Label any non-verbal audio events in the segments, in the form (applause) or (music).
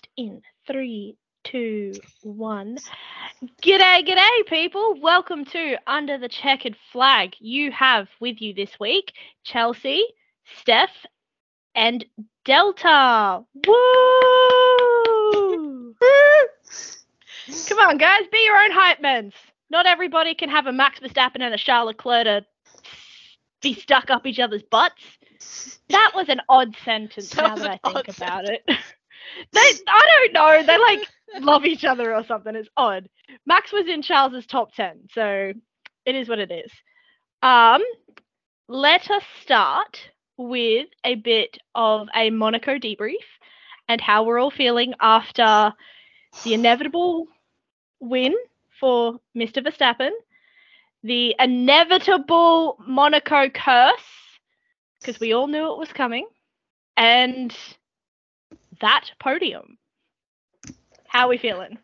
podcast in three, two, one. G'day, g'day, people. Welcome to Under the Checkered Flag. You have with you this week Chelsea, Steph, and Delta. Woo! (laughs) Come on, guys, be your own hype men. Not everybody can have a Max Verstappen and a Charles Leclerc to be stuck up each other's butts. That was an odd sentence That now that I think about it. (laughs) they, I don't know. They like love each other or something. It's odd. Max was in Charles's top 10, so it is what it is. Um, let us start with a bit of a Monaco debrief and how we're all feeling after the inevitable win for Mr. Verstappen, the inevitable Monaco curse, because we all knew it was coming, and that podium. How are we feeling?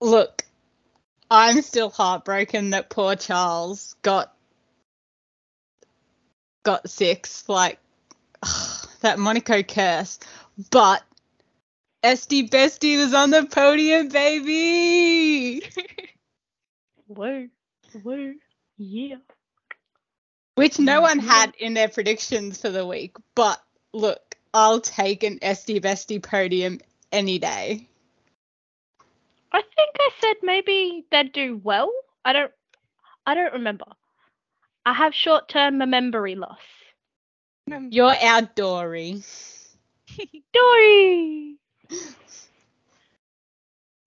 Look, I'm still heartbroken that poor Charles got got six. Like (sighs) that Monaco curse, but Esty Bestie was on the podium, baby. (laughs) Woo, woo, yeah. Which no one had in their predictions for the week. But look, I'll take an Esty Bestie podium any day. I think I said maybe they'd do well. I don't I don't remember. I have short term memory loss. You're outdoory. (laughs) Dory.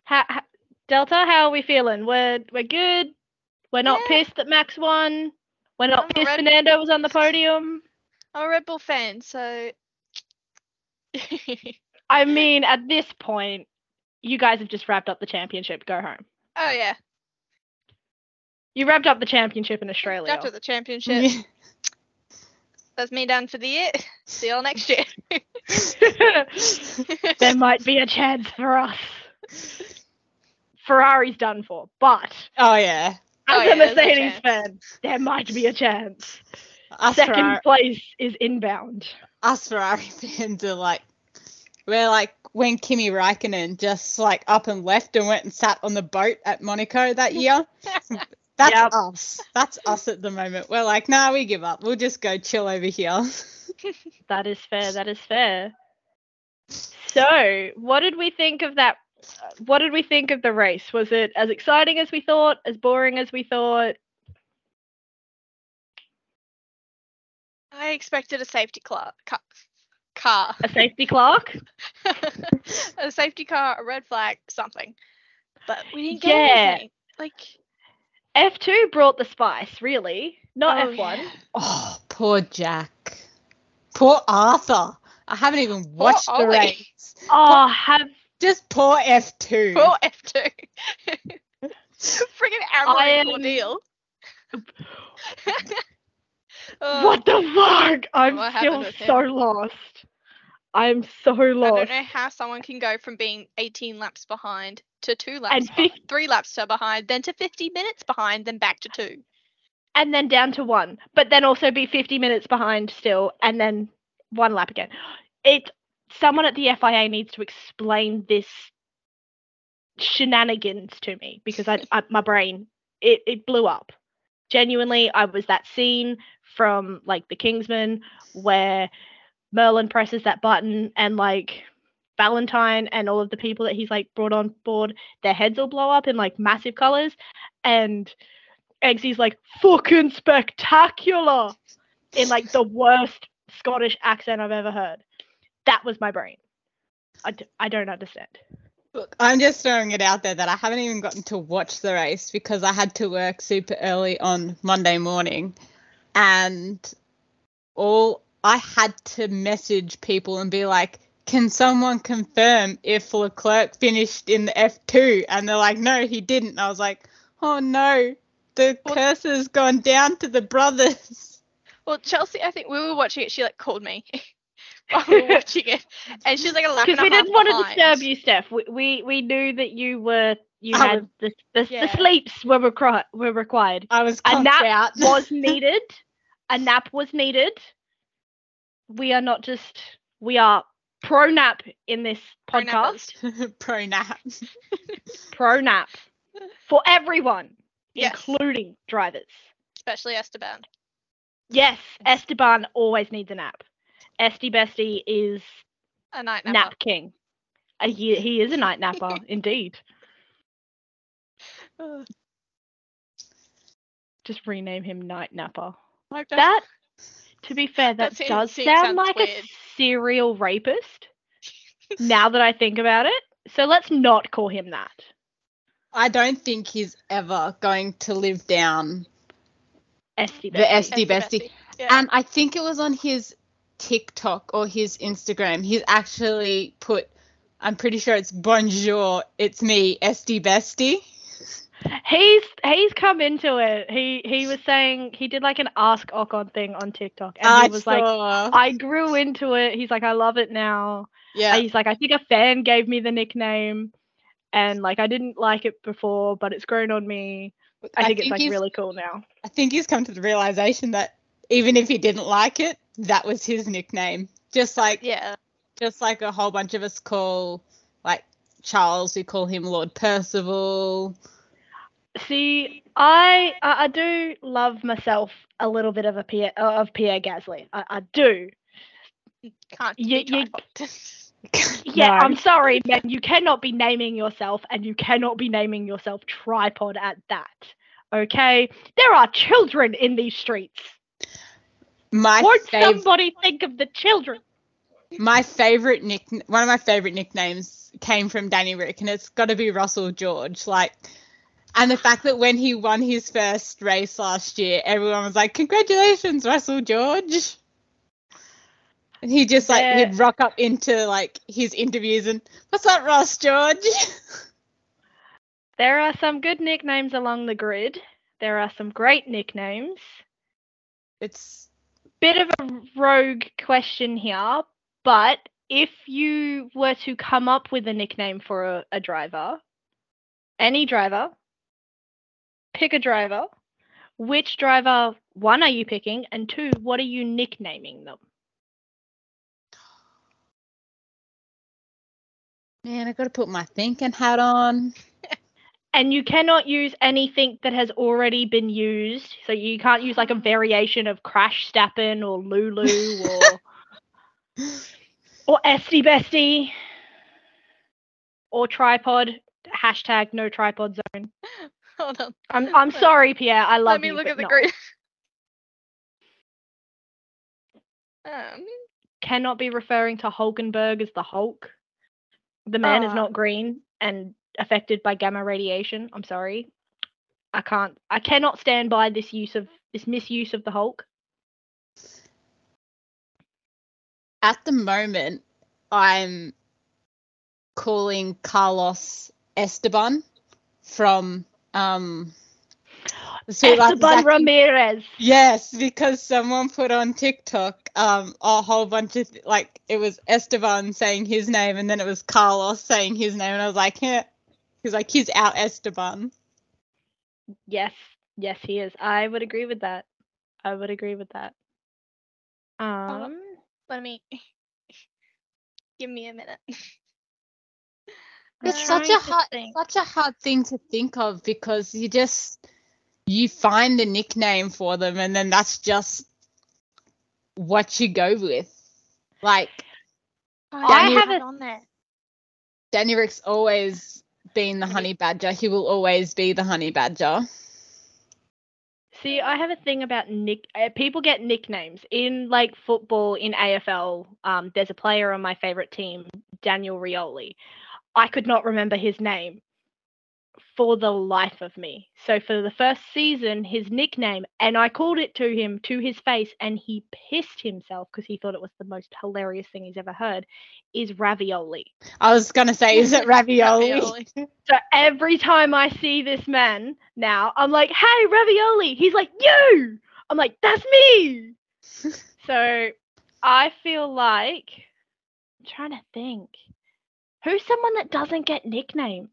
Ha, ha, Delta, how are we feeling? We're we're good. We're not Yeah. pissed that Max won. We're not I'm pissed red- Fernando was on the podium. I'm a Red Bull fan, so (laughs) I mean, at this point, you guys have just wrapped up the championship. Go home. oh yeah, You wrapped up the championship in Australia. after the championship, (laughs) that's me done for the year. See y'all next year. (laughs) there might be a chance for us. Ferrari's done for, but oh yeah. Oh, as Oh, a yeah, there's a Mercedes fan, there might be a chance. Us Second Ferrari- place is inbound. us Ferrari fans are like, we're like when Kimi Raikkonen just like up and left and went and sat on the boat at Monaco that year. (laughs) That's Yep. us. That's us at the moment. We're like, nah, we give up. We'll just go chill over here. (laughs) That is fair. That is fair. So, what did we think of that? What did we think of the race? Was it as exciting as we thought? As boring as we thought? I expected a safety car. Car. car. A safety clock? (laughs) a safety car, a red flag, something. But we didn't get Yeah. anything. Like F2 brought the spice, really. Not oh, F1. yeah. Oh, poor Jack. Poor Arthur. I haven't even watched the Ollie. race. Oh, have Just poor F2. Poor F two. (laughs) Friggin' I Amaury Cordeel. (laughs) Uh, what the fuck? I'm still so him? lost. I'm so lost. I don't know how someone can go from being 18 laps behind to two laps, And beh- fif- three laps to behind, then to 50 minutes behind, then back to two. and then down to one, but then also be 50 minutes behind still, and then one lap again. It someone at the FIA needs to explain this shenanigans to me because I, I my brain it, it blew up. Genuinely, I was that scene from like the Kingsman where Merlin presses that button and like Valentine and all of the people that he's like brought on board, their heads will blow up in like massive colors, and Eggsy's like fucking spectacular in like the worst Scottish accent I've ever heard. That was my brain. I, d- I don't understand. Look, I'm just throwing it out there that I haven't even gotten to watch the race because I had to work super early on Monday morning. And all I had to message people and be like, can someone confirm if Leclerc finished in the F2? And they're like, no, he didn't. And I was like, oh no, the Well- curse has gone down to the brothers. Well, Chelsea, I think we were watching it. She like called me (laughs) (laughs) while we were watching it, and she's like a and Because we didn't want to disturb you, Steph. We, we we knew that you were you I had was- the the, Yeah. the sleeps were requi- were required. I was A nap out. was (laughs) needed. A nap was needed. We are not just we are pro nap in this podcast. (laughs) Pro nap. Pro nap for everyone, Yes. including drivers. Especially Esteban. Yes, Esteban always needs a nap. Esty Bestie is A night nap napper. king. Uh, he, he is a night napper, (laughs) indeed. Just rename him Night Napper. I don't- That, to be fair, that That does seems- sound sounds like a serial rapist. (laughs) now that I think about it, so let's not call him that. I don't think he's ever going to live down Esty the Bestie. Esty Esty Bestie. Bestie. Yeah. And I think it was on his TikTok or his Instagram. He's actually put, I'm pretty sure it's bonjour, it's me, Esty Bestie. He's he's come into it. He he was saying he did like an ask Ocon thing on TikTok, and I he was like. I grew into it. He's like, I love it now. yeah. He's like, I think a fan gave me the nickname, and like I didn't like it before, but it's grown on me. I, think, it's like really cool now. I think he's come to the realization that even if he didn't like it, that was his nickname. Just like yeah. just like a whole bunch of us call like Charles, we call him Lord Percival. See, I I, do love myself a little bit of a Pierre of Pierre Gasly. I, I do. Can't You- you- (laughs) (laughs) Yeah, No. I'm sorry, man. You cannot be naming yourself, and you cannot be naming yourself tripod at that. Okay, there are children in these streets. My Won't fav- somebody think of the children? my favorite nick one of my favorite nicknames came from Danny Rick and it's got to be Russell George like and the fact that when he won his first race last year everyone was like congratulations Russell George and he just like Yeah. he'd rock up into like his interviews and what's up Ross George (laughs) There are some good nicknames along the grid. There are some great nicknames. it's Bit of a rogue question here, but if you were to come up with a nickname for a, a driver, any driver, pick a driver. Which driver, one, are you picking? And two, what are you nicknaming them? man I got to put my thinking hat on And you cannot use anything that has already been used. So you can't use like a variation of Crash Stappen or Lulu or (laughs) or Esty Bestie or tripod. Hashtag no tripod zone. (laughs) Hold on. I'm I'm sorry, Pierre. I love Let me you, look at the no. grid. (laughs) Um, Cannot be referring to Hulkenberg as the Hulk. The man is Ah. not green and affected by gamma radiation. I'm sorry. I can't. I cannot stand by this use of this misuse of the Hulk. at the moment I'm calling Carlos Esteban from um the Sweet Life of Esteban Ramirez. Yes, because someone put on TikTok um a whole bunch of like it was Esteban saying his name and then it was Carlos saying his name and I was like, yeah. He's like, he's out Esteban. Yes, yes, he is. I would agree with that. I would agree with that. Um, let me (laughs) give me a minute. It's such a hard think. such a hard thing to think of because you just you find a nickname for them and then that's just what you go with. Like I Danny- have it on there. Danny Rick's always been the honey badger. He will always be the honey badger. See, I have a thing about nick. Uh, people get nicknames in like football in AFL. Um, there's a player on my favorite team, Daniel Rioli. I could not remember his name for the life of me. So for the first season, his nickname, and I called it to him to his face, and he pissed himself because he thought it was the most hilarious thing he's ever heard. Is ravioli. I was gonna say, is it (laughs) ravioli? Ravioli. So every time I see this man now, I'm like, hey, ravioli. He's like, you. I'm like, that's me. (laughs) so I feel like I'm trying to think. Who's someone that doesn't get nicknames?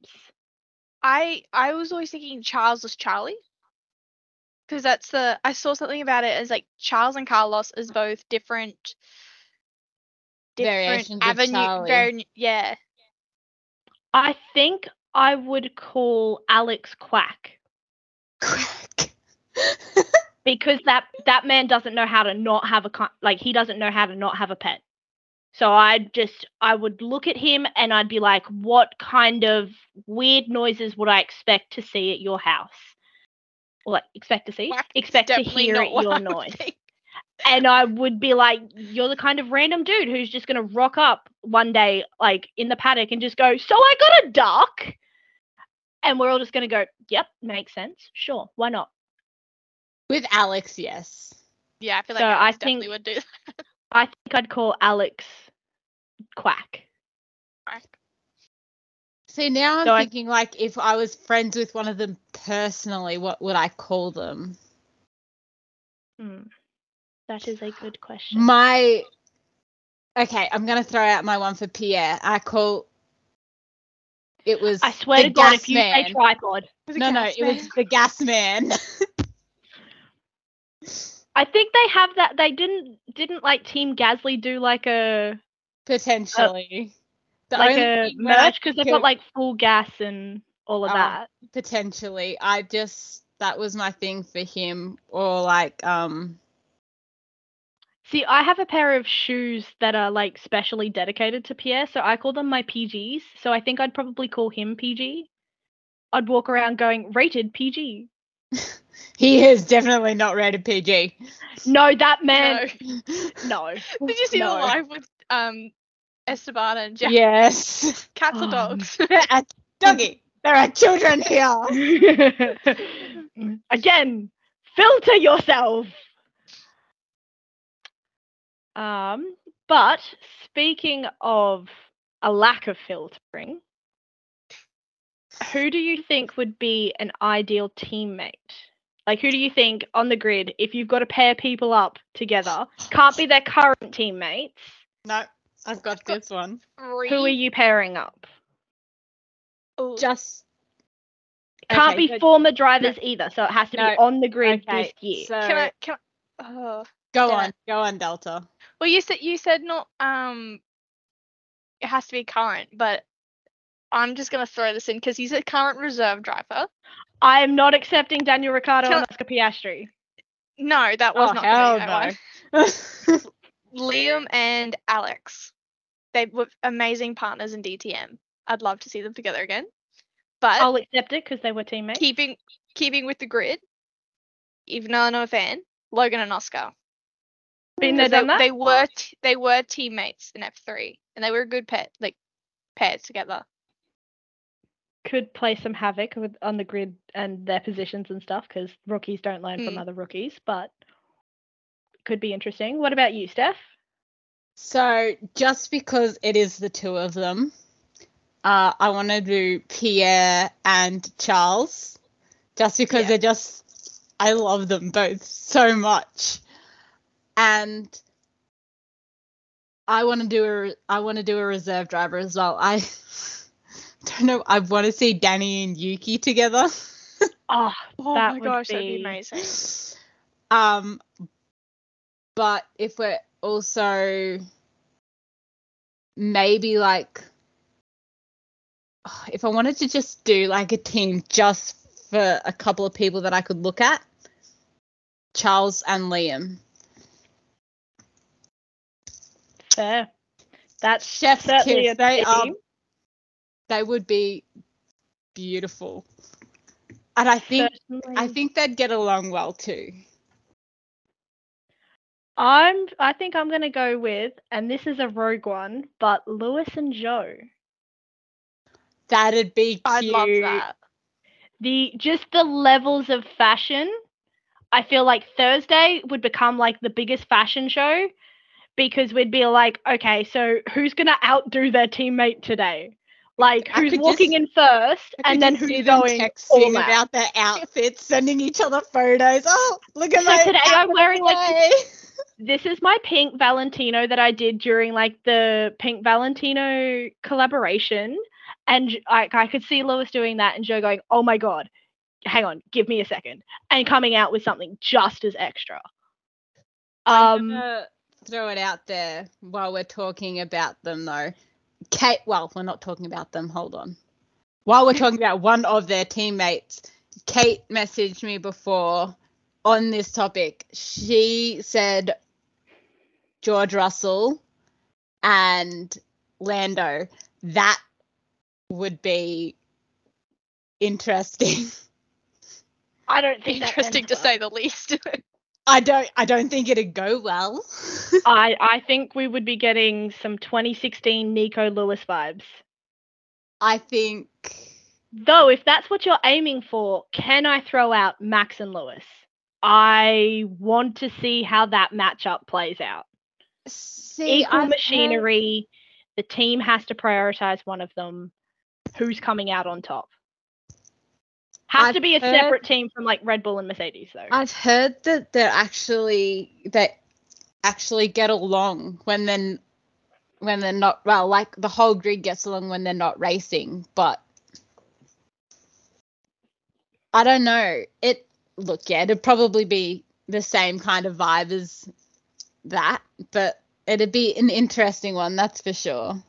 I I was always thinking Charles was Charlie. Because that's the I saw something about it as like Charles and Carlos is both different different Variations of avenue. Charlie. Very, yeah. I think I would call Alex Quack Crack. (laughs) because that that man doesn't know how to not have a like he doesn't know how to not have a pet. So I'd just I would look at him and I'd be like, what kind of weird noises would I expect to see at your house? Or like expect to see? Quack expect to hear (laughs) at your I would noise. think. and I would be like, "You're the kind of random dude who's just gonna rock up one day, like in the paddock, and just go, so I got a duck,' and we're all just gonna go, "Yep, makes sense. Sure, why not?" With Alex, yes. Yeah, I feel like So I definitely think- would do that. I think I'd call Alex Quack. See, now I'm So I- thinking like if I was friends with one of them personally, what would I call them? Hmm. That is a good question. My okay, I'm gonna throw out my one for Pierre. I call it was I swear the to God, gas if you man. say tripod, no, no, it was the gas man. (laughs) I think they have that. They didn't didn't like Team Gasly do like a potentially. The like a merch because they've got like full gas and all of Oh. that. potentially. I just that was my thing for him, or like um See, I have a pair of shoes that are like specially dedicated to Pierre, so I call them my PGs. So I think I'd probably call him PG. I'd walk around going rated PG. (laughs) he is definitely not rated PG. No, that man. No. (laughs) No. Did you see No. the live with um Esteban and Jack? Yes. Cats or Oh, dogs? (laughs) A doggy. There are children here. Again, filter yourself. Um, but speaking of a lack of filtering, who do you think would be an ideal teammate? Like, who do you think on the grid, if you've got to pair people up together, can't be their current teammates? No, I've got this one. Three. Who are you pairing up? Ooh, Just Can't Okay, be so- former drivers either, so it has to No, be on the grid okay, this year. So can I? Can I? Oh. go yeah. on, go on, Delta. Well, you said you said not. Um, it has to be current, but I'm just gonna throw this in because he's a current reserve driver. I am not accepting Daniel Ricciardo Can and Oscar Piastri. No, that was Oh, not hell one. (laughs) Liam and Alex. They were amazing partners in DTM. I'd love to see them together again. But I'll accept it because they were teammates. keeping keeping with the grid, even though I'm not a fan, Logan and Oscar. Been there, 'Cause they, that. they were t- they were teammates in F3, and they were a good pet like pairs together. Could play some havoc with on the grid and their positions and stuff because rookies don't learn from Mm. other rookies, but could be interesting. What about you, Steph? So just because it is the two of them, uh, I want to do Pierre and Charles, just because Yeah. they're just I love them both so much, and I want to do a I want to do a reserve driver as well. I (laughs) don't know. I want to see Danny and Yuki together. (laughs) Oh, Oh my would gosh, that'd be be- amazing. (laughs) um, but if we're also maybe like (sighs) if I wanted to just do like a team just for a couple of people that I could look at, Charles and Liam. fair. That's Chef's kiss. They are team. They would be beautiful. And I think I think they'd get along well too. I'm. I think I'm gonna go with, and this is a rogue one, but Lewis and Joe. That'd be cute. I'd love that. the just the levels of fashion i feel like thursday would become like the biggest fashion show because we'd be like okay so who's gonna outdo their teammate today like I who's walking just- in first and then who's going texting about their outfits, sending each other photos. Oh, look at So my today I'm wearing, like, (laughs) this is my pink valentino that i did during like the pink valentino collaboration and i could see lewis doing that and joe going oh my god hang on give me a second and coming out with something just as extra um throw it out there while we're talking about them, though. Kate, well, we're not talking about them. Hold on. While we're talking about one of their teammates, Kate messaged me before on this topic. She said George Russell and Lando. That would be interesting. I don't think (laughs) Interesting to say the least. (laughs) I don't I don't think it'd go well. (laughs) I I think we would be getting some 2016 Nico Lewis vibes. I think Though, if that's what you're aiming for, can I throw out Max and Lewis? I want to see how that matchup plays out. see Equal I've heard- machinery. The team has to prioritize one of them. Who's coming out on top? Has I've to be a heard- separate team from like Red Bull and Mercedes, though. I've heard that they're actually that actually get along when they're when they're not well, like the whole grid gets along when they're not racing, but I don't know. It look, yeah, it'd probably be the same kind of vibe as that, but it'd be an interesting one, that's for sure.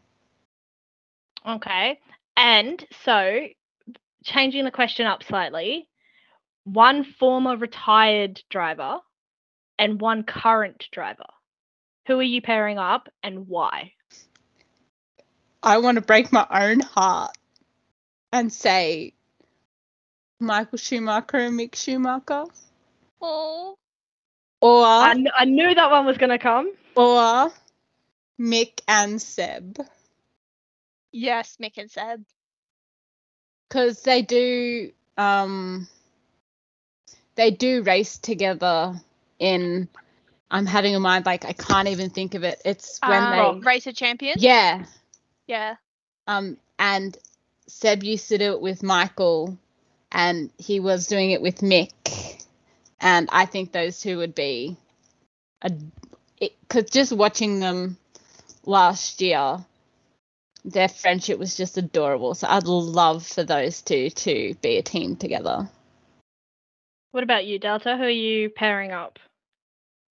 Okay. And so, changing the question up slightly, one former retired driver and one current driver. Who are you pairing up and why? I want to break my own heart and say Michael Schumacher and Mick Schumacher. oh. Or I, kn- I knew that one was going to come. or Mick and Seb. Yes, Mick and Seb. Because they do um they do race together in I'm having a mind like I can't even think of it. It's when Um, they Racer champion. Yeah. Yeah. Um and Seb used to do it with Michael and he was doing it with Mick. And I think those two would be a because just watching them last year, their friendship was just adorable. So I'd love for those two to be a team together. What about you, Delta? Who are you pairing up?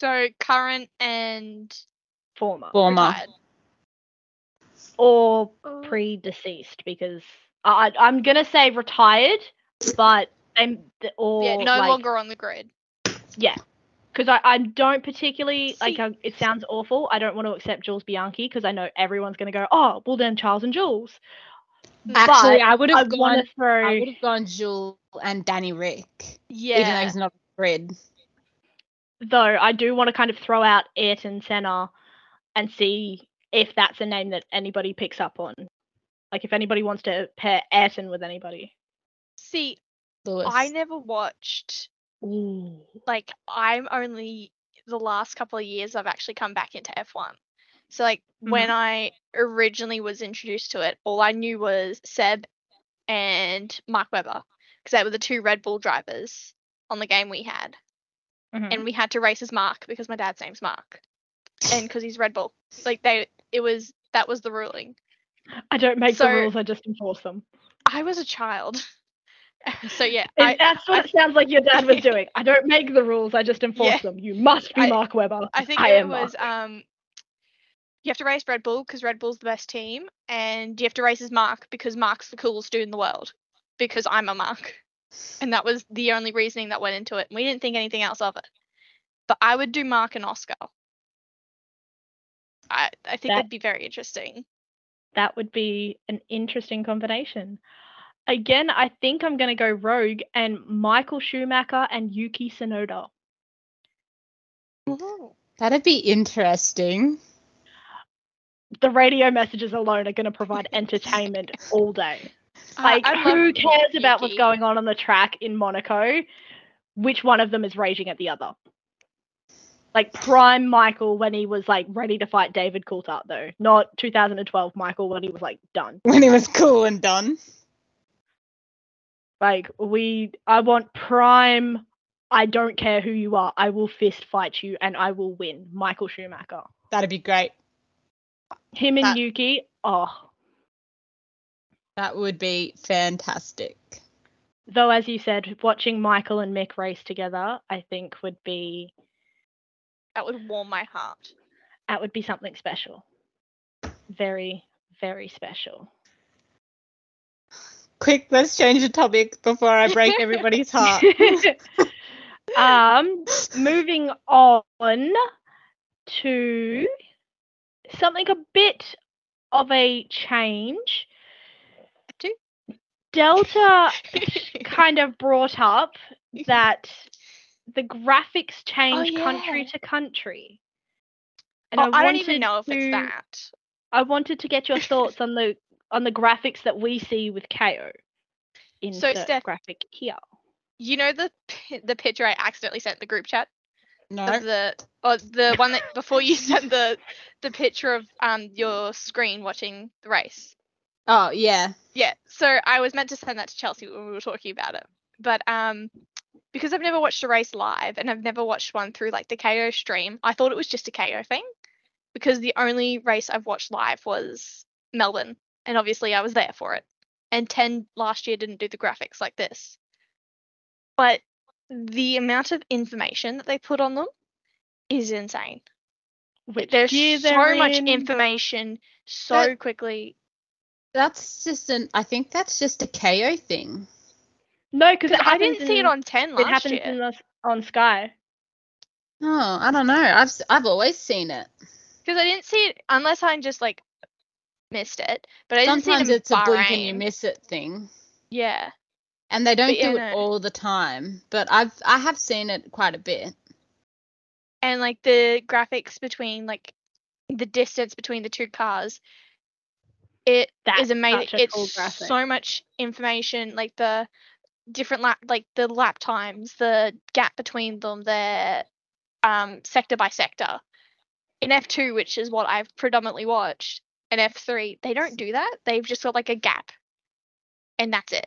So current and Former. Former. retired. Or pre-deceased because I, I- I'm gonna say retired, but I'm or yeah, no like, longer on the grid. yeah, because I, I don't particularly like. I, it sounds awful. I don't want to accept Jules Bianchi because I know everyone's gonna go, oh, well then Charles and Jules. Actually, But I would have gone. to throw. I would have gone Jules and Danny Rick, Yeah. even though he's not a grid. though I do want to kind of throw out Ayrton Senna and see if that's a name that anybody picks up on. Like if anybody wants to pair Ayrton with anybody. See, Lewis. I never watched Ooh. like I'm only the last couple of years I've actually come back into F1. So like when I originally was introduced to it, all I knew was Seb and Mark Webber because they were the two Red Bull drivers on the game we had, Mhm. and we had to race as Mark because my dad's name's Mark, and (sighs) because he's Red Bull. Like they, it was that was the ruling. I don't make so- the rules, I just enforce them. I was a child, (laughs) so yeah, I, that's what it sounds like your dad was doing. I don't make the rules, I just enforce Yeah. them. You must be I- Mark Webber. I think I it was um you have to race Red Bull because Red Bull's the best team, and you have to race as Mark because Mark's the coolest dude in the world. Because I'm a Mark. And that was the only reasoning that went into it. And We didn't think anything else of it. But I would do Mark and Oscar. I I think That- that'd be very interesting. That would be an interesting combination. Again, I think I'm going to go Rogue and Michael Schumacher and Yuki Tsunoda. That'd be interesting. The radio messages alone are going to provide (laughs) entertainment all day. Uh, Like, I'd who cares meet about what's going on on the track in Monaco? Which one of them is raging at the other? Like prime Michael when he was like ready to fight David Coulthard, though, not 2012 Michael when he was like done. When he was cool and done. Like we, I want prime. I don't care who you are. I will fist fight you and I will win. Michael Schumacher. That'd be great. Him and That- Yuki. Oh, That would be fantastic. though, as you said, watching Michael and Mick race together, I think would be That would warm my heart. that would be something special. Very, very special. Quick, let's change the topic before I break (laughs) everybody's heart. (laughs) um, moving on to something a bit of a change. Delta (laughs) kind of brought up that the graphics change country Oh, yeah. to country. Oh, I don't wanted even know if it's to- that. I wanted to get your thoughts on the on the graphics that we see with Kayo. Insert Steph- graphic here. You know the the picture I accidentally sent the group chat No. of the or the one that before you (laughs) sent the the picture of um your screen watching the race. Oh yeah. Yeah, so I was meant to send that to Chelsea when we were talking about it, but um because I've never watched a race live and I've never watched one through like the Kayo stream, I thought it was just a Kayo thing because the only race I've watched live was Melbourne, and obviously I was there for it. And 10 last year didn't do the graphics like this. But the amount of information that they put on them is insane. Which There's so they're much in. information so That- quickly. That's just an. I think that's just a Kayo thing. No, because I didn't see it on 10 It last happens year. in the, on Sky. Oh, I don't know. I've I've always seen it. Because I didn't see it unless I'm just like missed it. But I didn't Sometimes see it in it's a blink and you miss it thing, Yeah. and they don't But yeah, do it no. all the time. But I've I have seen it quite a bit. And like the graphics between like the distance between the two cars. It is That's amazing. such a It's cool graphic. so much information, like the different lap like the lap times, the gap between them, their um sector by sector. In F2, which is what I've predominantly watched, and F3, they don't do that. They've just got like a gap. And that's it.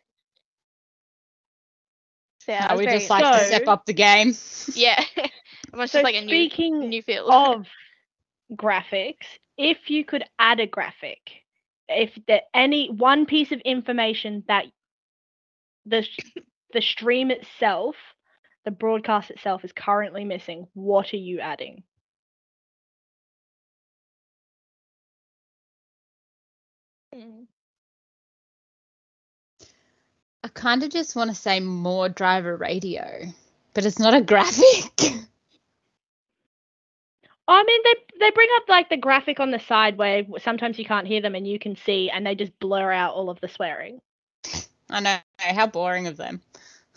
So yeah, I How was we very just like to step up the game. (laughs) Yeah. (laughs) Almost So just like a new speaking new field. of graphics, if you could add a graphic, if there any one piece of information that the the stream itself, the broadcast itself is currently missing, what are you adding? Mm. I kind of just want to say more driver radio, but it's not a (laughs) graphic. I mean, they they bring up like the graphic on the side where sometimes you can't hear them and you can see, and they just blur out all of the swearing. I know how boring of them.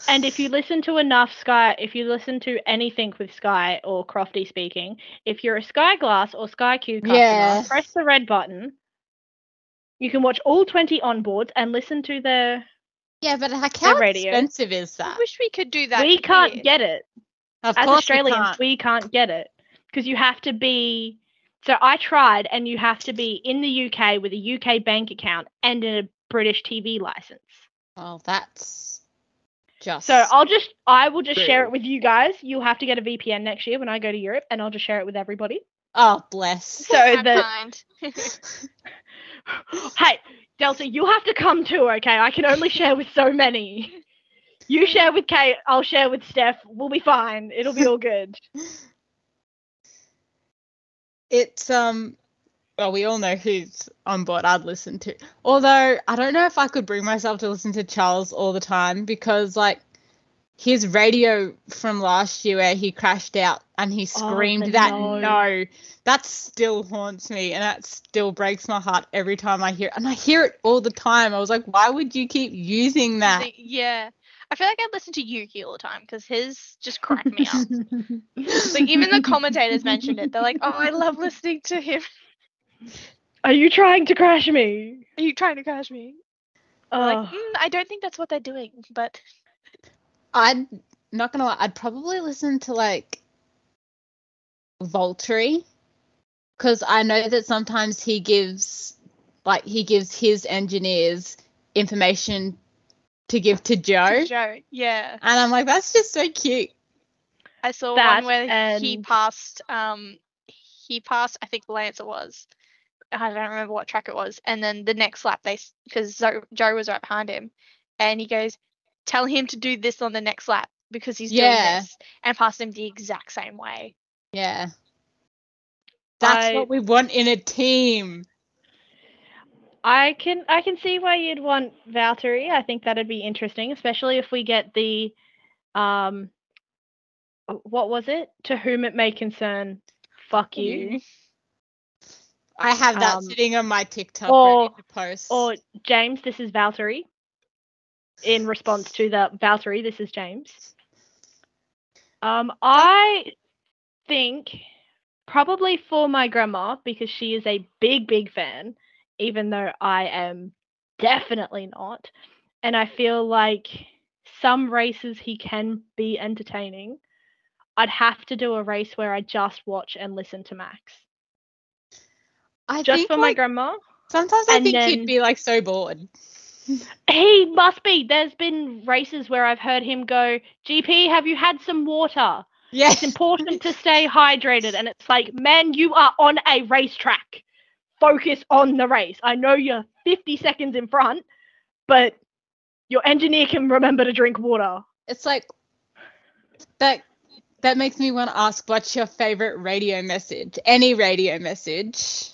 And if you (sighs) listen to enough Sky, if you listen to anything with Sky or Crofty speaking, if you're a Sky Glass or Sky Q customer, Yeah. press the red button. You can watch all 20 onboards and listen to the. Yeah, but like how radio. expensive is that? I wish we could do that. we can't get it Of as course we Australians. can't. We can't get it because you have to be. So I tried, and you have to be in the UK with a UK bank account and a British TV license. Well, that's just. So I'll just, I will just share it with you guys. You'll have to get a VPN next year when I go to Europe, and I'll just share it with everybody. Oh, bless. So How the kind. (laughs) (laughs) hey, Delta, you have to come too, okay? I can only share with so many. You share with Kate, I'll share with Steph. We'll be fine. It'll be all good. It's um. Well, we all know who's on board. I'd listen to. Although I don't know if I could bring myself to listen to Charles all the time because like his radio from last year where he crashed out and he Oh, screamed the that no. no. that still haunts me and that still breaks my heart every time I hear it. And I hear it all the time. I was like, why would you keep using that? Yeah. I feel like I listen to Yuki all the time because his just cracked me up. (laughs) like even the commentators mentioned it. They're like, "Oh, I love listening to him." Are you trying to crash me? Are you trying to crash me? I'm like, Oh, mm, I don't think that's what they're doing, but I'd not gonna lie, I'd probably listen to like Valtteri because I know that sometimes he gives like he gives his engineers information to give to Joe, Joe, yeah. and I'm like, that's just so cute. I saw That one where he passed. Um, he passed. I think Lance it was. I don't remember what track it was. And then the next lap, they because Joe was right behind him, and he goes, "Tell him to do this on the next lap because he's Yeah. doing this," and pass him the exact same way. Yeah, That's I- what we want in a team. I can I can see why you'd want Valtteri. I think that'd be interesting, especially if we get the um what was it? To whom it may concern. Fuck you. I have that Um, sitting on my TikTok or- ready to post. Or James, this is Valtteri. In response to the Valtteri, this is James. Um, I think probably for my grandma because she is a big, big fan, even though I am definitely not. And I feel like some races he can be entertaining. I'd have to do a race where I just watch and listen to Max. I Just for my grandma. sometimes I and think then- he'd be like so bored. He must be. There's been races where I've heard him go, GP, have you had some water? Yeah. It's important to stay hydrated. And it's like, man, you are on a racetrack. Focus on the race. I know you're 50 seconds in front, but your engineer can remember to drink water. It's like that that makes me want to ask what's your favorite radio message? Any radio message.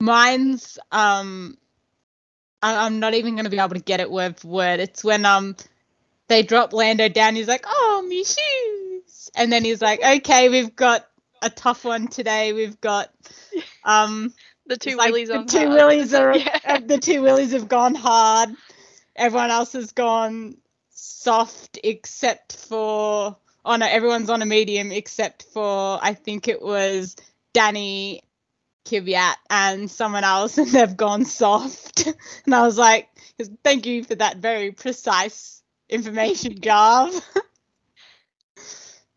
Mine's um I, I'm not even gonna be able to get it word for word. It's when um they drop Lando down, he's like, Oh me shoes and then he's like, Okay, we've got a tough one today. We've got (laughs) um The two like willies the two hard. willies are (laughs) Yeah. (laughs) the two willies have gone hard. Everyone else has gone soft except for oh no, everyone's on a medium except for I think it was Danny Kvyat and someone else (laughs) and they've gone soft. (laughs) and I was like, thank you for that very precise information, (laughs) Jarv.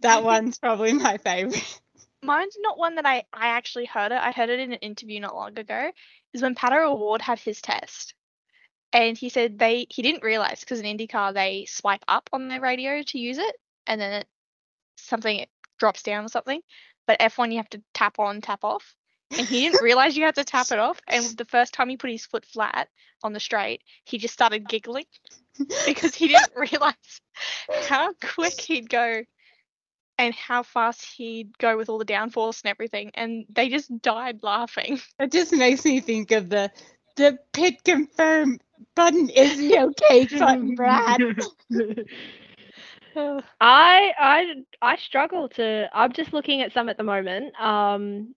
that one's probably my favorite. Mine's not one that I, I actually heard it. I heard it in an interview not long ago. Is when Pato O'Ward had his test. And he said they he didn't realize because in IndyCar they swipe up on their radio to use it and then it something it drops down or something. But F1 you have to tap on, tap off. And he didn't realize you had to tap it off. And the first time he put his foot flat on the straight, he just started giggling (laughs) because he didn't realize how quick he'd go and how fast he'd go with all the downforce and everything. And they just died laughing. It just makes me think of the the pit confirm button is the okay button, Brad. (laughs) (laughs) I I I struggle to. I'm just looking at some at the moment. Um,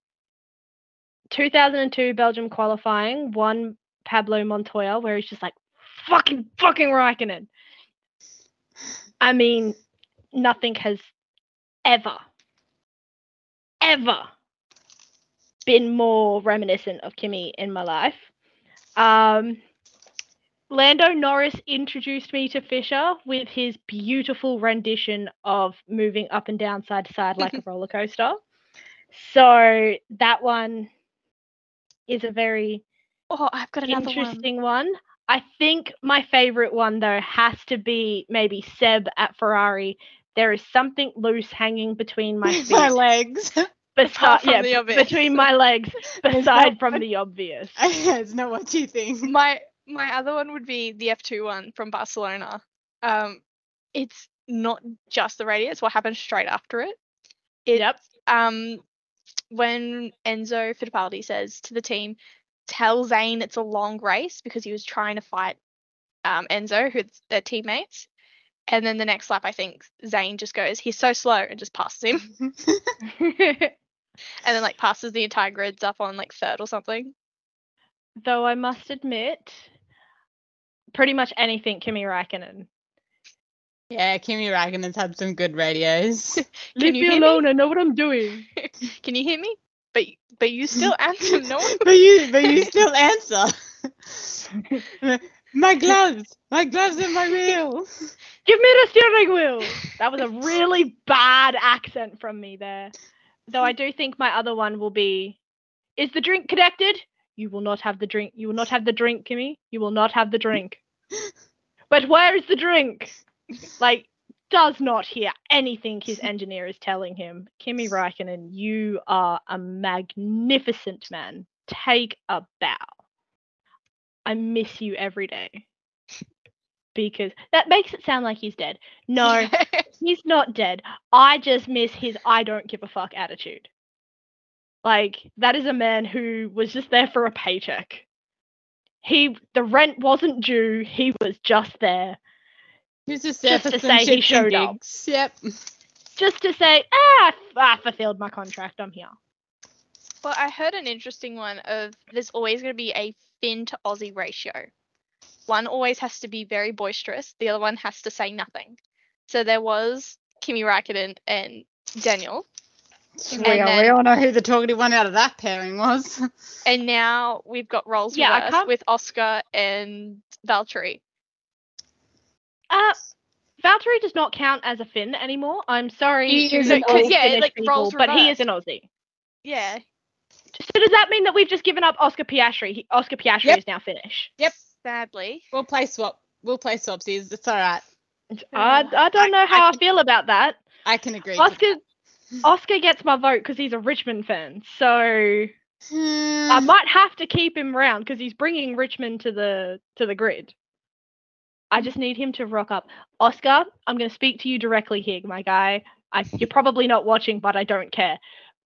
2002 Belgium qualifying, Juan Pablo Montoya, where he's just like fucking fucking Raikkonen. I mean, nothing has ever, ever been more reminiscent of Kimi in my life. Um, Lando Norris introduced me to Fisher with his beautiful rendition of moving up and down side to side like a (laughs) roller coaster. So that one is a very Oh, I've got another interesting one. I think my favorite one though has to be maybe Seb at Ferrari. There is something loose hanging between my (laughs) feet. my legs. (laughs) Besi- from yeah, the obvious. between my legs, (laughs) There's beside from one- the obvious. it's not what you think. My my other one would be the F2 one from Barcelona. Um, it's not just the radio; it's what happens straight after it. It's, Yep. Um, when Enzo Fittipaldi says to the team, "Tell Zane it's a long race," because he was trying to fight um, Enzo, who's their teammates. And then the next lap, I think Zane just goes, "He's so slow," and just passes him, (laughs) (laughs) and then like passes the entire grids up on like third or something. Though I must admit, pretty much anything Kimi Räikkönen. Yeah, Kimmy, Kimi Räikkönen's had some good radios. (laughs) Leave me hear me? alone. I know what I'm doing. (laughs) Can you hear me? But but you still answer no one. (laughs) but you but you still answer. my gloves, my gloves and my wheel. Give me the steering wheel. That was a really bad accent from me there. Though I do think my other one will be Is the drink connected? You will not have the drink. You will not have the drink, Kimi. You will not have the drink. but where is the drink? Like, does not hear anything his engineer is telling him. Kimi Räikkönen, you are a magnificent man. Take a bow. I miss you every day. Because that makes it sound like he's dead. No, (laughs) he's not dead. I just miss his I don't give a fuck attitude. Like that is a man who was just there for a paycheck. He the rent wasn't due. He was just there Who's just there Just for to some say he shits and showed up. Yep. just to say, ah, I f- I fulfilled my contract. I'm here. Well, I heard an interesting one of there's always going to be a Finn to Aussie ratio. One always has to be very boisterous, the other one has to say nothing. So there was Kimi Raikkonen and Daniel, We, And all, we all know who the talkative one out of that pairing was. and now we've got roles Yeah, I reversed with Oscar and Valtteri. Uh, Valtteri does not count as a Finn anymore. I'm sorry. He is an Aussie. Yeah, Finnish like, people, roles but he is an Aussie. Yeah, So does that mean that we've just given up Oscar Piastri? He, Oscar Piastri Yep. is now Finnish. Yep. sadly. We'll play swap. We'll play swapsies. It's all right. I, I don't know how I, I feel about that. I can agree. Oscar (laughs) Oscar gets my vote because he's a Richmond fan. So I might have to keep him around because he's bringing Richmond to the to the grid. I just need him to rock up. Oscar, I'm going to speak to you directly here, my guy. I, you're probably not watching, but I don't care.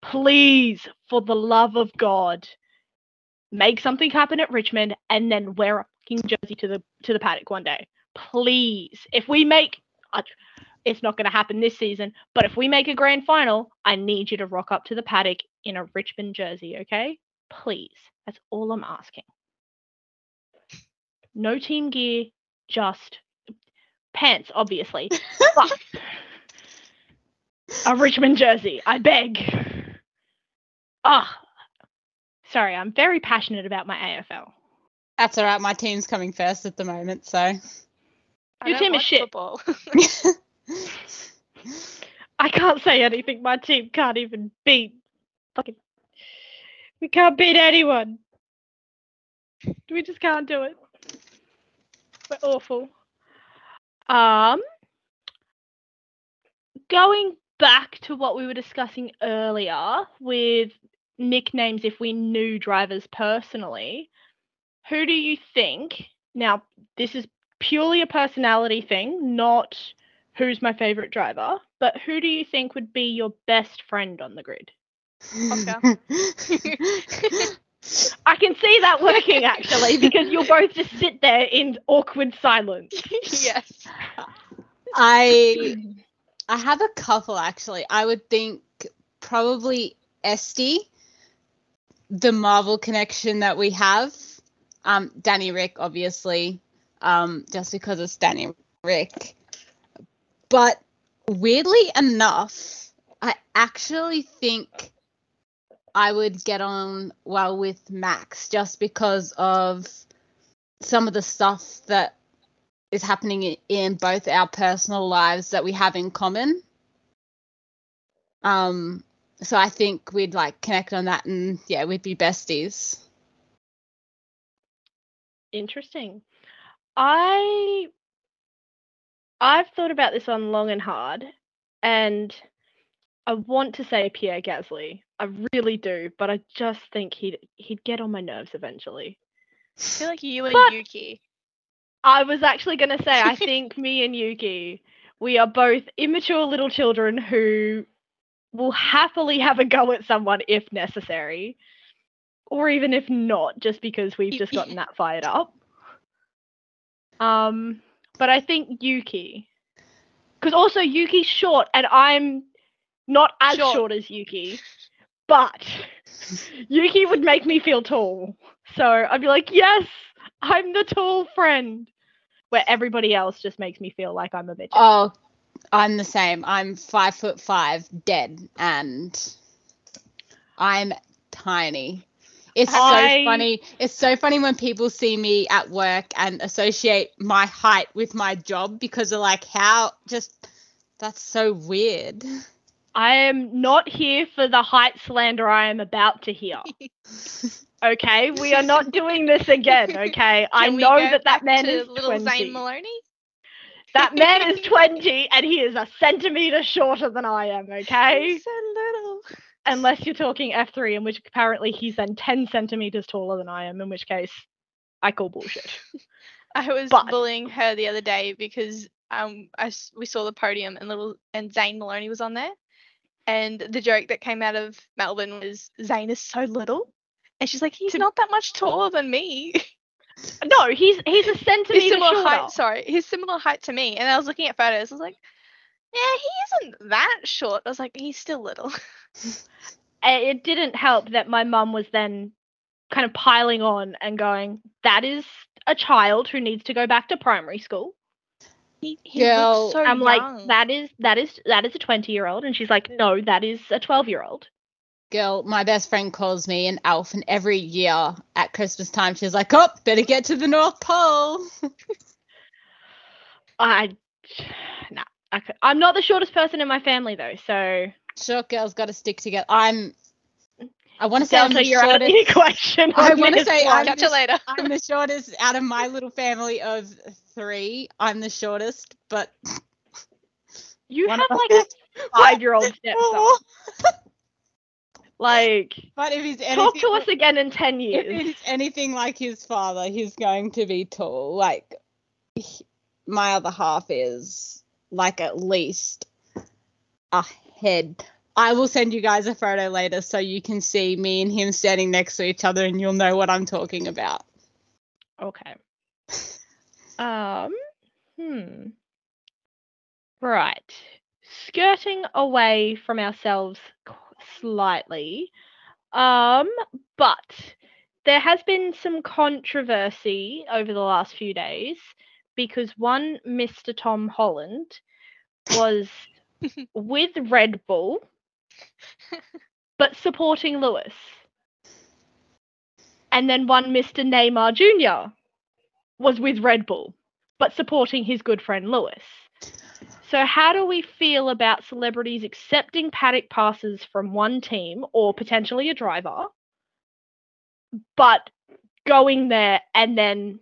Please, for the love of God, make something happen at Richmond and then wear a fucking jersey to the to the paddock one day. Please. If we make it's not going to happen this season, but if we make a grand final, I need you to rock up to the paddock in a Richmond jersey, okay? Please. That's all I'm asking. No team gear, just pants, obviously. (laughs) but a Richmond jersey, I beg. Ah, sorry, I'm very passionate about my AFL. That's all right. My team's coming first at the moment, so. I Your team is shit. (laughs) I can't say anything. My team can't even beat. Fucking. We can't beat anyone. We just can't do it. We're awful. Um. Going back to what we were discussing earlier with nicknames if we knew drivers personally, who do you think? Now, this is purely a personality thing, not who's my favorite driver, but who do you think would be your best friend on the grid? (laughs) Oscar. (laughs) I can see that working actually because you'll both just sit there in awkward silence. (laughs) yes. I I have a couple actually. I would think probably Esty, the Marvel connection that we have. Um, Danny Rick, obviously, um, just because it's Danny Rick. But weirdly enough, I actually think I would get on well with Max just because of some of the stuff that is happening in both our personal lives that we have in common. Um, so I think we'd like connect on that, and yeah, we'd be besties. Interesting. I I've thought about this one long and hard, and I want to say Pierre Gasly. I really do, but I just think he'd he'd get on my nerves eventually. (sighs) I feel like you and But- Yuki. I was actually going to say, I (laughs) think me and Yuki, we are both immature little children who will happily have a go at someone if necessary, or even if not, just because we've just gotten that fired up. Um, but I think Yuki, because also Yuki's short, and I'm not as Short. short as Yuki, but (laughs) Yuki would make me feel tall. So I'd be like, yes, I'm the tall friend. Where everybody else just makes me feel like I'm a bitch. Oh, I'm the same. I'm five foot five, dead, and I'm tiny. It's I- so funny. It's so funny when people see me at work and associate my height with my job because they're like, how just that's so weird. (laughs) I am not here for the height slander I am about to hear. (laughs) Okay, we are not doing this again. (laughs) Okay, I Can we know that that man is little 20. Zane Maloney. That man is (laughs) 20 and he is a centimeter shorter than I am. Okay, He's so little. unless you're talking F3, in which apparently he's then 10 centimeters taller than I am. In which case, I call bullshit. I was But- bullying her the other day because um I we saw the podium and little and Zane Maloney was on there, and the joke that came out of Melbourne was Zane is so little, and she's like, he's not that much taller than me. (laughs) No, he's he's a centimeter he's similar shorter. height. Sorry, he's similar height to me. And I was looking at photos. I was like, yeah, he isn't that short. I was like, he's still little. (laughs) It didn't help that my mum was then kind of piling on and going, "That is a child who needs to go back to primary school." He, he Girl, looks so I'm young. like, "That is that is that is a 20 year old," and she's like, "No, that is a 12 year old." Girl, my best friend calls me an elf, and every year at Christmas time, she's like, "Oh, better get to the North Pole." (sighs) I, nah, I could, I'm not the shortest person in my family though, so Short girls got to stick together. I'm. I want to say I'm the you're out of shortest. the equation. I wanna say. I'm Catch you just- later. (laughs) I'm the shortest out of my little family of three. I'm the shortest, but you have like a (laughs) five year old stepson. (laughs) Like, But if he's anything, talk to us again in 10 years. if he's anything like his father, he's going to be tall. Like he- my other half is like at least a head. I will send you guys a photo later so you can see me and him standing next to each other and you'll know what I'm talking about. Okay. (laughs) Um, hmm. Right. Skirting away from ourselves slightly. Um, but there has been some controversy over the last few days because one Mr. Tom Holland was (laughs) with Red Bull but supporting Lewis. And then one Mr. Neymar Jr. was with Red Bull, but supporting his good friend Lewis. So, how do we feel about celebrities accepting paddock passes from one team or potentially a driver, but going there and then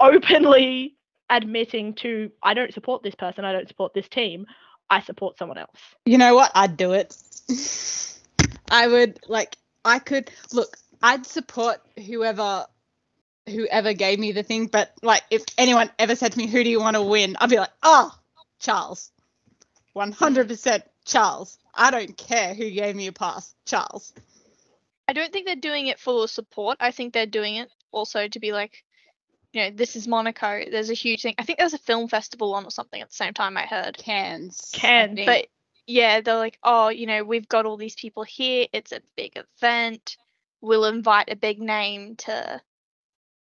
openly admitting to, I don't support this person, I don't support this team, I support someone else? You know what? I'd do it. I would like I could look, I'd support whoever whoever gave me the thing, but like if anyone ever said to me, Who do you want to win? I'd be like, Oh, Charles. One hundred percent Charles. I don't care who gave me a pass. Charles. I don't think they're doing it for support. I think they're doing it also to be like, you know, this is Monaco. There's a huge thing. I think there's a film festival on or something at the same time. I heard. Cans. I Cans, think. But yeah, they're like, oh, you know, we've got all these people here. It's a big event. We'll invite a big name to,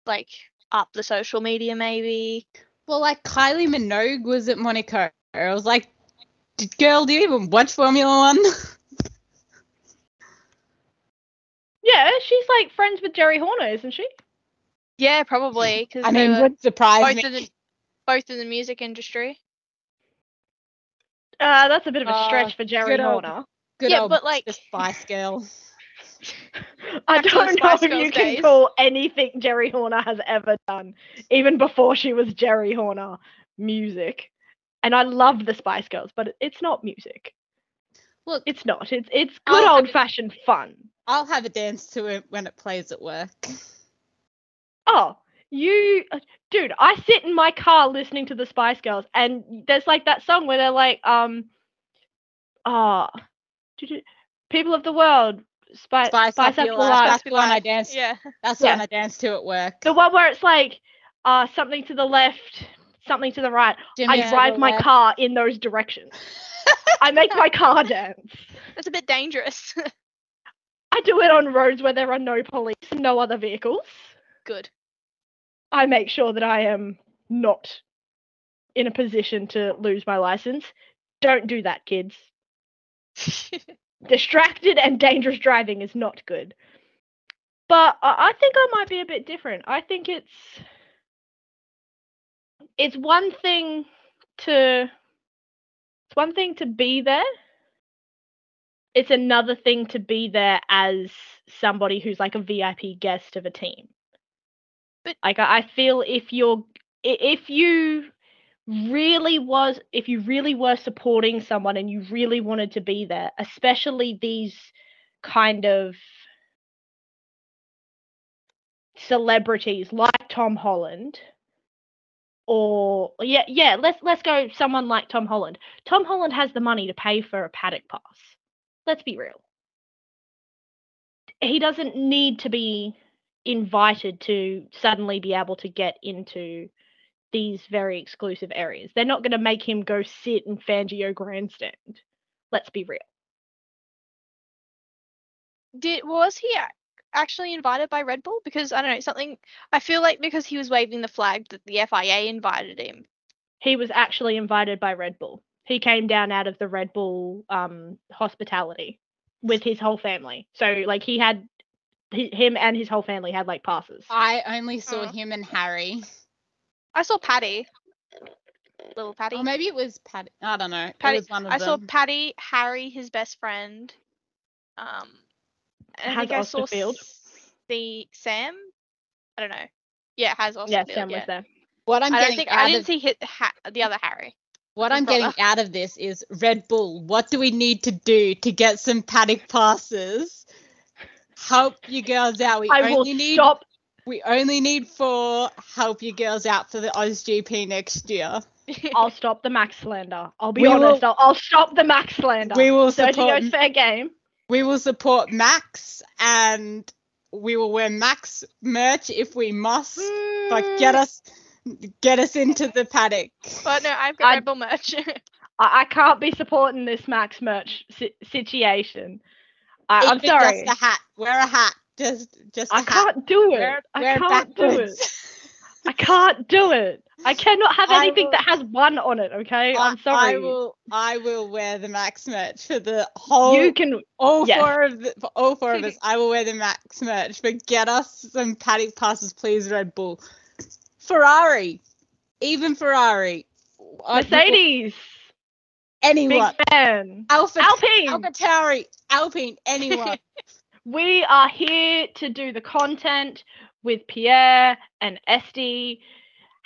like, up the social media maybe. well like Kylie Minogue was at Monaco. I was like, "D- girl, do you even watch Formula One? (laughs) Yeah, she's like friends with Geri Horner, isn't she? Yeah, probably (laughs) because I mean, would surprise both me. in the both in the music industry. Uh, that's a bit of a Uh, stretch for Geri good old- Horner. Good Yeah, old but, like- Mr. Spice Girls. (laughs) I Back to the don't know Spice if Girls you can call anything Geri Horner has ever done, even before she was Geri Horner, music. And I love the Spice Girls, but it's not music. Look, It's not. It's it's good I'll- old fashioned fun. I'll have a dance to it when it plays at work. (laughs) Oh, you, uh, dude! I sit in my car listening to the Spice Girls, and there's like that song where they're like, um, ah, people of the world, spice, Spice, spice, up your life. That's the one I dance. Yeah. That's the Yeah. one I dance to at work. The one where it's like, uh, something to the left, something to the right. Jimmy I drive my left. car in those directions. I make my car (laughs) dance. That's a bit dangerous. (laughs) I do it on roads where there are no police and no other vehicles. Good. I make sure that I am not in a position to lose my license. Don't do that, kids. (laughs) Distracted and dangerous driving is not good. But I think I might be a bit different. I think it's it's one thing to it's one thing to be there. It's another thing to be there as somebody who's like a VIP guest of a team. But- like I feel if you're if you really was if you really were supporting someone and you really wanted to be there, especially these kind of celebrities like Tom Holland or yeah, yeah, let's let's go someone like Tom Holland. Tom Holland has the money to pay for a paddock pass. Let's be real. He doesn't need to be invited to suddenly be able to get into these very exclusive areas. They're not going to make him go sit in Fangio grandstand. Let's be real. Did was he actually invited by Red Bull? Because I don't know something. I feel like because he was waving the flag that the FIA invited him. He was actually invited by Red Bull. He came down out of the Red Bull um, hospitality with his whole family. So like he had hi- him and his whole family had like passes. I only saw him and Harry. I saw Paddy, little Paddy. Or maybe it was Paddy. I don't know. Paddy- it was one of I saw them. Paddy, Harry, his best friend. Um, and I Has think I saw Osterfield. the Sam. I don't know. Yeah, it has Osterfield. yeah, Sam yeah. was there. what I'm I getting think out I didn't of see hit ha- the other Harry. what I'm getting out of this is Red Bull. What do we need to do to get some paddock passes? Help you girls out. We I will only need stop. we only need four. Help you girls out for the OzGP next year. (laughs) I'll stop the Max slander. I'll be We honest. will- I'll, I'll stop the Max slander. We will Dirty support goes fair game. we will support Max and we will wear Max merch if we must. But get Mm, us get us into the paddock. But no, I've got I- Red Bull merch. (laughs) I, I can't be supporting this Max merch si- situation. I, I'm Even sorry. Just a hat. Wear a hat. Just just a I hat. can't do it. Wear, I wear can't do it. I can't do it. I cannot have (laughs) anything will- that has one on it. Okay, I- I'm sorry. I will I will wear the Max merch for the whole You can. all yes. four of the, all four of us. I will wear the Max merch. But get us some paddock passes, please, Red Bull. Ferrari. Even Ferrari. Mercedes. Anyone. Big fan. Alpha Alpine. AlphaTauri. Alpine. Anyone. (laughs) We are here to do the content with Pierre and Esty.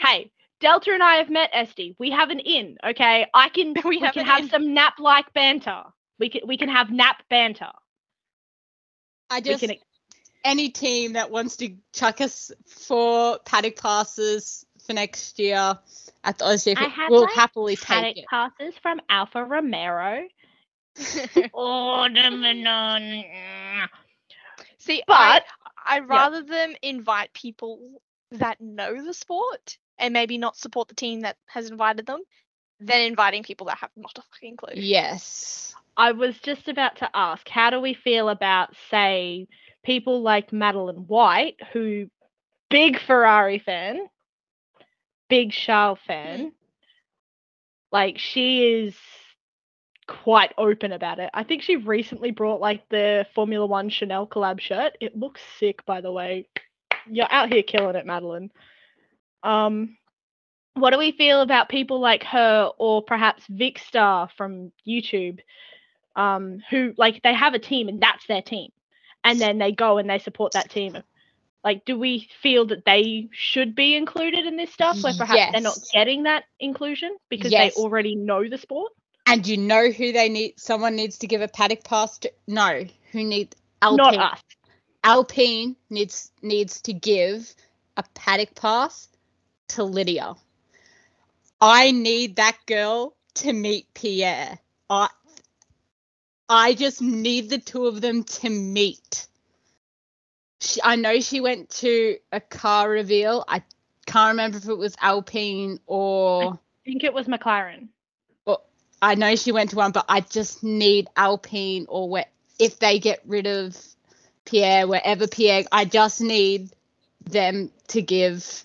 Hey, Delta and I have met Esty. We have an in, okay? I can (laughs) We we, have can have in. some nap like banter. We can we can have nap banter. I just can any team that wants to chuck us for paddock passes for next year at the OzGP I had, will like, happily take it. passes from Alfa Romero. (laughs) the See, But- I, I'd rather them invite people that know the sport and maybe not support the team that has invited them than inviting people that have not a fucking clue. Yes. I was just about to ask, how do we feel about, say, people like Madeline White, who big Ferrari fan, big Charles fan, like she is quite open about it. I think she recently brought like the Formula One Chanel collab shirt. It looks sick, by the way. You're out here killing it, Madeline. Um, what do we feel about people like her or perhaps Vicstar from YouTube? um, who like they have a team and that's their team, and then they go and they support that team. Like, do we feel that they should be included in this stuff, where perhaps they're not getting that inclusion because Yes. they already know the sport? And you know who they need? Someone needs to give a paddock pass to. No, who need Alpine? Not us. Alpine needs needs to give a paddock pass to Lydia. I need that girl to meet Pierre. I I just need the two of them to meet. She, I know she went to a car reveal. I can't remember if it was Alpine or I think it was McLaren. But I know she went to one, but I just need Alpine or where if they get rid of Pierre, wherever Pierre, I just need them to give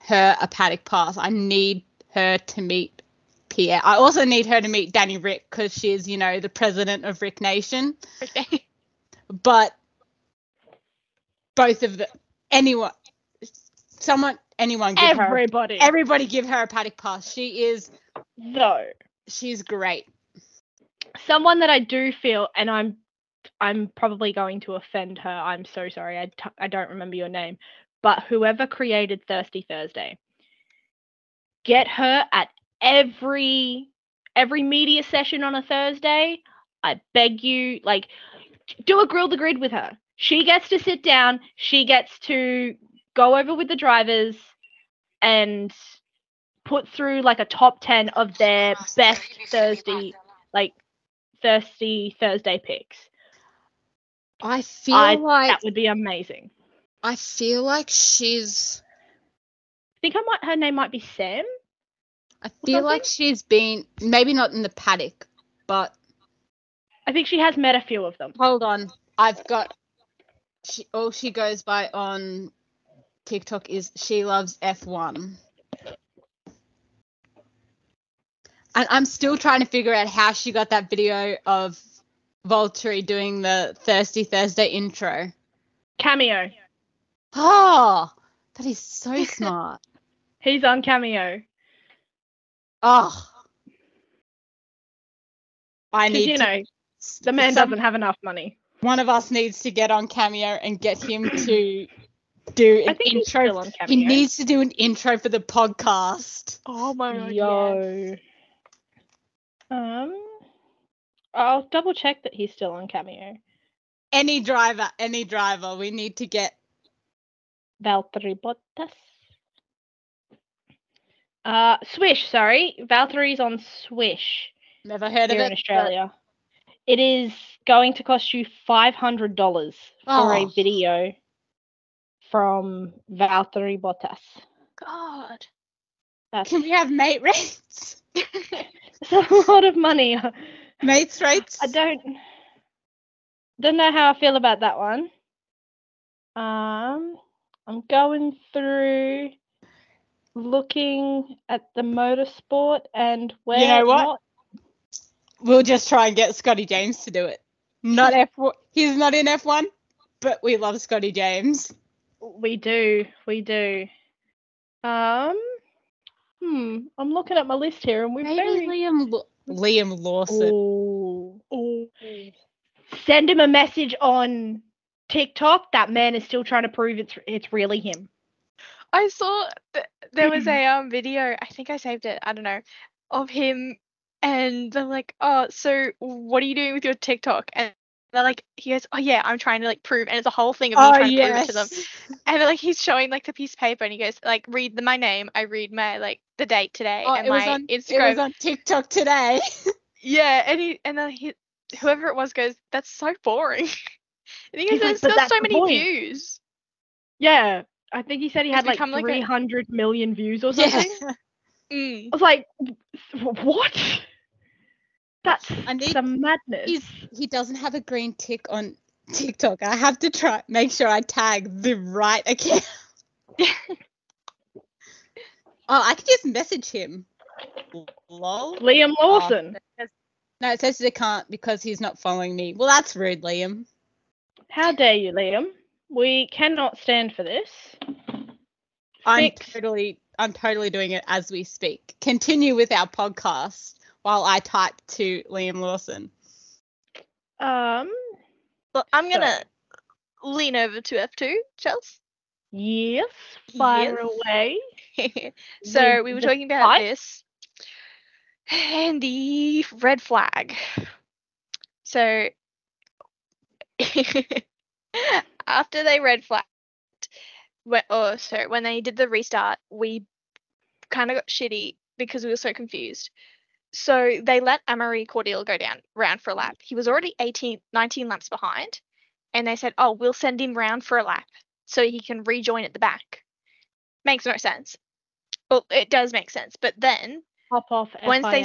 her a paddock pass. I need her to meet Pierre. I also need her to meet Danny Rick because she's, you know, the president of Rick Nation. (laughs) But both of the anyone, someone, anyone, give her, Everybody. everybody, give her a paddock pass. She is, no, she's great. someone that I do feel, and I'm, I'm probably going to offend her. I'm so sorry. I, t- I don't remember your name, but whoever created Thirsty Thursday, get her at every every media session on a Thursday. I beg you, like, do a grill the grid with her. She gets to sit down. She gets to go over with the drivers and put through like a top 10 of their best Thursday, like thirsty Thursday picks. I feel I, like that would be amazing. I feel like she's I think I might her name might be Sam. I feel like she's been maybe not in the paddock, but I think she has met a few of them. hold on. I've got she all she goes by on TikTok is she loves F1. And I'm still trying to figure out how she got that video of Valtteri doing the Thirsty Thursday intro. Cameo. Oh, that is so (laughs) smart. He's on Cameo. Oh. I need you to, know, the man some- doesn't have enough money. One of us needs to get on Cameo and get him to do I an think he's intro. still on Cameo. He needs to do an intro for the podcast. Oh my god. Yo. Um, I'll double check that he's still on Cameo. Any driver, any driver, we need to get. Valtteri Bottas. Uh, Swish, sorry. Valtteri's on Swish Never heard of here it. in but- Australia. It is going to cost you $500 for a Oh. video from Valtteri Bottas. God. That's, Can we have mate rates? that's a lot of money. Mates rates? I don't don't know how I feel about that one. Um, I'm going through looking at the motorsport and where You know what? not- We'll just try and get Scotty James to do it. Not F1. He's not in F1, but we love Scotty James. we do, we do. Um, hmm, I'm looking at my list here and we're Maybe very Liam Law- Liam Lawson. Ooh, ooh. Send him a message on TikTok. That man is still trying to prove it's it's really him. I saw th- there was (clears throat) a um video. I think I saved it. I don't know of him, and they're like, "Oh, so what are you doing with your TikTok?" And they're like, "He goes, oh yeah, I'm trying to like prove," and it's a whole thing of me oh, trying to prove it to them. (laughs) And like he's showing like the piece of paper, and he goes, "Like read the, my name. I read my like the date today Oh, and it, was my on, it Instagram." was on TikTok today. (laughs) Yeah, and he and then he whoever it was goes, "That's so boring." (laughs) and he goes, like, "There's "But still so many point." views." Yeah, I think he said he had like like a- 300 million views or Yeah. Mm. I was like, what? That's need- some madness. He's, he doesn't have a green tick on TikTok. I have to try make sure I tag the right account. (laughs) oh, I could just message him. Lol. Liam Lawson. No, it says they can't because he's not following me. Well, that's rude, Liam. How dare you, Liam? We cannot stand for this. I'm Fix. totally, I'm totally doing it as we speak. Continue with our podcast while I type to Liam Lawson. Um, Well, I'm gonna lean over to F2, Chels. yes, fire Yes. away. (laughs) so With we were talking about fight? this and the red flag. So (laughs) after they red flagged, when, oh sorry, when they did the restart, we kind of got shitty because we were so confused. So they let Amaury Cordeel go down round for a lap. He was already 18, 19 laps behind, and they said, "Oh, we'll send him round for a lap so he can rejoin at the back." Makes no sense. Well, it does make sense, but then Hop off. once they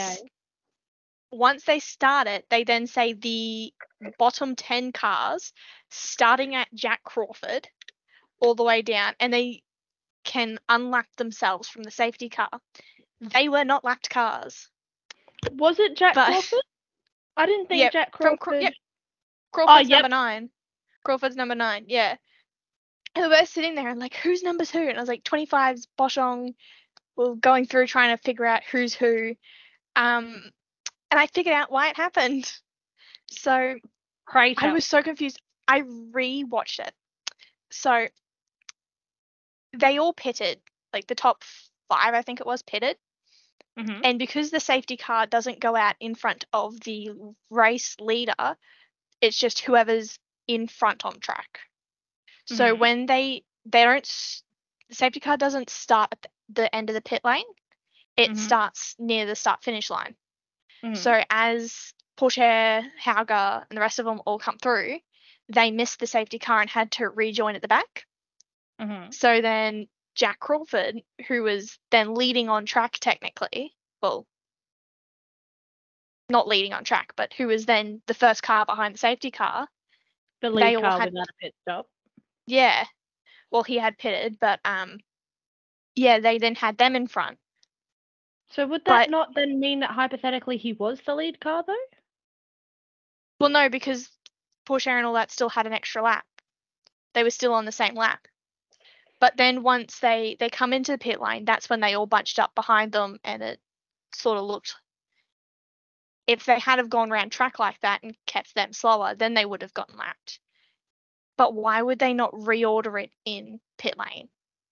once they start it, they then say the bottom 10 cars starting at Jack Crawford all the way down and they can unlap themselves from the safety car. They were not lapped cars. Was it Jack but- Crawford? I didn't think Yep, Jack from Crawford. Cra- yep. Crawford's yep. number 9. Crawford's number 9. Yeah. And we were sitting there and like who's number 2? And I was like 25's Boschung. We're going through trying to figure out who's who. Um and I figured out why it happened. So Crater. I was so confused. I rewatched it. So they all pitted, like the top five, I think it was, pitted. Mhm. And because the safety car doesn't go out in front of the race leader, it's just whoever's in front on track. So Mhm. when they they don't, the safety car doesn't start at the- end of the pit lane. it Mhm. starts near the start finish line. Mhm. So as Pourchaire, Hauger, and the rest of them all come through, they missed the safety car and had to rejoin at the back. Mhm. So then Jack Crawford, who was then leading on track technically, well, not leading on track, but who was then the first car behind the safety car, the lead car had- without a pit stop. yeah, well, he had pitted, but um, yeah, they then had them in front. So would that But- not then mean that hypothetically he was the lead car though? Well, no, because Pourchaire and all that still had an extra lap. They were still on the same lap. But then once they they come into the pit lane, that's when they all bunched up behind them, and it sort of looked. If they had have gone around track like that and kept them slower, then they would have gotten lapped. But why would they not reorder it in pit lane?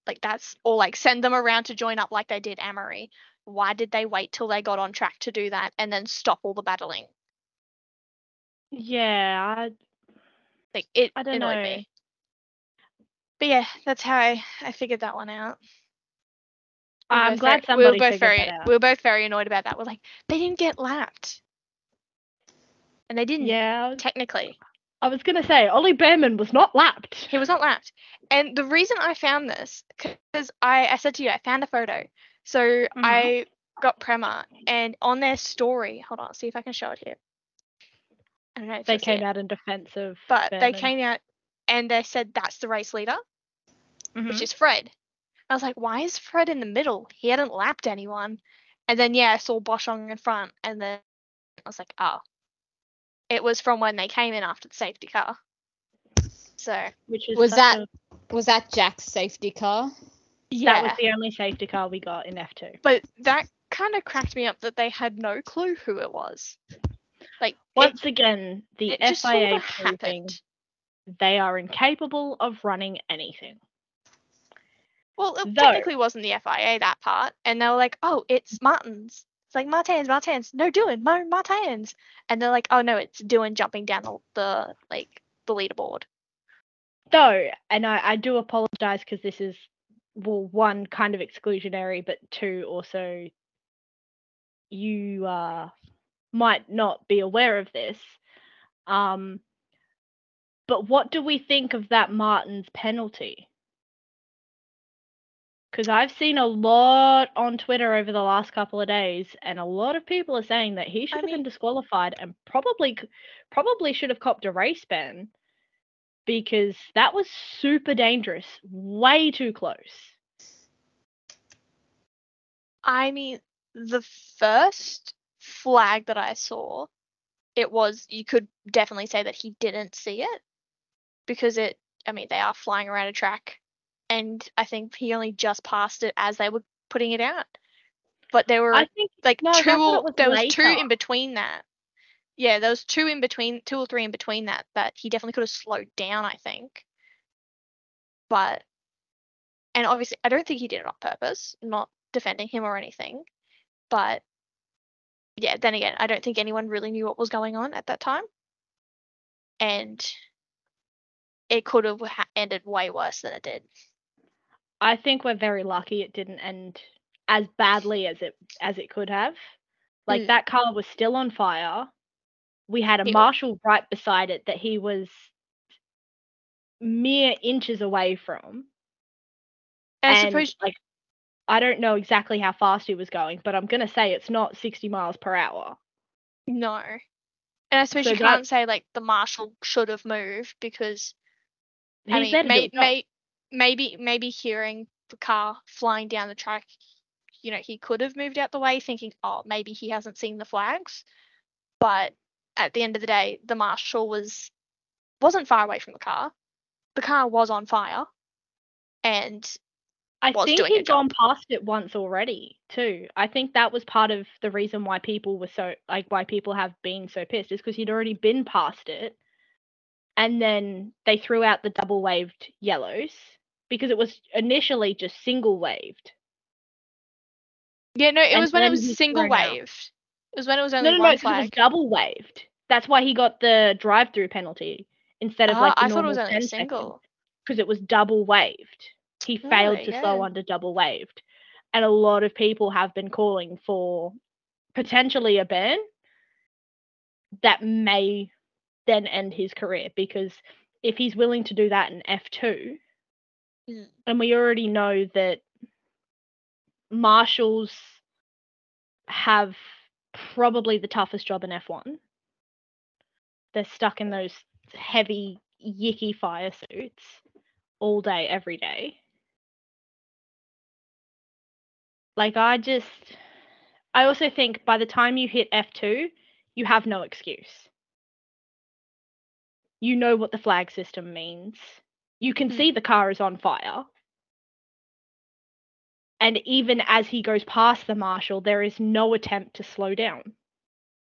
Like that's or like send them around to join up like they did Amaury. Why did they wait till they got on track to do that and then stop all the battling? Yeah, I, Like it I don't annoyed know. me. But yeah, that's how I, I figured that one out. We I'm glad very, we were both very that out. we were both very annoyed about that. We're like, they didn't get lapped. And they didn't yeah. Technically. I was gonna say Ollie Bearman was not lapped. He was not lapped. And the reason I found this, because I, I said to you, I found a photo. So Mm-hmm. I got Prema, and on their story, hold on, see if I can show it here. I don't know if They came it, out in defense of. but they came out and they said that's the race leader. Mhm. which is Fred. I was like, why is Fred in the middle? He hadn't lapped anyone. And then yeah, I saw Boschung in front, and then I was like, oh, it was from when they came in after the safety car. So which is Was that- a- Was that Jack's safety car? yeah, that was the only safety car we got in F2. but that kind of cracked me up that they had no clue who it was. Like it, Once again, the it FIA proving they are incapable of running anything. Well, it Though- technically wasn't the FIA that part, and they were like, "Oh, it's Martins." It's like Martins, Martins. No, doing Martins, and they're like, "Oh no, it's doing jumping down the, the like the leaderboard." Though, and I, I do apologize because this is well one kind of exclusionary, but two also you uh might not be aware of this. Um but what do we think of that Martin's penalty? Because I've seen a lot on Twitter over the last couple of days, and a lot of people are saying that he should have mean- been disqualified and probably probably should have copped a race ban because that was super dangerous, way too close. I mean, the first flag that I saw, it was you could definitely say that he didn't see it because it. I mean, they are flying around a track, and I think he only just passed it as they were putting it out. But there were I think like no, two thought it or, was there was two in between that. Yeah, there was two in between, two or three in between that that he definitely could have slowed down. I think, but and obviously I don't think he did it on purpose. Not defending him or anything, but yeah. Then again, I don't think anyone really knew what was going on at that time, and it could have ha- ended way worse than it did. I think we're very lucky it didn't end as badly as it as it could have. Like Mm. that car was still on fire. We had a It marshal right beside it that he was mere inches away from. I and suppose like I don't know exactly how fast he was going, but I'm gonna say it's not 60 miles per hour. No. And I suppose So you can't say like the marshal should have moved because He I mean said may, was- may, maybe maybe hearing the car flying down the track, you know, he could have moved out the way thinking, oh, maybe he hasn't seen the flags. But at the end of the day, the marshal was wasn't far away from the car. The car was on fire. And I think he'd gone past it once already too. I think that was part of the reason why people were so like why people have been so pissed is because he'd already been past it, and then they threw out the double waved yellows because it was initially just single waved. yeah, no, it And was when it was single waved. It was when it was No, only no, no, one 'cause it was double waved. That's why he got the drive-through penalty instead of Ah, like the I thought it was only 10 single. because it was double waved. He Oh, failed to you slow under double waved. and a lot of people have been calling for potentially a ban that may then end his career because if he's willing to do that in F2, Mm. Mm. and we already know that marshals have probably the toughest job in F1. They're stuck in those heavy, yicky fire suits all day, every day. Like, I just. I also think by the time you hit F2, you have no excuse. You know what the flag system means. You can Mm. see the car is on fire. And even as he goes past the marshal, there is no attempt to slow down.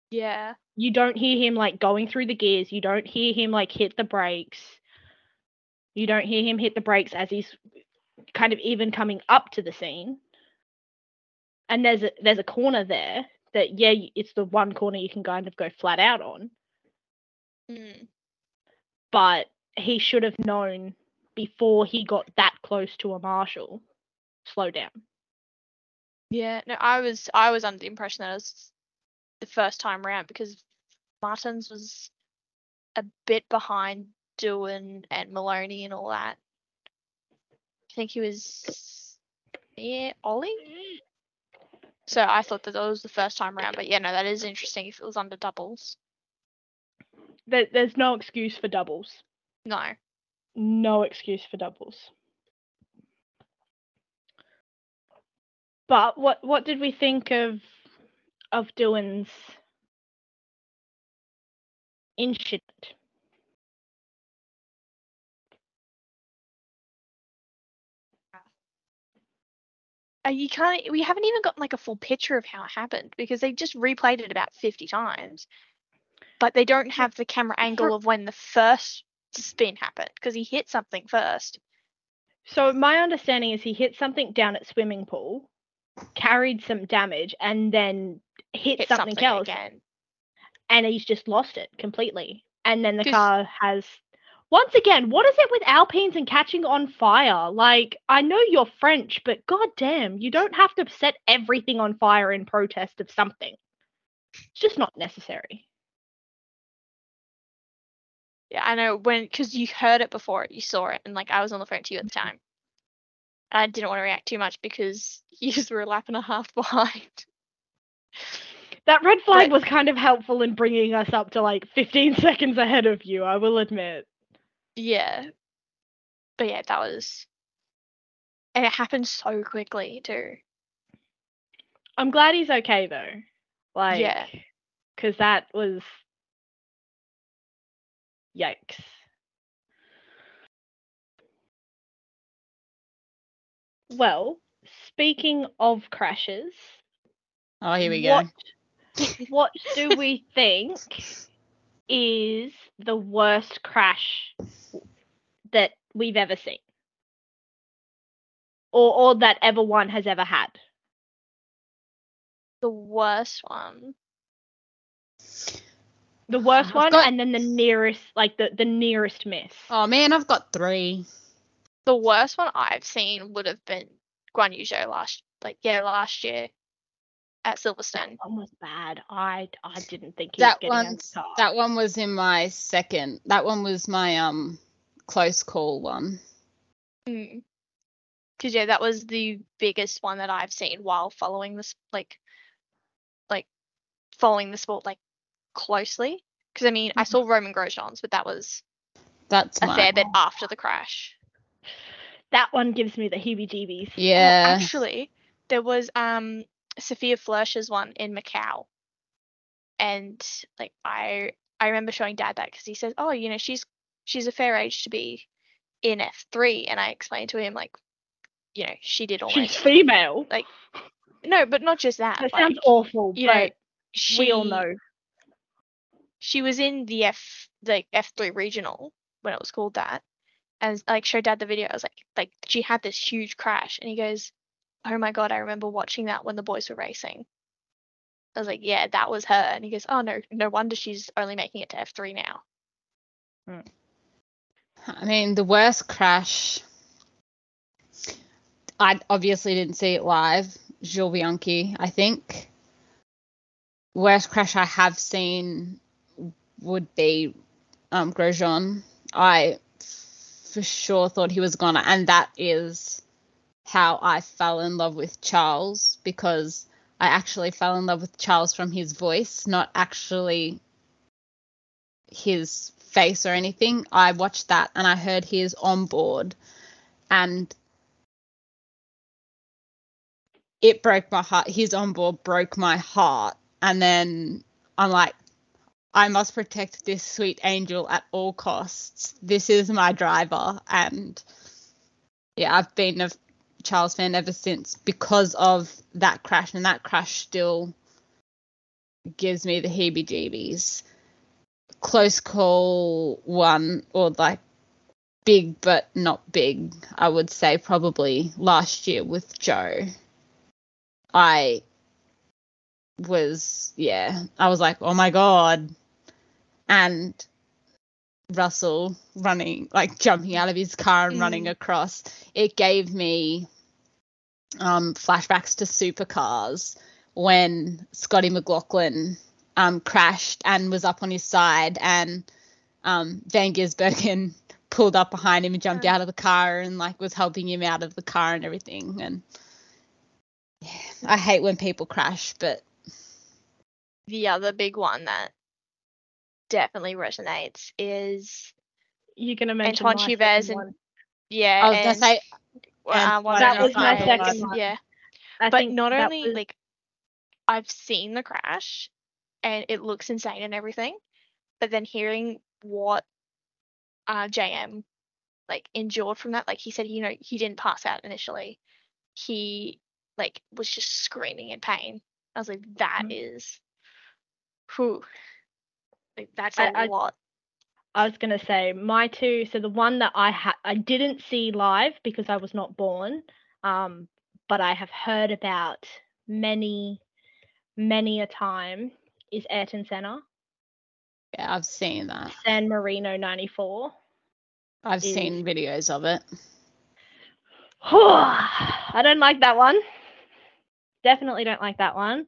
Yeah. You don't hear him like going through the gears. You don't hear him like hit the brakes. You don't hear him hit the brakes as he's kind of even coming up to the scene. And there's a there's a corner there that yeah, it's the one corner you can kind of go flat out on. Mm. but he should have known before he got that close to a marshal. Slow down. Yeah. No, I was I was under the impression that it was the first time round because Martins was a bit behind Doohan and Maloney and all that. I think he was yeah, Ollie. So I thought that that was the first time round, but yeah, no, that is interesting if it was under doubles. There, there's no excuse for doubles. No. No excuse for doubles. But what what did we think of of Doohan's incident? Uh, you can't. We haven't even gotten like a full picture of how it happened because they just replayed it about fifty times, but they don't have the camera angle of when the first spin happened because he hit something first. So my understanding is he hit something down at swimming pool, carried some damage, and then hit, Hit something, something, else, again. and he's just lost it completely. And then the 'Cause- car has. Once again, what is it with Alpines and catching on fire? Like, I know you're French, but goddamn, you don't have to set everything on fire in protest of something. It's just not necessary. Yeah, I know when because you heard it before you saw it, and like I was on the phone to you at the mm-hmm. time. And I didn't want to react too much because (laughs) you were a lap and a half (laughs) behind. That red flag But- was kind of helpful in bringing us up to like 15 (laughs) seconds ahead of you, I will admit. Yeah. But yeah, that was and it happened so quickly too. I'm glad he's okay though. Like, Yeah. because that was yikes. Well, speaking of crashes, Oh, here we go. what (laughs) what do we think is the worst crash that we've ever seen? Or or that ever one has ever had? The worst one. The worst I've one got- and then the nearest like the, the nearest miss. Oh man, I've got three. The worst one I've seen would have been Guan Yu Zhou last like yeah, last year at Silverstone. That one was bad. I I didn't think he That was getting out of one's the that one was in my second. That one was my um close call one. Mm. Cause yeah, that was the biggest one that I've seen while following this like like following the sport like closely. Because I mean, I saw Romain Grosjean's, but that was That's a my fair bit after the crash. that one gives me the heebie-jeebies. Yeah. actually, there was um Sophia Flörsch's one in Macau, and like I I remember showing Dad that because he says, oh, you know, she's she's a fair age to be in F three, and I explained to him like, you know, she did all She's female. Like, no, but not just that. That like, sounds awful, you but know, she we all know. She was in the F the F three regional when it was called that, and like showed dad the video. I was like, like she had this huge crash, and he goes, "Oh my god, I remember watching that when the boys were racing." I was like, "Yeah, that was her," and he goes, "Oh no, no wonder she's only making it to F three now." Hmm. I mean, the worst crash. I obviously didn't see it live. Jules Bianchi, I think. Worst crash I have seen would be um, Grosjean. I for sure thought he was gonna, and that is how I fell in love with Charles because I actually fell in love with Charles from his voice, not actually his face or anything. I watched that and I heard his on board, and it broke my heart. His on board broke my heart, and then I'm like, I must protect this sweet angel at all costs. This is my driver. And yeah, I've been a Charles fan ever since because of that crash. And that crash still gives me the heebie jeebies. Close call one, or like big but not big, I would say probably last year with Joe. I was, yeah, I was like, oh my God, and Russell running, like jumping out of his car and mm. running across, it gave me um, flashbacks to supercars when Scotty McLaughlin um, crashed and was up on his side, and um, Van Gisbergen (laughs) pulled up behind him and jumped out of the car and like was helping him out of the car and everything. And yeah, I hate when people crash, but the other big one that definitely resonates is you're gonna mention Antoine Hubert and yeah, I was gonna say uh, that was my second one. Yeah, I but not only was... like I've seen the crash and it looks insane and everything, but then hearing what uh, JM like endured from that, like he said, you know, he didn't pass out initially. He like was just screaming in pain. I was like, that mm-hmm. is, whew, like that's a I, lot. I was gonna say my two. So the one that I had, I didn't see live because I was not born, um, but I have heard about many, many a time is Ayrton Senna. Yeah, I've seen that. San Marino '94. I've is... seen videos of it. (sighs) I don't like that one. Definitely don't like that one.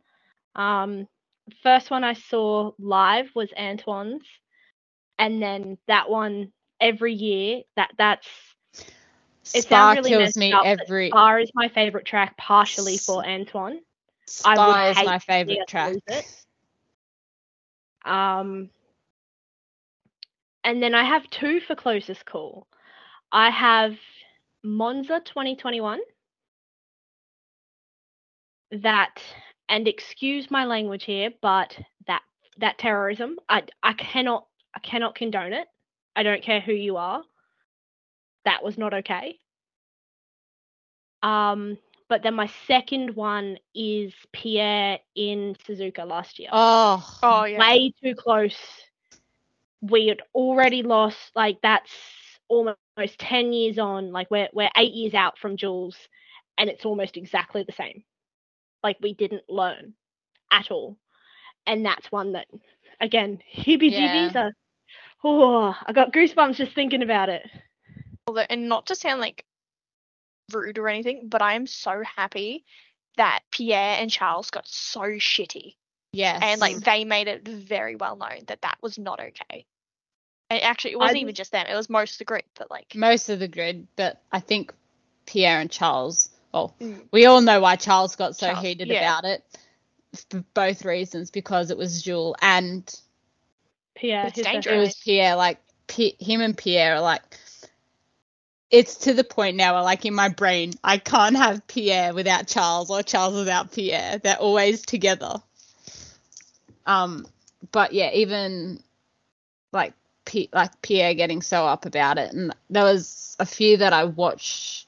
Um, first one I saw live was Antoine's, and then that one every year. That that's it Spa really kills me up, every. Spa is my favorite track, partially for Antoine. Spa is my favorite track. Um, and then I have two for closest call. I have Monza 2021 that and excuse my language here, but that that terrorism, I I cannot I cannot condone it. I don't care who you are. That was not okay. Um, but then my second one is Pierre in Suzuka last year. Oh, oh yeah. Way too close. We had already lost like that's almost 10 years on. Like we're we're 8 years out from Jules and it's almost exactly the same like we didn't learn at all. And that's one that, again, heebie jeebies yeah. are. Oh, I got goosebumps just thinking about it. Although, and not to sound like rude or anything, but I am so happy that Pierre and Charles got so shitty. Yes. And like they made it very well known that that was not okay. And actually, it wasn't I, even just them; it was most of the group, But like most of the grid, but I think Pierre and Charles well, mm. we all know why Charles got so Charles, heated yeah. about it for both reasons because it was Jules and Pierre. It's dangerous. It was Pierre. Like P- him and Pierre are like. It's to the point now where, like in my brain, I can't have Pierre without Charles or Charles without Pierre. They're always together. Um, but yeah, even like P- like Pierre getting so up about it, and there was a few that I watched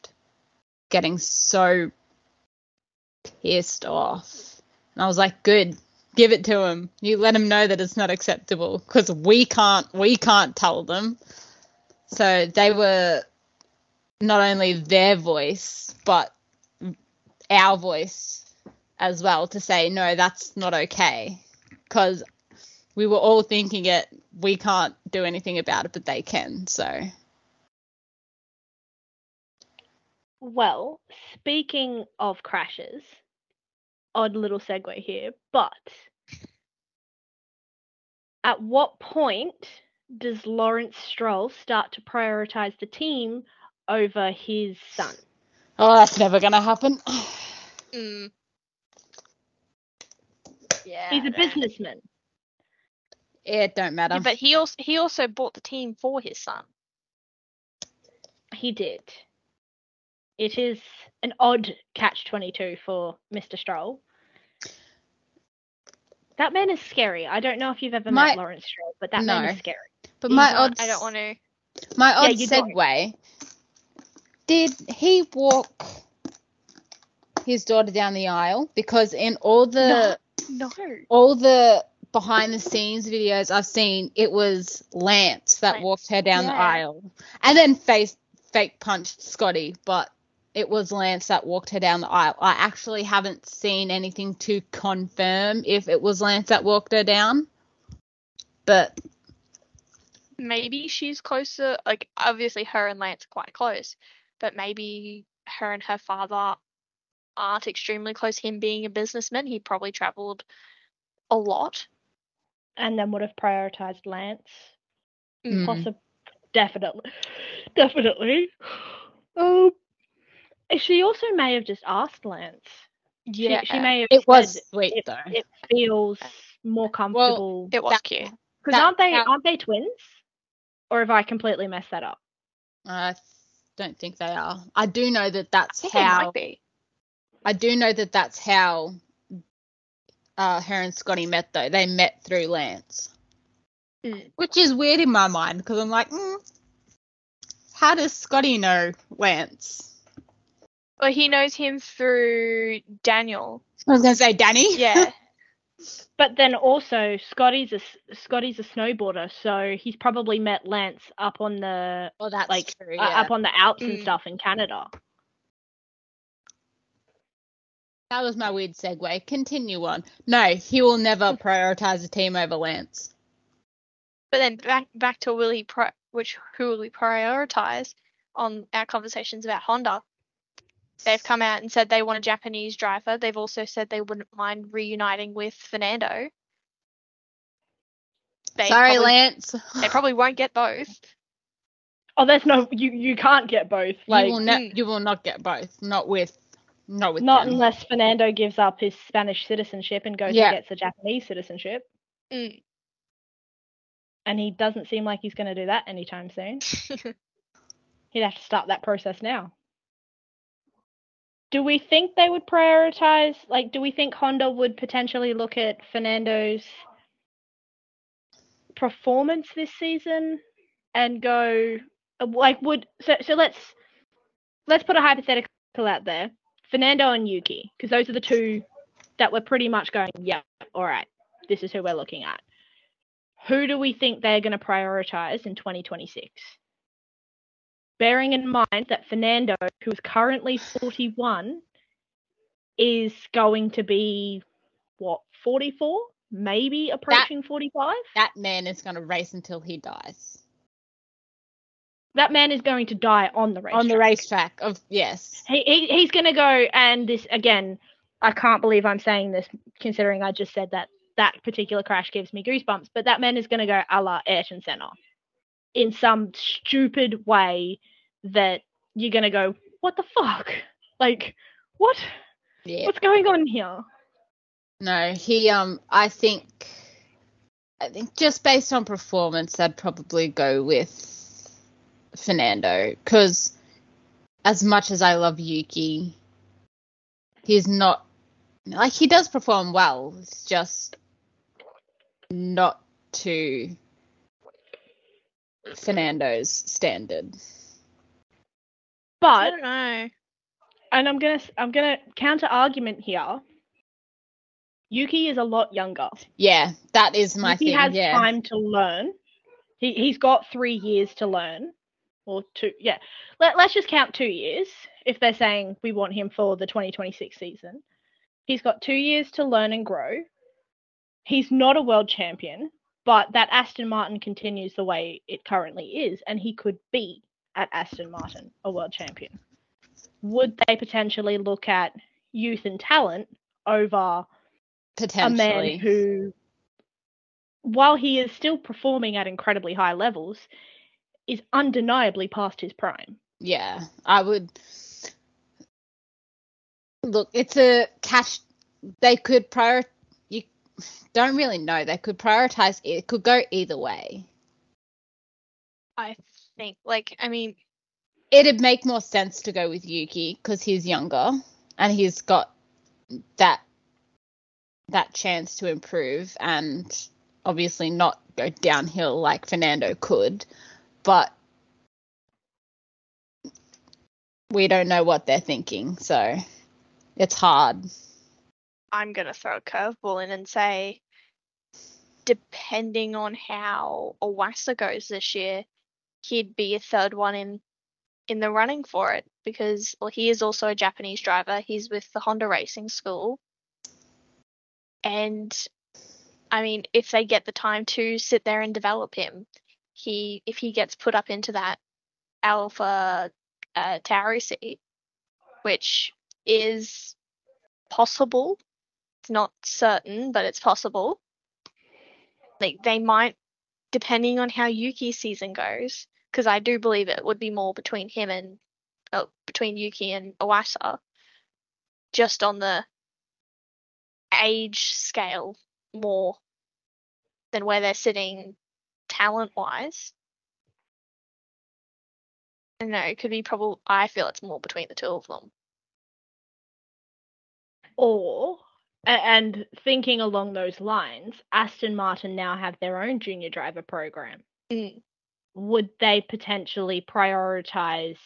getting so pissed off. And I was like, good, give it to him. You let him know that it's not acceptable because we can't we can't tell them. So they were not only their voice but our voice as well to say no, that's not okay because we were all thinking it. We can't do anything about it, but they can. So Well, speaking of crashes, odd little segue here, but at what point does Lawrence Stroll start to prioritize the team over his son? Oh, that's never gonna happen. (sighs) Mm. Yeah. He's a man. businessman. It don't matter. Yeah, but he also he also bought the team for his son. He did. It is an odd catch 22 for Mr. Stroll. That man is scary. I don't know if you've ever My- met Lawrence Stroll, but that man is scary. but He's my not- odd I don't want to. my odd you don't. segue. Did he walk his daughter down the aisle? Because in all the No. all the behind the scenes videos I've seen, it was Lance that Lance. walked her down the aisle, and then face fake punched Scotty, but it was Lance that walked her down the aisle. I actually haven't seen anything to confirm if it was Lance that walked her down, but Maybe she's closer. Like obviously, her and Lance are quite close, but maybe her and her father aren't extremely close. Him being a businessman, he probably travelled a lot. And then would have prioritized Lance. Mm. Possibly. Definitely. Definitely. Um, she also may have just asked Lance. She- Yeah, She, may have it was said sweet it, though. it feels more comfortable. Well, it was that- cute. Because aren't they that- aren't they twins? Or have I completely messed that up? I don't think they are. I do know that that's I think they how. might be. I do know that that's how uh, her and Scotty met, though. They met through Lance, Mm. which is weird in my mind because I'm like, mm, how does Scotty know Lance? Well, he knows him through Daniel. I was gonna say Danny. (laughs) Yeah. But then also Scotty's a s- Scotty's a snowboarder, so he's probably met Lance up on the well, that's like true. uh, up on the Alps and Mm. stuff in Canada. that was my weird segue. Continue on. No, he will never prioritize the team over Lance. But then back back to will he pri- which who will he prioritize on our conversations about Honda? They've come out and said they want a Japanese driver. They've also said they wouldn't mind reuniting with Fernando. They Sorry, probably, Lance. They probably won't get both. Oh, there's no you you can't get both. Like you will ne- you will not get both. Not with, not with not them. unless Fernando gives up his Spanish citizenship and goes Yeah. and gets a Japanese citizenship. Mm. And he doesn't seem like he's going to do that anytime soon. (laughs) He'd have to start that process now. Do we think they would prioritize? Like, do we think Honda would potentially look at Fernando's performance this season and go uh, like would so so let's let's put a hypothetical out there fernando and yuki because those are the two that were pretty much going yeah all right this is who we're looking at who do we think they're going to prioritize in 2026 bearing in mind that fernando who is currently 41 is going to be what 44 maybe approaching 45 That man is gonna race until he dies that man is going to die on the racetrack. on the racetrack. Of yes, He, he he's going to go, and this again, I can't believe I'm saying this, considering I just said that that particular crash gives me goosebumps. But that man is going to go a la Ayrton Senna, in some stupid way that you're going to go, what the fuck? Like, what? yeah. What's going on here? No, he um I think I think just based on performance I'd probably go with Fernando cuz as much as I love Yuki he's not like he does perform well it's just not to Fernando's standard. I But don't know. and I'm gonna I'm gonna counter argument here. Yuki is a lot younger. Yeah, that is my Yuki thing. has yeah. time to learn. He he's got three years to learn, or two. Yeah, Let, let's just count two years. If they're saying we want him for the 2026 season, he's got two years to learn and grow. He's not a world champion, but that Aston Martin continues the way it currently is, and he could be at Aston Martin a world champion. would they potentially look at youth and talent over a man who, while he is still performing at incredibly high levels, is undeniably past his prime? Yeah, I would. Look, it's a catch. They could prior. Don't really know. They could prioritize. It could go either way. I think, like, I mean, It'd make more sense to go with Yuki because he's younger and he's got that that chance to improve and obviously not go downhill like Fernando could, but we don't know what they're thinking, so it's hard. I'm going to throw a curveball in and say, depending on how Iwasa goes this year, he'd be a third one in in the running for it because well, he is also a Japanese driver. He's with the Honda Racing School. And I mean, if they get the time to sit there and develop him, he if he gets put up into that Alpha uh, Tauri seat, which is possible, it's not certain, but it's possible. Like they might, depending on how Yuki's season goes, because I do believe it would be more between him and oh, between Yuki and Iwasa, just on the age scale more than where they're sitting talent wise. No, it could be probably. I feel it's more between the two of them. Or, and thinking along those lines, Aston Martin now have their own junior driver program. Mm. Would they potentially prioritize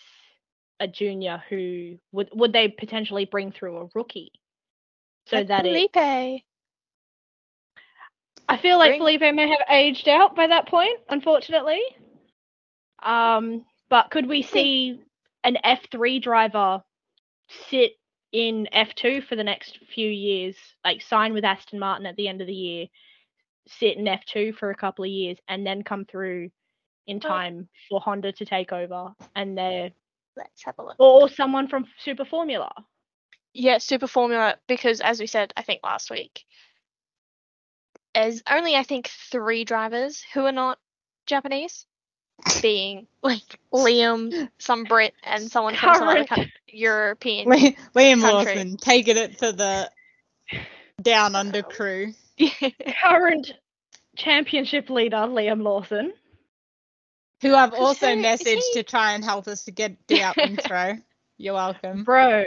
a junior who would would they potentially bring through a rookie so Like that it I feel like Bring- Felipe may have aged out by that point, unfortunately. Um, but could we see an F3 driver sit in F2 for the next few years, like sign with Aston Martin at the end of the year, sit in F2 for a couple of years, and then come through in Well- time for Honda to take over, and they're Let's have a look. or, or someone from Super Formula? Yeah, Super Formula, because as we said, I think last week, there's only I think three drivers who are not Japanese, being like Liam, some Brit, and someone from some other Current. coun- European. Li- Liam Country. Lawson taking it to the down under crew. (laughs) Current championship leader Liam Lawson. Who I've also So, messaged he- to try and help us to get the up (laughs) intro. You're welcome. bro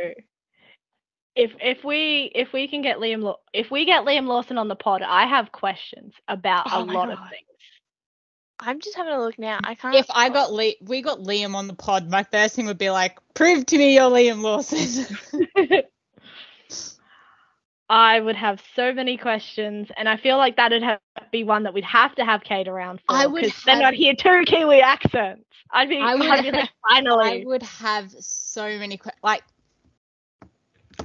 if if we if we can get liam Law- if we get liam lawson on the pod i have questions about Oh a my lot of things I'm just having a look now. I can't. If I got Lee, we got Liam on the pod, my first thing would be like, prove to me you're Liam Lawson. (laughs) i would have so many questions and i feel like that'd have be one that we'd have to have kate around for I would because then have- i'd hear two kiwi accents i'd be I i would would be like (laughs) I would have so many que- like,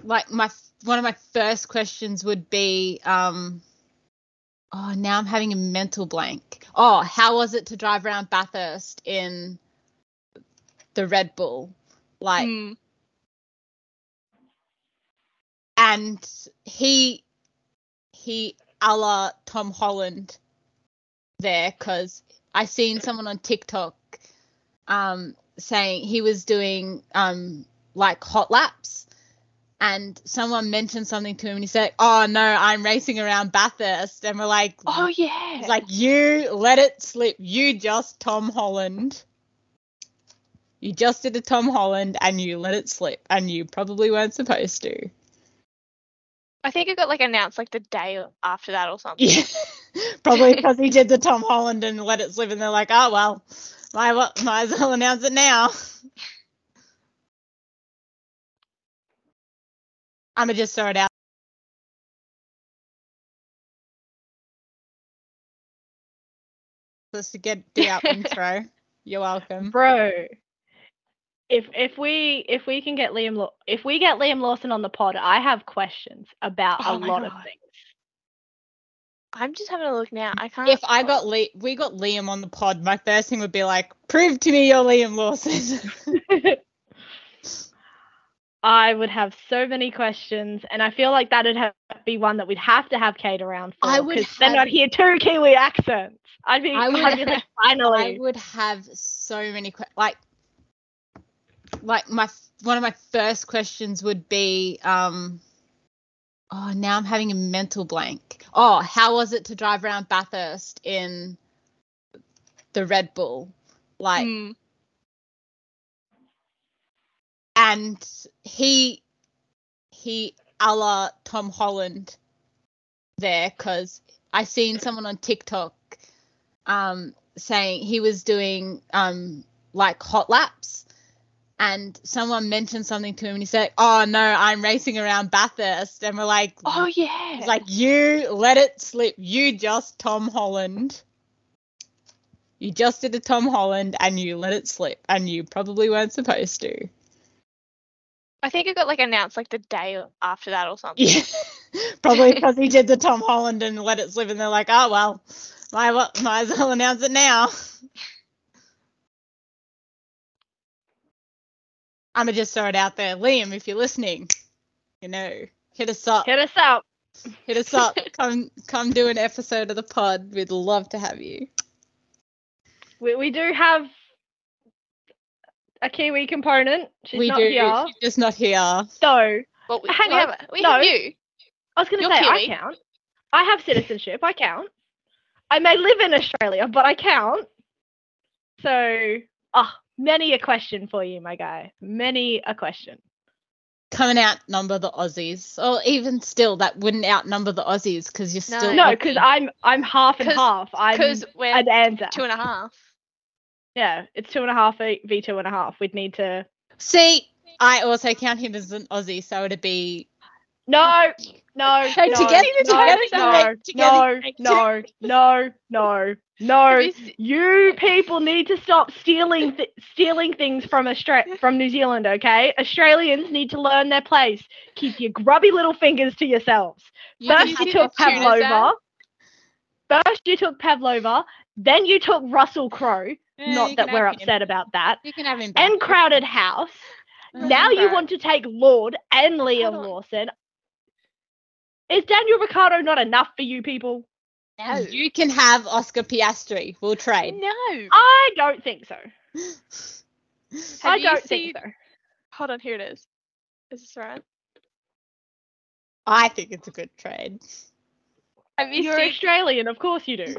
like my one of my first questions would be, um, oh, now I'm having a mental blank. Oh, how was it to drive around Bathurst in the Red Bull? Like, Hmm. and he he a la Tom Holland there because I seen someone on TikTok um saying he was doing um like hot laps and someone mentioned something to him and he said, Oh no, I'm racing around Bathurst and we're like Oh yeah. like you let it slip. You just Tom Holland. You just did a Tom Holland and you let it slip and you probably weren't supposed to. I think it got like announced like the day after that or something. Yeah. (laughs) Probably because he did the Tom Holland and let it slip, and they're like, oh, well, might, as well announce it now. (laughs) I'm going to just throw it out. Just to get the out (laughs) intro. You're welcome. bro if if we if we can get liam Law- if we get liam lawson on the pod i have questions about Oh a my lot of things I'm just having a look now. I can't. If I got Lee, we got Liam on the pod, my first thing would be like, prove to me you're Liam Lawson. (laughs) (laughs) I would have so many questions, and I feel like that'd have, be one that we'd have to have Kate around for. I would 'cause then have- I'd hear two Kiwi accents. I'd be, I I would would be like, (laughs) I would have so many questions. like like my one of my first questions would be um oh now I'm having a mental blank. Oh, how was it to drive around Bathurst in the Red Bull? Like Mm. And he he a la Tom Holland there because I seen someone on TikTok um saying he was doing um like hot laps and someone mentioned something to him and he said, Oh no, I'm racing around Bathurst and we're like Oh yeah. like you let it slip. You just Tom Holland. You just did a Tom Holland and you let it slip and you probably weren't supposed to. I think it got like announced like the day after that or something. Yeah. (laughs) Probably (laughs) because he did the Tom Holland and let it slip, and they're like, oh well, might, well, might as well announce it now. (laughs) I'ma just throw it out there, Liam, if you're listening, you know, hit us up, Hit us up. hit us up, come come do an episode of the pod. We'd love to have you. We, we do have a Kiwi component. She's we not do, here. she's just not here. So Well, we, Hang we on. have we No. have you. I was going to You're say, I count. I have citizenship. I count. I may live in Australia, but I count. So, ah, many a question for you, my guy. Many a question. Coming outnumber the Aussies, or even still, that wouldn't outnumber the Aussies because you're No. still No, Aussie. because I'm I'm half and half. I'm we're an Anzac. two and a half. Yeah, it's two and a half v v two and a half. We'd need to. See, I also count him as an Aussie, so it'd be No, no, Hey, no, together- no, together no, make- together no, no, no, no, no. You people need to stop stealing th- stealing things from Austra- from New Zealand, okay? Australians need to learn their place. Keep your grubby little fingers to yourselves. You First you took Pavlova. First you took Pavlova, then you took Russell Crowe. Yeah, Not that we're have him. upset about that. You can have him back. And Crowded House. Now you want to take Lorde and Liam. Lawson. Is Daniel Ricciardo not enough for you people? No. You can have Oscar Piastri. We'll trade. No. I don't think so. (gasps) Have I don't seen- think so. Hold on, here it is. Is this right? I think it's a good trade. Have you You're seen Australian, of course you do.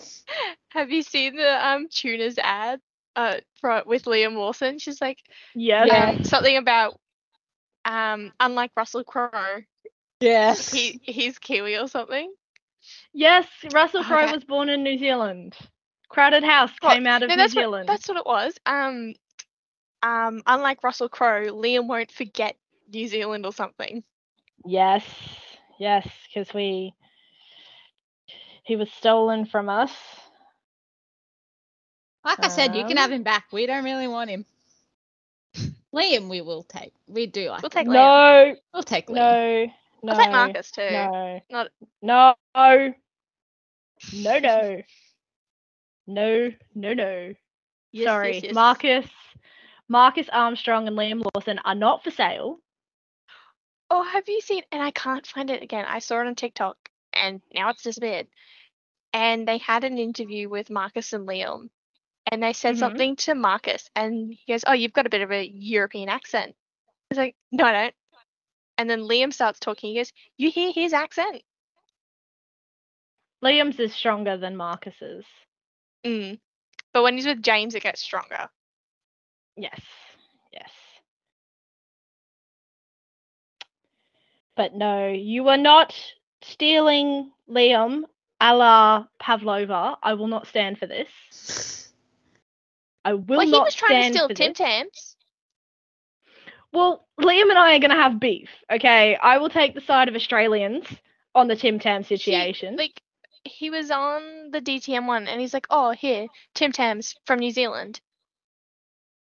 (laughs) Have you seen the um tunas ad uh for, with Liam Lawson? She's like Yes. Yeah. something about um unlike Russell Crowe, Yes. he he's Kiwi or something. Yes, Russell Oh, Crowe that- was born in New Zealand. Crowded House came out of No, New that's what Zealand. that's what it was. Um um unlike Russell Crowe, Liam won't forget New Zealand or something. Yes, yes, because we he was stolen from us. like I said, you can have Um, him back. We don't really want him. Liam, we will take. We do like. We'll him. take Liam. No, We'll take Liam. no, no. I'll take Marcus too. No. Not- No. No. No. No. No. No. No. Yes, Sorry, yes, yes. Marcus. Marcus Armstrong and Liam Lawson are not for sale. Oh, have you seen? And I can't find it again. I saw it on TikTok, and now it's disappeared. And they had an interview with Marcus and Liam, and they said Mhm. something to Marcus, and he goes, "Oh, you've got a bit of a European accent." He's like, "No, I don't." And then Liam starts talking. He goes, "You hear his accent?" Liam's is stronger than Marcus's. Mm. But when he's with James, it gets stronger. Yes. Yes. But no, you are not stealing Liam a la Pavlova. I will not stand for this. I will well, he was trying to steal Tim. Tams. Well, Liam and I are going to have beef. Okay, I will take the side of Australians on the Tim Tam He- situation. like he was on the DTM one, and he's like, "Oh, here, Tim Tams from New Zealand."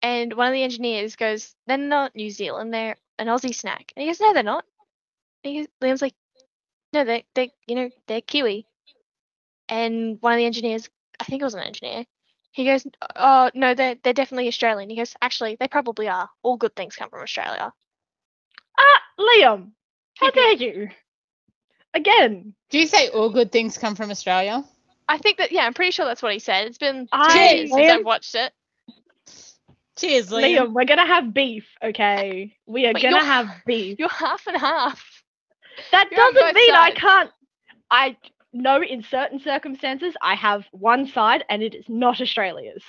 And one of the engineers goes, "They're not New Zealand. They're an Aussie snack." And he goes, "No, they're not." And he goes, Liam's like, "No, they, they, you know, they're Kiwi." And one of the engineers, I think it was an engineer, he goes, "Oh, no, they're they're definitely Australian." He goes, "Actually, they probably are. All good things come from Australia." Ah, Liam, how dare you? Again, Do you say all good things come from Australia? I think that yeah, I'm pretty sure that's what he said. It's been I, years since I've watched it. Cheers, Liam. Liam, we're gonna have beef, okay? We are Wait, gonna have beef. (laughs) You're half and half. That you're doesn't both mean I can't. I know in certain circumstances I have one side and it is not Australia's.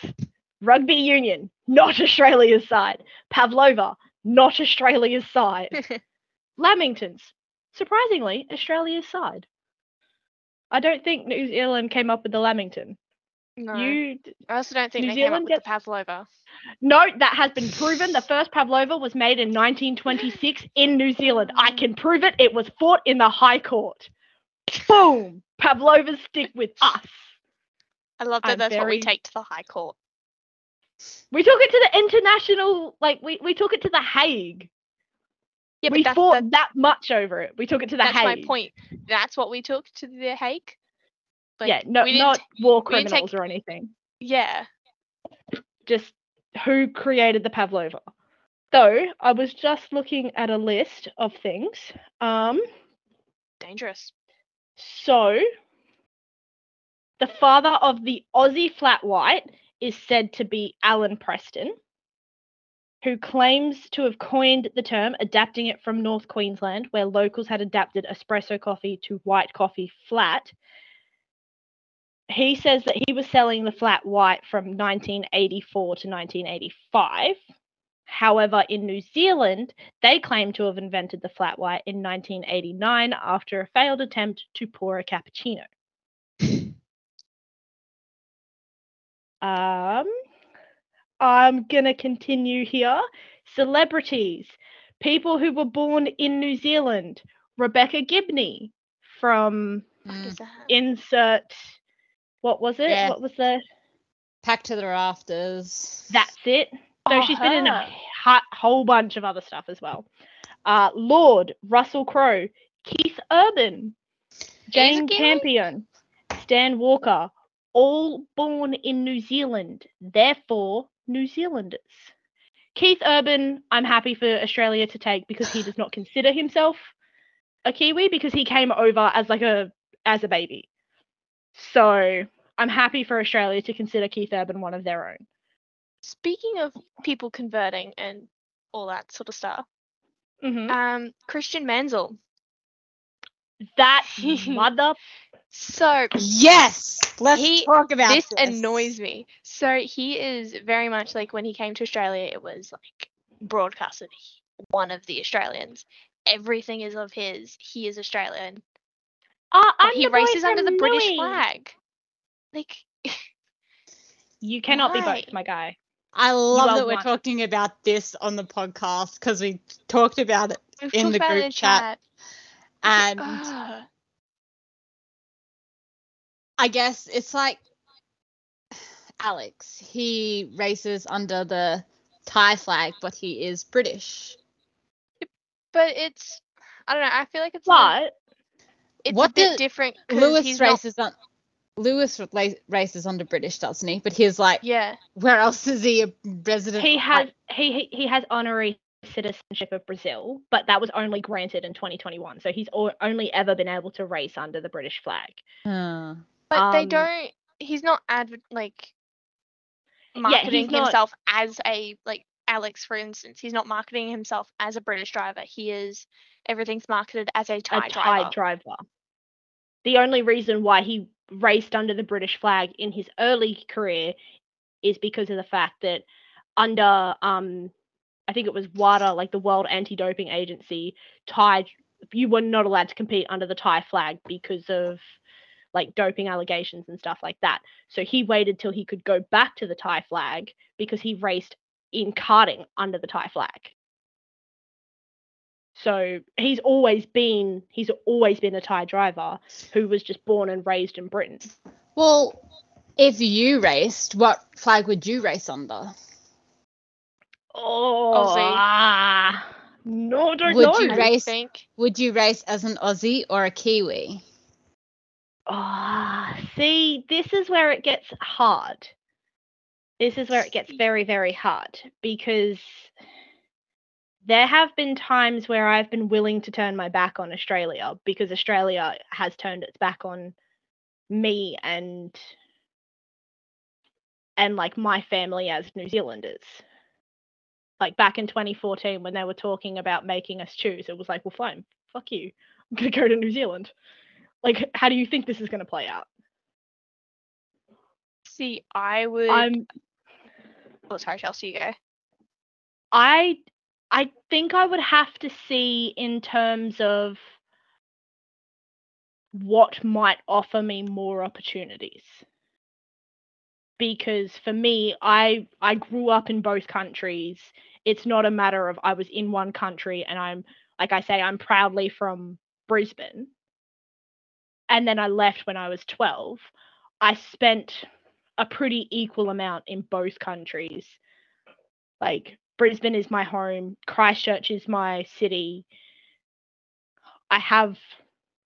Rugby union, not (laughs) Australia's side. Pavlova, not Australia's side. (laughs) Lamingtons, surprisingly, Australia's side. I don't think New Zealand came up with the Lamington. No, You I also don't think New they came up Zealand the Pavlova. no, that has been proven. The first Pavlova was made in 1926 in New Zealand. I can prove it. It was fought in the High Court. Boom! Pavlovas stick with us. I love that I'm that's what we take to the High Court. We took it to the international, like we, we took it to the Hague. Yeah, we but fought that, that much over it. We took it to the Hague. that's Hague. my point. That's what we took to the Hague. Like, yeah, no, we didn't not t- war we didn't criminals take- or anything. yeah. Just who created the Pavlova. So I was just looking at a list of things. Um, Dangerous. So, the father of the Aussie flat white is said to be Alan Preston, who claims to have coined the term, adapting it from North Queensland, where locals had adapted espresso coffee to white coffee flat. He says that he was selling the flat white from 1984 to 1985. However, in New Zealand, they claim to have invented the flat white in 1989 after a failed attempt to pour a cappuccino. (laughs) Um, I'm gonna continue here. Celebrities, people who were born in New Zealand. Rebecca Gibney from Mm. insert. What was it? Yeah. What was the? Packed to the rafters. That's it. So Oh, she's been in a ha- whole bunch of other stuff as well. Uh, Lorde, Russell Crowe, Keith Urban, Jane? Campion, Stan Walker, all born in New Zealand, therefore New Zealanders. Keith Urban, I'm happy for Australia to take because he does not consider himself a Kiwi because he came over as like a as a baby. So I'm happy for Australia to consider Keith Urban one of their own. Speaking of people converting and all that sort of stuff, Mhm. um, Christian Mansell. That (laughs) mother. So Yes. Let's He- talk about this annoys me. So he is very much like when he came to Australia, it was like broadcasted. One of the Australians. Everything is of his. He is Australian. Uh, he races under the British Lewis. flag. Like (laughs) You cannot be both, my guy. I love that we're one. talking about this on the podcast because we talked about it we've In the group chat. chat. And ugh. (sighs) I guess it's like Alex. He races under the Thai flag, but he is British. but it's I don't know. I feel like it's a, bit- But it's what a bit the- different. 'cause Lewis he's not- races on. Lewis races under British, doesn't he? But he's like, yeah, where else is he a resident? he has he he- he has honorary citizenship of Brazil, but that was only granted in 2021. So he's o- only ever been able to race under the British flag. Uh, but they Um, don't. He's not adver- like marketing not- himself as a like Alex, for instance. He's not marketing himself as a British driver. He is everything's marketed as a Thai a Thai driver. driver. The only reason why he raced under the British flag in his early career is because of the fact that under um I think it was WADA, like the World Anti-Doping Agency, Thai you were not allowed to compete under the Thai flag because of like doping allegations and stuff like that. So he waited till he could go back to the Thai flag because he raced in karting under the Thai flag. So he's always been he's always been a Thai driver who was just born and raised in Britain. well, if you raced, what flag would you race under? Oh, Aussie. ah, no, don't Would know. you I race- think Would you race as an Aussie or a Kiwi? Ah, see, this is where it gets hard. This is where it gets very, very hard because there have been times where I've been willing to turn my back on Australia because Australia has turned its back on me and and like my family as New Zealanders. Like back in 2014 when they were talking about making us choose, it was like, well, fine, fuck you. I'm gonna go to New Zealand. Like, how do you think this is gonna play out? See, I would. I'm Oh, sorry, Chelsea, you go. I I think I would have to see in terms of what might offer me more opportunities. Because for me, I I grew up in both countries. It's not a matter of I was in one country and I'm like I say I'm proudly from Brisbane. And then I left when I was 12. I spent a pretty equal amount in both countries. Like Brisbane is my home, Christchurch is my city. I have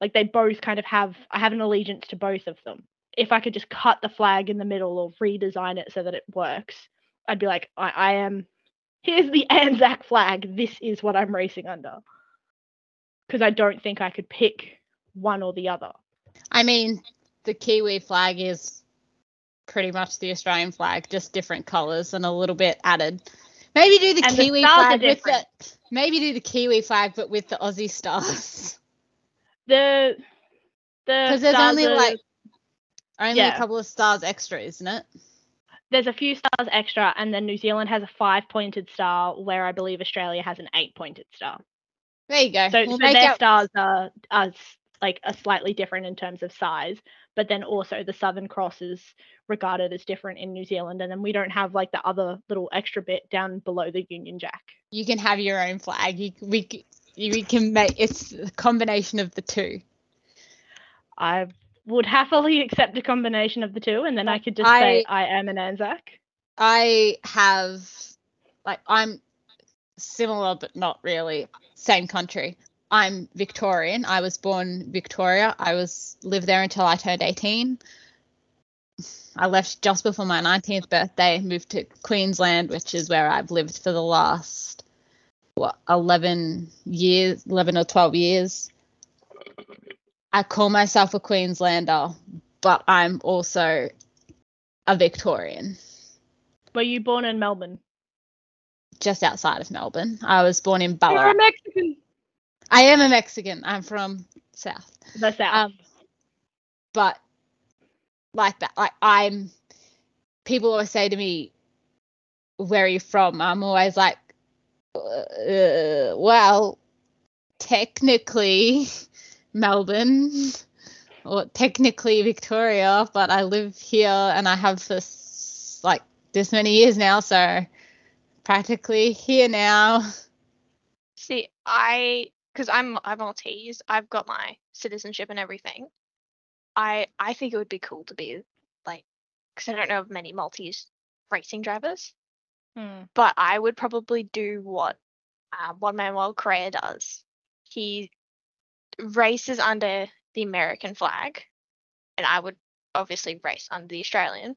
like they both kind of have I have an allegiance to both of them. If I could just cut the flag in the middle or redesign it so that it works, I'd be like, I, I am here's the (laughs) Anzac flag. This is what I'm racing under. Because I don't think I could pick one or the other. I mean, the Kiwi flag is pretty much the Australian flag, just different colours and a little bit added. Maybe do the And Kiwi are flag with the maybe do the Kiwi flag but with the Aussie stars. The the Because there's only are- like only yeah. a couple of stars extra, isn't it? there's a few stars extra, and then New Zealand has a five pointed star, where I believe Australia has an eight pointed star. There you go. So, We'll so their out- stars are, are like are slightly different in terms of size, but then also the Southern Cross is regarded as different in New Zealand, and then we don't have like the other little extra bit down below the Union Jack. you can have your own flag. You, we, you, we can make it's a combination of the two. I would happily accept a combination of the two, and then I could just say I am an Anzac. I have like I'm similar but not really same country. I'm Victorian. I was born Victoria. I was lived there until I turned 18. I left just before my 19th birthday, moved to Queensland, which is where I've lived for the last what 11 years, 11 or 12 years. I call myself a Queenslander, but I'm also a Victorian. Were you born in Melbourne? just outside of Melbourne. I was born in You're a Mexican. I am a Mexican. I'm from South. The South. Um, but like that, like I'm. People always say to me, "Where are you from?" I'm always like, uh, "Well, technically, Melbourne." Or technically Victoria, but I live here and I have for s- like this many years now, so practically here now. See, I because I'm I'm Maltese. I've got my citizenship and everything. I I think it would be cool to be like because I don't know of many Maltese racing drivers, Hmm. but I would probably do what uh, Juan Manuel Correa does. He races under the American flag, and I would obviously race under the Australian.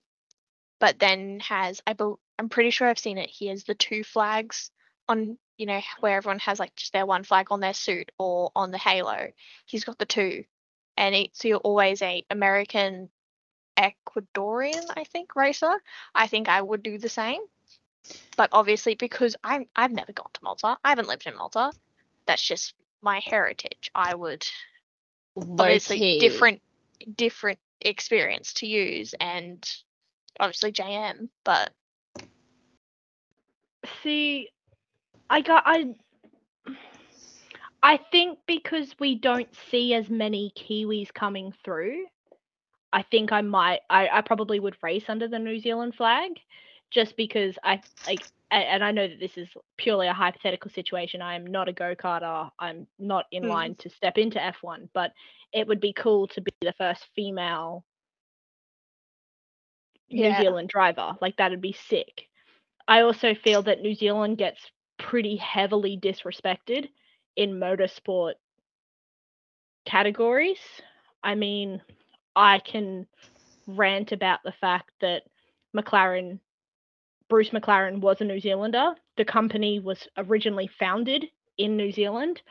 But then has I bel I'm pretty sure I've seen it. He has the two flags on you know where everyone has like just their one flag on their suit or on the halo. He's got the two, and it, so you're always a American Ecuadorian, I think, racer. I think I would do the same. But obviously, because I'm I've never gone to Malta, I haven't lived in Malta. That's just my heritage. I would obviously Low-key. different different experience to use, and obviously JM. But See, I got I. I think because we don't see as many Kiwis coming through, I think I might. I, I probably would race under the New Zealand flag, just because I like. And I know that this is purely a hypothetical situation. I am not a go karter. I'm not in Mm. line to step into F1, but it would be cool to be the first female New Yeah. Zealand driver. Like that'd be sick. I also feel that New Zealand gets pretty heavily disrespected in motorsport categories. I mean, I can rant about the fact that McLaren Bruce McLaren was a New Zealander. The company was originally founded in New Zealand,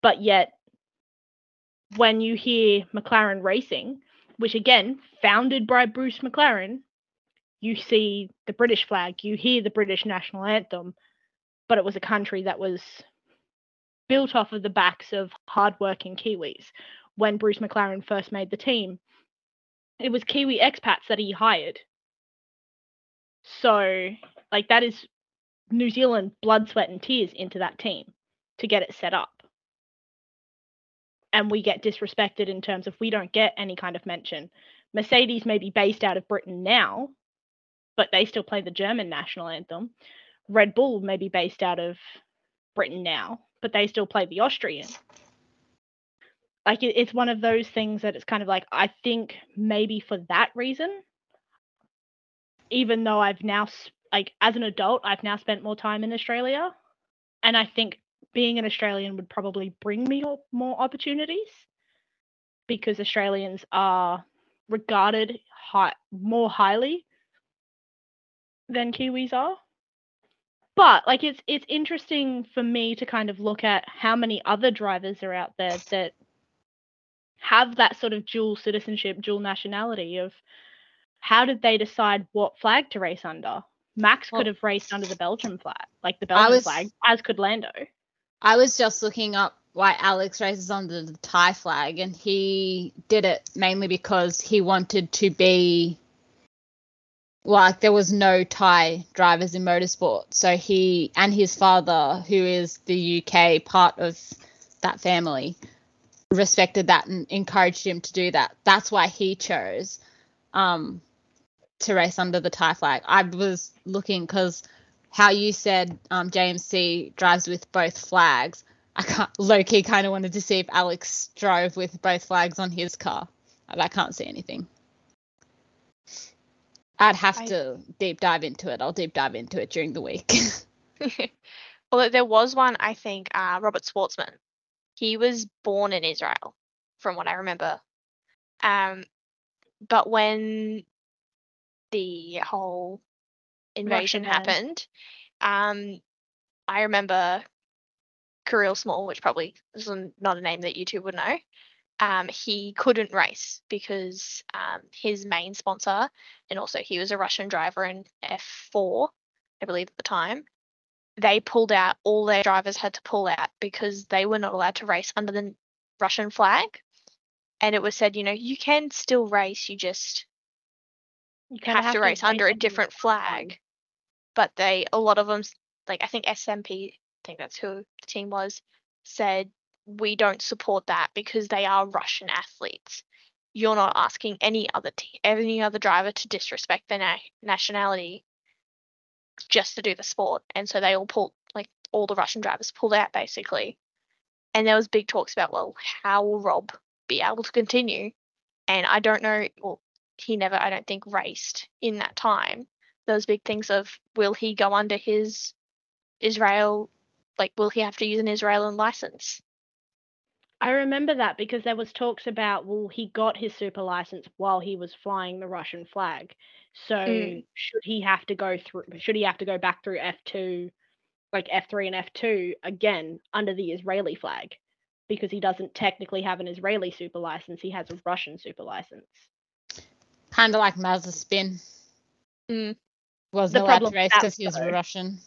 but yet when you hear McLaren Racing, which again founded by Bruce McLaren, you see the British flag, you hear the British national anthem, but it was a country that was built off of the backs of hardworking Kiwis. When Bruce McLaren first made the team, it was Kiwi expats that he hired. So, like, that is New Zealand blood, sweat, and tears into that team to get it set up. And we get disrespected in terms of we don't get any kind of mention. Mercedes may be based out of Britain now, but they still play the German national anthem. Red Bull may be based out of Britain now, but they still play the Austrian. Like it, it's one of those things that it's kind of like I think maybe for that reason, even though I've now like as an adult I've now spent more time in Australia, and I think being an Australian would probably bring me more opportunities because Australians are regarded high, more highly than Kiwis are. But like it's it's interesting for me to kind of look at how many other drivers are out there that have that sort of dual citizenship, dual nationality of how did they decide what flag to race under? Max well, could have raced under the Belgian flag, like the Belgian was, flag, as could Lando. I was just looking up why Alex races under the Thai flag, and he did it mainly because he wanted to be like there was no Thai drivers in motorsport. So he and his father, who is the UK part of that family, respected that and encouraged him to do that. That's why he chose um, to race under the Thai flag. I was looking because how you said um, JMC drives with both flags. I low key kind of wanted to see if Alex drove with both flags on his car. I can't see anything. I'd have I... to deep dive into it. I'll deep dive into it during the week. (laughs) well, there was one, I think, uh, Robert Shwartzman. He was born in Israel, from what I remember. Um, but when the whole invasion Russian happened, um, I remember Kirill Smal, which probably is not a name that you two would know um, he couldn't race because um, his main sponsor, and also he was a Russian driver in F4, I believe at the time, they pulled out, all their drivers had to pull out because they were not allowed to race under the Russian flag. And it was said, you know, you can still race, you just you have, have, to race under a different flag. But they, a lot of them, like I think SMP, I think that's who the team was, said we don't support that because they are Russian athletes. You're not asking any other any other driver to disrespect their na- nationality just to do the sport, and so they all pulled like all the Russian drivers pulled out basically. And there was big talks about well, how will Rob be able to continue? And I don't know. Well, he never, I don't think, raced in that time. Those big things of will he go under his Israel like will he have to use an Israeli license? I remember that because there was talks about well he got his super license while he was flying the Russian flag. So mm. should he have to go through should he have to go back through F2 like F3 and F2 again under the Israeli flag because he doesn't technically have an Israeli super license, he has a Russian super license. Kind of like Mazepin. Mm. Wasn't allowed to race because he was Russian.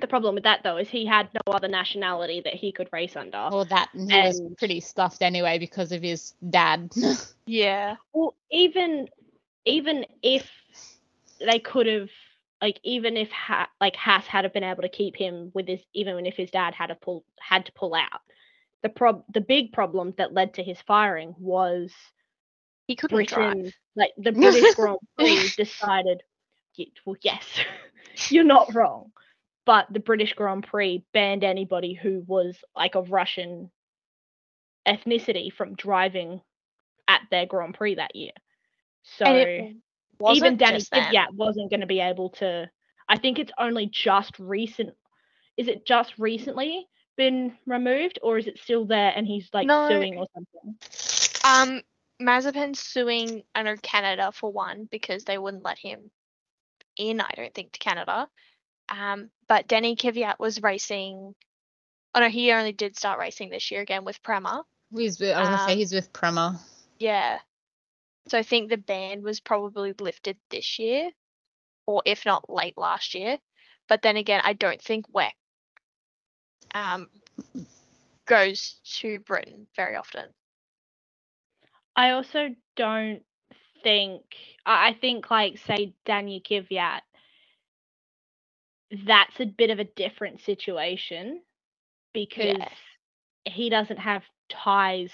The problem with that though is he had no other nationality that he could race under. Well, that he and, was pretty stuffed anyway because of his dad. (laughs) yeah. Well, even even if they could have like even if ha- like Haas had been able to keep him with his even if his dad had to pull had to pull out the prob the big problem that led to his firing was he couldn't Britain drive. like the (laughs) British Grand Prix decided well yes (laughs) you're not wrong but the British Grand Prix banned anybody who was like of Russian ethnicity from driving at their Grand Prix that year. So even Danny Kvyat wasn't going to be able to. I think it's only just recent. Is it just recently been removed, or is it still there and he's like no. suing or something? Um, Mazepin's suing under Canada for one because they wouldn't let him in, I don't think, to Canada. Um, but Denny Kvyat was racing. Oh no, he only did start racing this year again with Prema. He's with, I was gonna say Um, he's with Prema. Yeah. So I think the ban was probably lifted this year, or if not late last year. But then again, I don't think WEC um, goes to Britain very often. I also don't think I I think like say Daniel Kvyat, that's a bit of a different situation because he doesn't have ties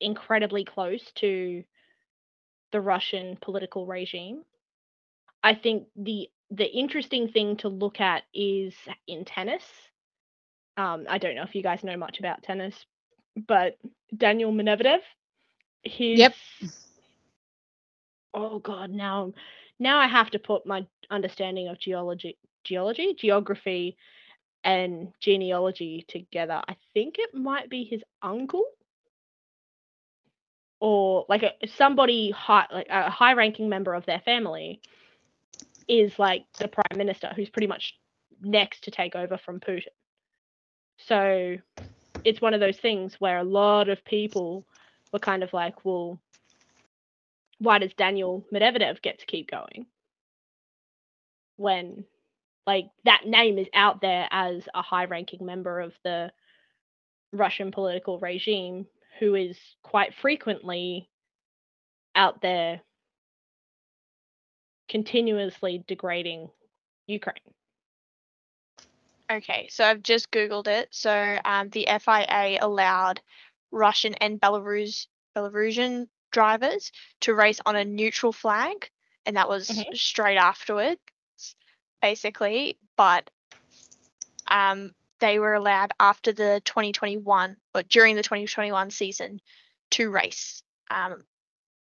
incredibly close to the Russian political regime. I think the the interesting thing to look at is in tennis. Um, I don't know if you guys know much about tennis, but Daniel Medvedev, his Yep. oh god now now i have to put my understanding of geology geology geography and genealogy together. I think it might be his uncle. Or like a, somebody high like a high ranking member of their family is like the prime minister who's pretty much next to take over from putin. So it's one of those things where a lot of people were kind of like well why does Daniel Medvedev get to keep going? When like that name is out there as a high ranking member of the Russian political regime who is quite frequently out there continuously degrading Ukraine. Okay, so I've just Googled it. So um, the FIA allowed Russian and Belarus Belarusian drivers to race on a neutral flag, and that was Mhm. straight afterwards, basically. But um, they were allowed after the 2021 or during the 2021 season to race. Um,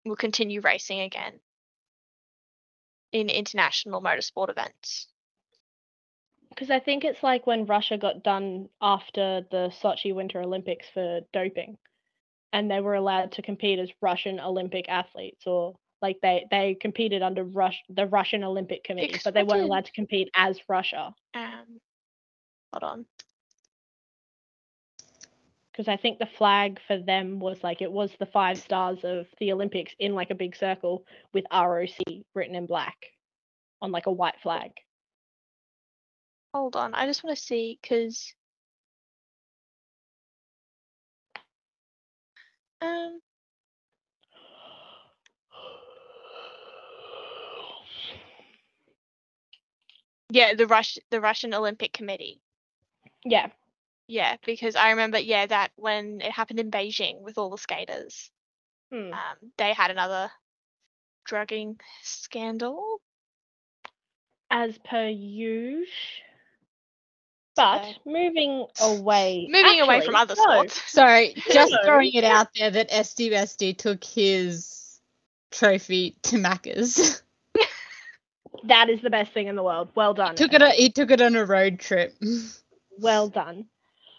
will continue racing again in international motorsport events. Because I think it's like when Russia got done after the Sochi Winter Olympics for doping, and they were allowed to compete as Russian Olympic athletes, or like they they competed under Rush the Russian Olympic Committee, but they weren't allowed to compete as Russia. Um, hold on. Because I think the flag for them was like it was the five stars of the Olympics in like a big circle with ROC written in black on like a white flag. Hold on, I just want to see because um yeah, the Rush the Russian Olympic Committee. Yeah. Yeah, because I remember yeah that when it happened in Beijing with all the skaters, Hmm. um, they had another drugging scandal. as per usual. But So- moving away, Moving away from other no, sports. (laughs) Sorry, just No. (laughs) throwing it out there that SDSD took his trophy to Macca's. (laughs) That is the best thing in the world. Well done. took it. He took it on a road trip. (laughs) Well done.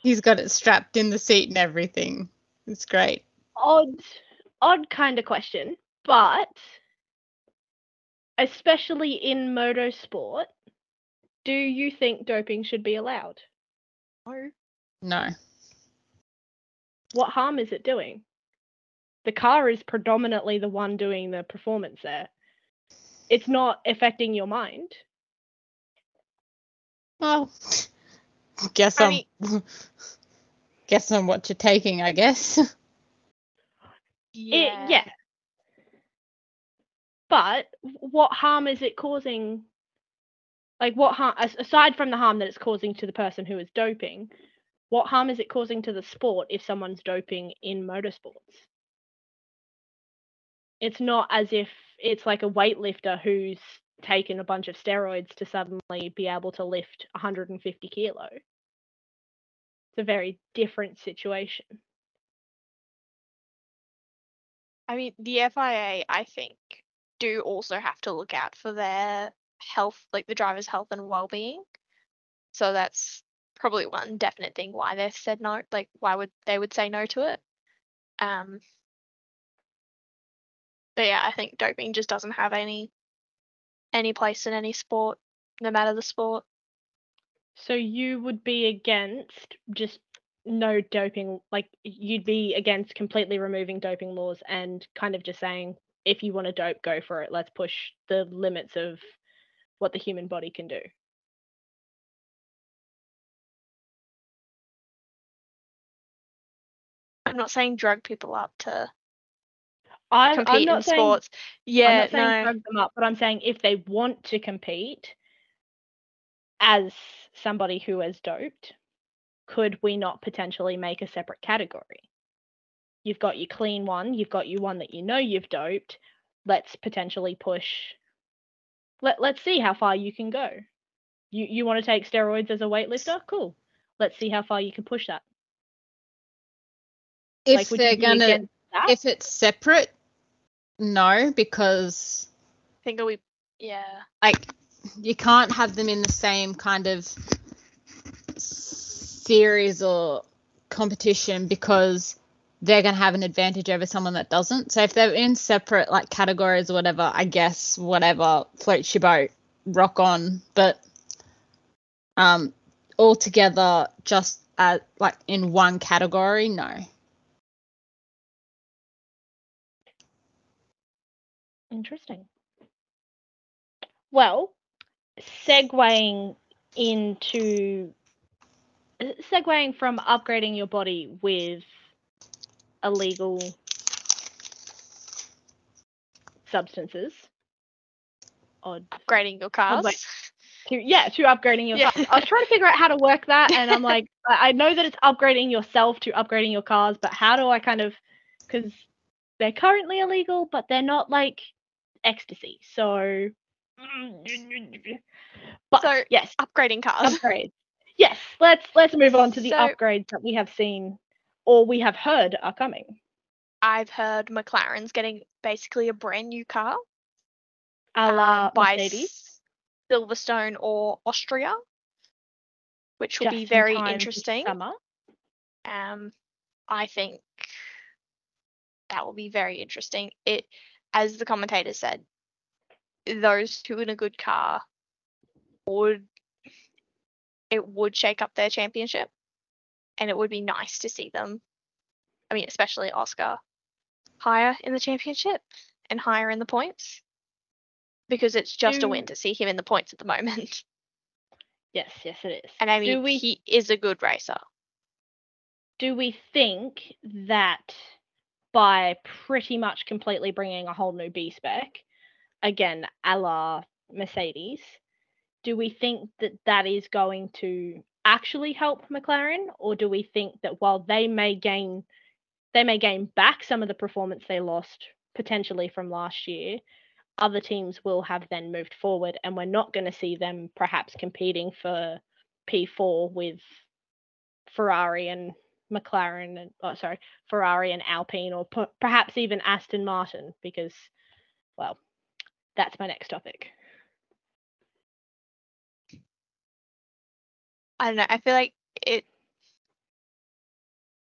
He's got it strapped in the seat and everything. It's great. Odd, odd kind of question, but especially in motorsport, do you think doping should be allowed? No. No. What harm is it doing? The car is predominantly the one doing the performance there. It's not affecting your mind. Well, guess I I'm. (laughs) guess I'm what you're taking. I guess. Yeah. It, yeah. But what harm is it causing? Like, what harm, aside from the harm that it's causing to the person who is doping, what harm is it causing to the sport if someone's doping in motorsports? It's not as if it's like a weightlifter who's taken a bunch of steroids to suddenly be able to lift 150 kilo. It's a very different situation. I mean, the FIA, I think, do also have to look out for their health, like the driver's health and well-being. So that's probably one definite thing why they said no. Like, why would they would say no to it? Um. But yeah, I think doping just doesn't have any any place in any sport, no matter the sport. So you would be against just no doping, like you'd be against completely removing doping laws and kind of just saying, if you want to dope, go for it. Let's push the limits of what the human body can do. I'm not saying drug people up to I'm, I'm compete not in saying, sports. I'm Yeah, not saying no. drug them up, but I'm saying if they want to compete as somebody who has doped, could we not potentially make a separate category? You've got your clean one, you've got your one that you know you've doped. Let's potentially push. Let Let's see how far you can go. You you want to take steroids as a weightlifter? Cool. Let's see how far you can push that. If like, they're gonna, that? if it's separate, no, because I think we yeah. like you can't have them in the same kind of series or competition because they're going to have an advantage over someone that doesn't. So if they're in separate like categories or whatever, I guess whatever floats your boat, rock on. But um, all together, just at like in one category, no. Interesting. Well, segueing into segueing from upgrading your body with illegal substances. Odd. Upgrading your cars. like- To, yeah, to upgrading your Yeah. cars. I was trying to figure out how to work that, and I'm like, (laughs) I I know that it's upgrading yourself to upgrading your cars, but how do I kind of, because they're currently illegal, but they're not like ecstasy. So, but So, yes, Upgrading cars. upgrades. Yes, let's let's move on to the So- upgrades that we have seen or we have heard are coming. I've heard McLaren's getting basically a brand new car A la um, by Mercedes. Silverstone or Austria, which will just be very for interesting. Summer. Um, I think that will be very interesting. It, as the commentator said, those two in a good car would it would shake up their championship, and it would be nice to see them. I mean, especially Oscar higher in the championship and higher in the points because it's just a win to see him in the points at the moment. (laughs) Yes, yes, it is. And I mean, we- he is a good racer. do we think that by pretty much completely bringing a whole new B spec, again, a la Mercedes, do we think that that is going to actually help McLaren, or do we think that while they may gain, they may gain back some of the performance they lost potentially from last year, other teams will have then moved forward, and we're not going to see them perhaps competing for P4 with Ferrari and McLaren and oh sorry Ferrari and Alpine or per- perhaps even Aston Martin because well that's my next topic. I don't know. I feel like it.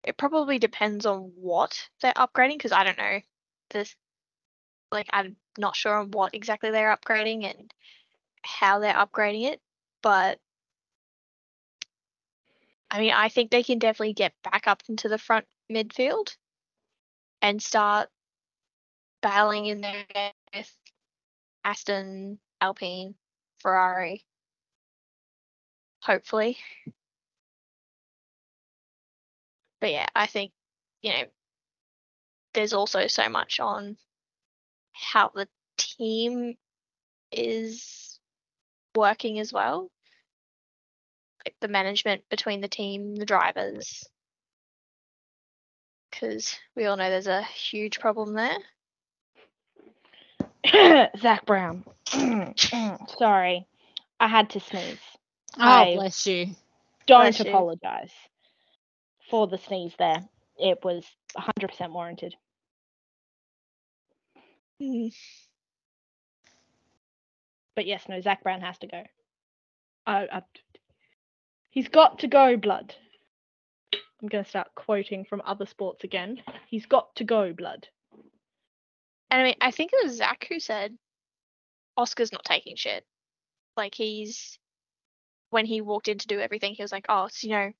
It probably depends on what they're upgrading because I don't know this. Like I'm not sure on what exactly they're upgrading and how they're upgrading it, but I mean I think they can definitely get back up into the front midfield and start battling in there with Aston, Alpine, Ferrari. Hopefully. But yeah, I think, you know, there's also so much on how the team is working as well. Like the management between the team, the drivers. Because we all know there's a huge problem there. (coughs) Zach Brown. (coughs) sorry, I had to sneeze. Oh, I- bless you. Don't Bless you. apologize for the sneeze there. It was 100% warranted. Mm. But yes, no, Zach Brown has to go. I, I, he's got to go, blood. I'm going to start quoting from other sports again. He's got to go, blood. And I mean, I think it was Zach who said Oscar's not taking shit. Like he's when he walked in to do everything, he was like, "Oh, so, you know,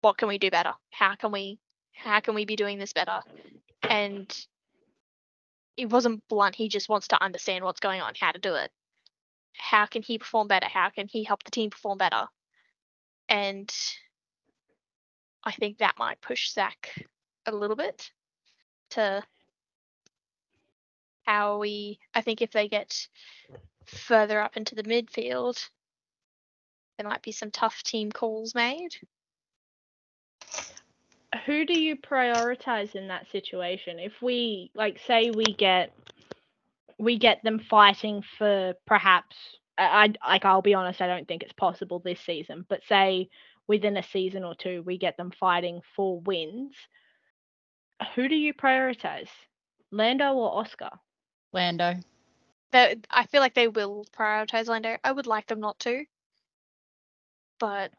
what can we do better? How can we how can we be doing this better?" And it wasn't blunt. He just wants to understand what's going on, how to do it. How can he perform better? How can he help the team perform better? And I think that might push Zach a little bit to how we. I think if they get further up into the midfield, there might be some tough team calls made. Who do you prioritize in that situation? If we like say we get we get them fighting for perhaps I, I like I'll be honest, I don't think it's possible this season, but say within a season or two we get them fighting for wins. Who do you prioritize? Lando or Oscar? Lando. They, I feel like they will prioritize Lando. I would like them not to, but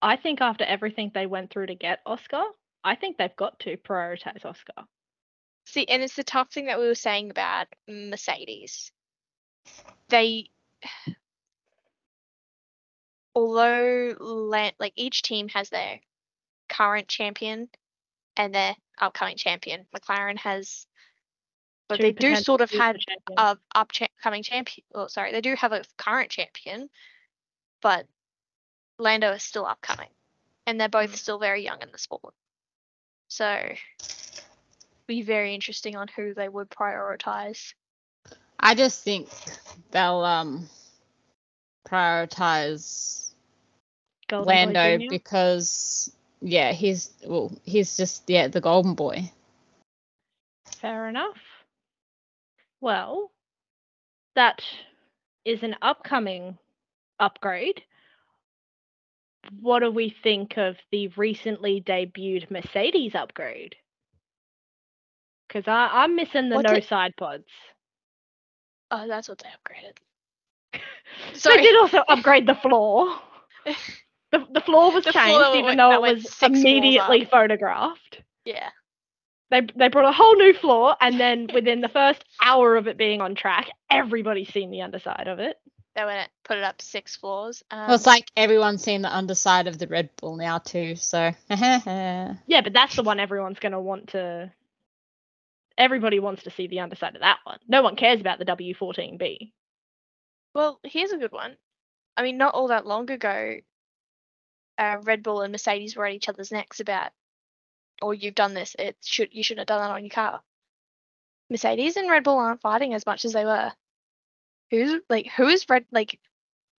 I think after everything they went through to get Oscar, I think they've got to prioritize Oscar. See, and it's the tough thing that we were saying about Mercedes. They, although Lan- like each team has their current champion and their upcoming champion. McLaren has, but Two they do sort of had a upcoming champion. Oh, sorry, they do have a current champion, but Lando is still upcoming, and they're both still very young in the sport. So, be very interesting on who they would prioritize. I just think they'll um prioritize Golden Lando because yeah, he's well, he's just yeah the golden boy. Fair enough. Well, that is an upcoming upgrade. What do we think of the recently debuted Mercedes upgrade? Because I'm missing the What's no it- side pods. Oh, that's what they upgraded. So (laughs) they did also upgrade the floor. (laughs) The, the floor was The changed, that even went- though it was immediately photographed. Yeah. They they brought a whole new floor, and then within the first hour of it being on track, everybody's seen the underside of it. They went and put it up six floors. Um, Well, it's like everyone's seen the underside of the Red Bull now too. So (laughs) Yeah, but that's the one everyone's going to want to. Everybody wants to see the underside of that one. No one cares about the W14B. Well, here's a good one. I mean, not all that long ago, uh, Red Bull and Mercedes were at each other's necks about, "Oh, you've done this. It should you shouldn't have done that on your car." Mercedes and Red Bull aren't fighting as much as they were. Who's like who is Red like?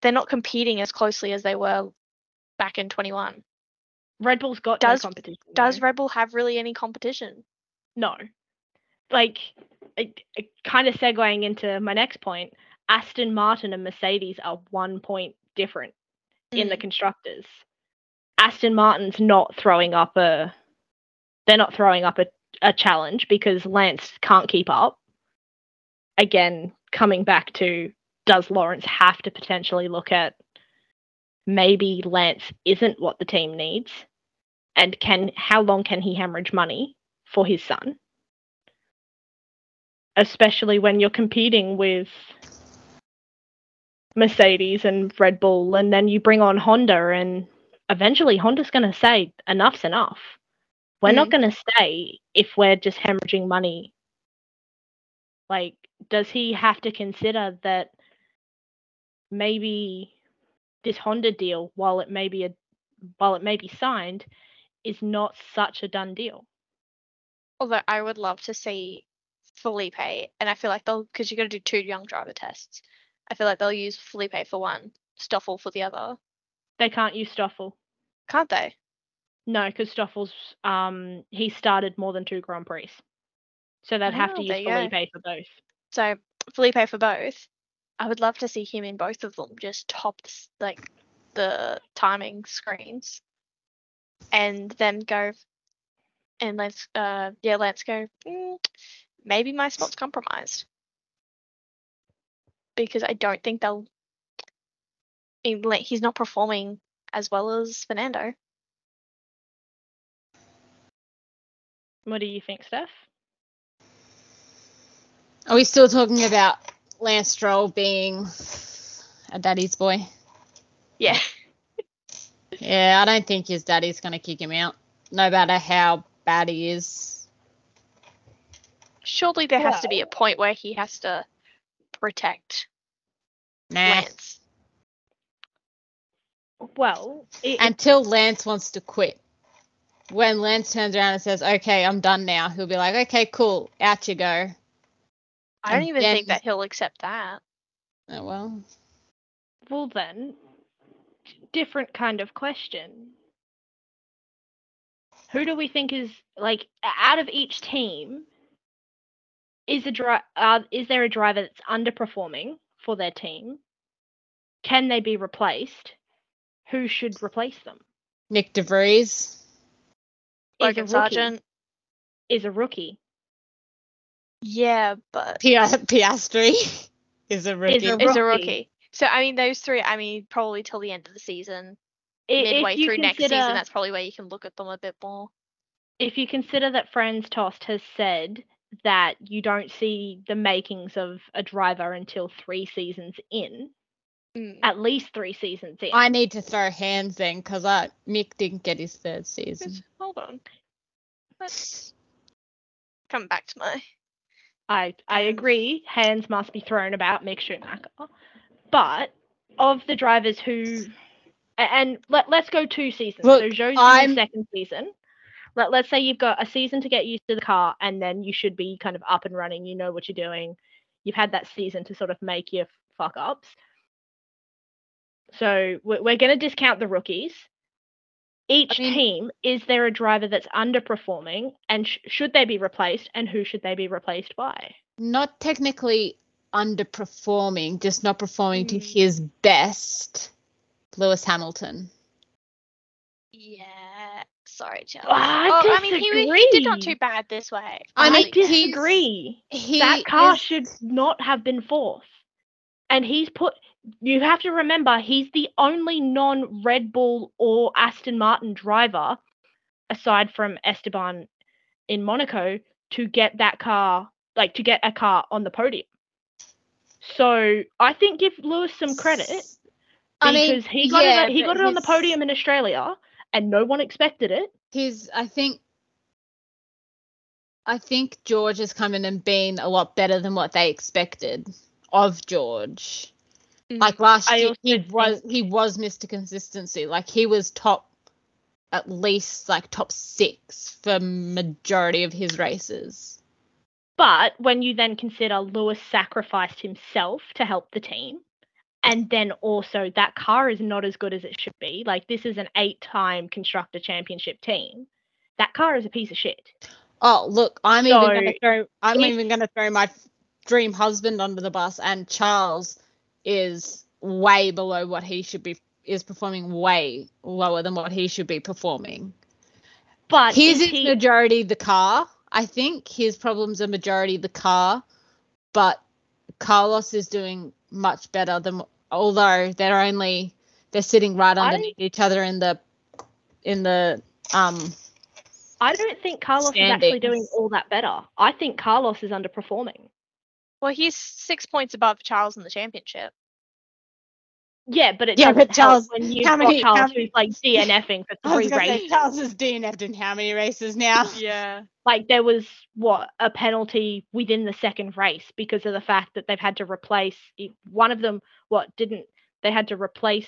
They're not competing as closely as they were back in 21. Red Bull's got Does- no competition. Does. Red Bull have really any competition? no? Like, kind of segueing into my next point. Aston Martin and Mercedes are one point different in the Mm. constructors. Aston Martin's not throwing up a. They're not throwing up a, a challenge because Lance can't keep up. Again, coming back to does Lawrence have to potentially look at maybe Lance isn't what the team needs, and can how long can he hemorrhage money for his son? Especially when you're competing with Mercedes and Red Bull, and then you bring on Honda, and eventually Honda's going to say enough's enough. We're not hmm. going to stay if we're just hemorrhaging money. Like, does he have to consider that maybe this Honda deal, while it may be a while it may be signed, is not such a done deal? Although I would love to see Felipe, and I feel like they'll because you're to do two young driver tests. I feel like they'll use Felipe for one, Stoffel for the other. They can't use Stoffel. Can't they? No, because Stoffel's um he started more than two Grand Prix. So they'd have to Oh, use you go. Felipe for both. So Felipe for both. I would love to see him in both of them, just top like the timing screens, and then go. And let's uh yeah, let's go. Mm, maybe my spot's compromised because I don't think they'll. He's not performing as well as Fernando. What do you think, Steph? are we still talking about Lance Stroll being a daddy's boy. Yeah. Yeah, I don't think his daddy's gonna kick him out, no matter how bad he is. Surely there has to be a point where he has to protect Nah. Lance. Well, it, Until Lance wants to quit. When Lance turns around and says, "Okay, I'm done now," he'll be like, "Okay, cool, out you go." I don't And even then- think that he'll accept that. Oh well. well then, different kind of question. Who do we think is like out of each team? Is a dri- uh, is there a driver that's underperforming for their team? Can they be replaced? Who should replace them? Nyck de Vries. Is a Logan rookie. Sargent. Is a rookie. Yeah, but Pia- Piastri (laughs) is a rookie. a is a rookie. rookie. So I mean, those three. I mean, probably till the end of the season, I- midway if you through next season. That's probably where you can look at them a bit more. if you consider that Franz Tost has said that you don't see the makings of a driver until three seasons in, Mm. at least three seasons in. I need to throw hands then because I Mick didn't get his third season. Just Hold on. Let's come back to my. I I agree. Hands must be thrown about Mick Schumacher, but of the drivers who, and let let's go two seasons. Look, so Zhou's in I'm- his second season. Let let's say you've got a season to get used to the car, and then you should be kind of up and running. You know what you're doing. You've had that season to sort of make your fuck ups. So we're, we're going to discount the rookies. Each mean- team, is there a driver that's underperforming, and sh- should they be replaced, and who should they be replaced by? Not technically underperforming, just not performing to Mm. his best. Lewis Hamilton. Yeah. Sorry, Charlie. I oh, I mean, he, he did not disagree. too bad this way. I I, mean, he's- disagree. He that car is- should not have been fourth. And he's put. You have to remember, he's the only non-Red Bull or Aston Martin driver, aside from Esteban in Monaco, to get that car, like to get a car on the podium. So I think give Lewis some credit because I mean, he got yeah, it. He got it on the podium in Australia, and no one expected it. His, I think, I think George has come in and been a lot better than what they expected of George. Mm. Like last I year, he think- was he was Mr. Consistency. Like he was top, at least like top six for majority of his races. But when you then consider Lewis sacrificed himself to help the team, and then also that car is not as good as it should be. Like this is an eight-time constructor championship team. That car is a piece of shit. Oh look, I'm So, even gonna throw I'm if- even gonna throw my dream husband under the bus, and Charles is way below what he should be. Is performing way lower than what he should be performing. But His is is he, majority the car. I think his problems are majority the car, but Carlos is doing much better than. Although they're only they're sitting right I underneath each other in the in the um. I don't think Carlos is actually doing all that better. I think Carlos is underperforming. Well, he's six points above Charles in the championship. Yeah, but it Yeah, but Charles- help when you've how many- how many- who's like DNFing for (laughs) three gonna say, races. Charles is DNF'd in how many races now? (laughs) Yeah. like there was what a penalty within the second race because of the fact that they've had to replace one of them what didn't they had to replace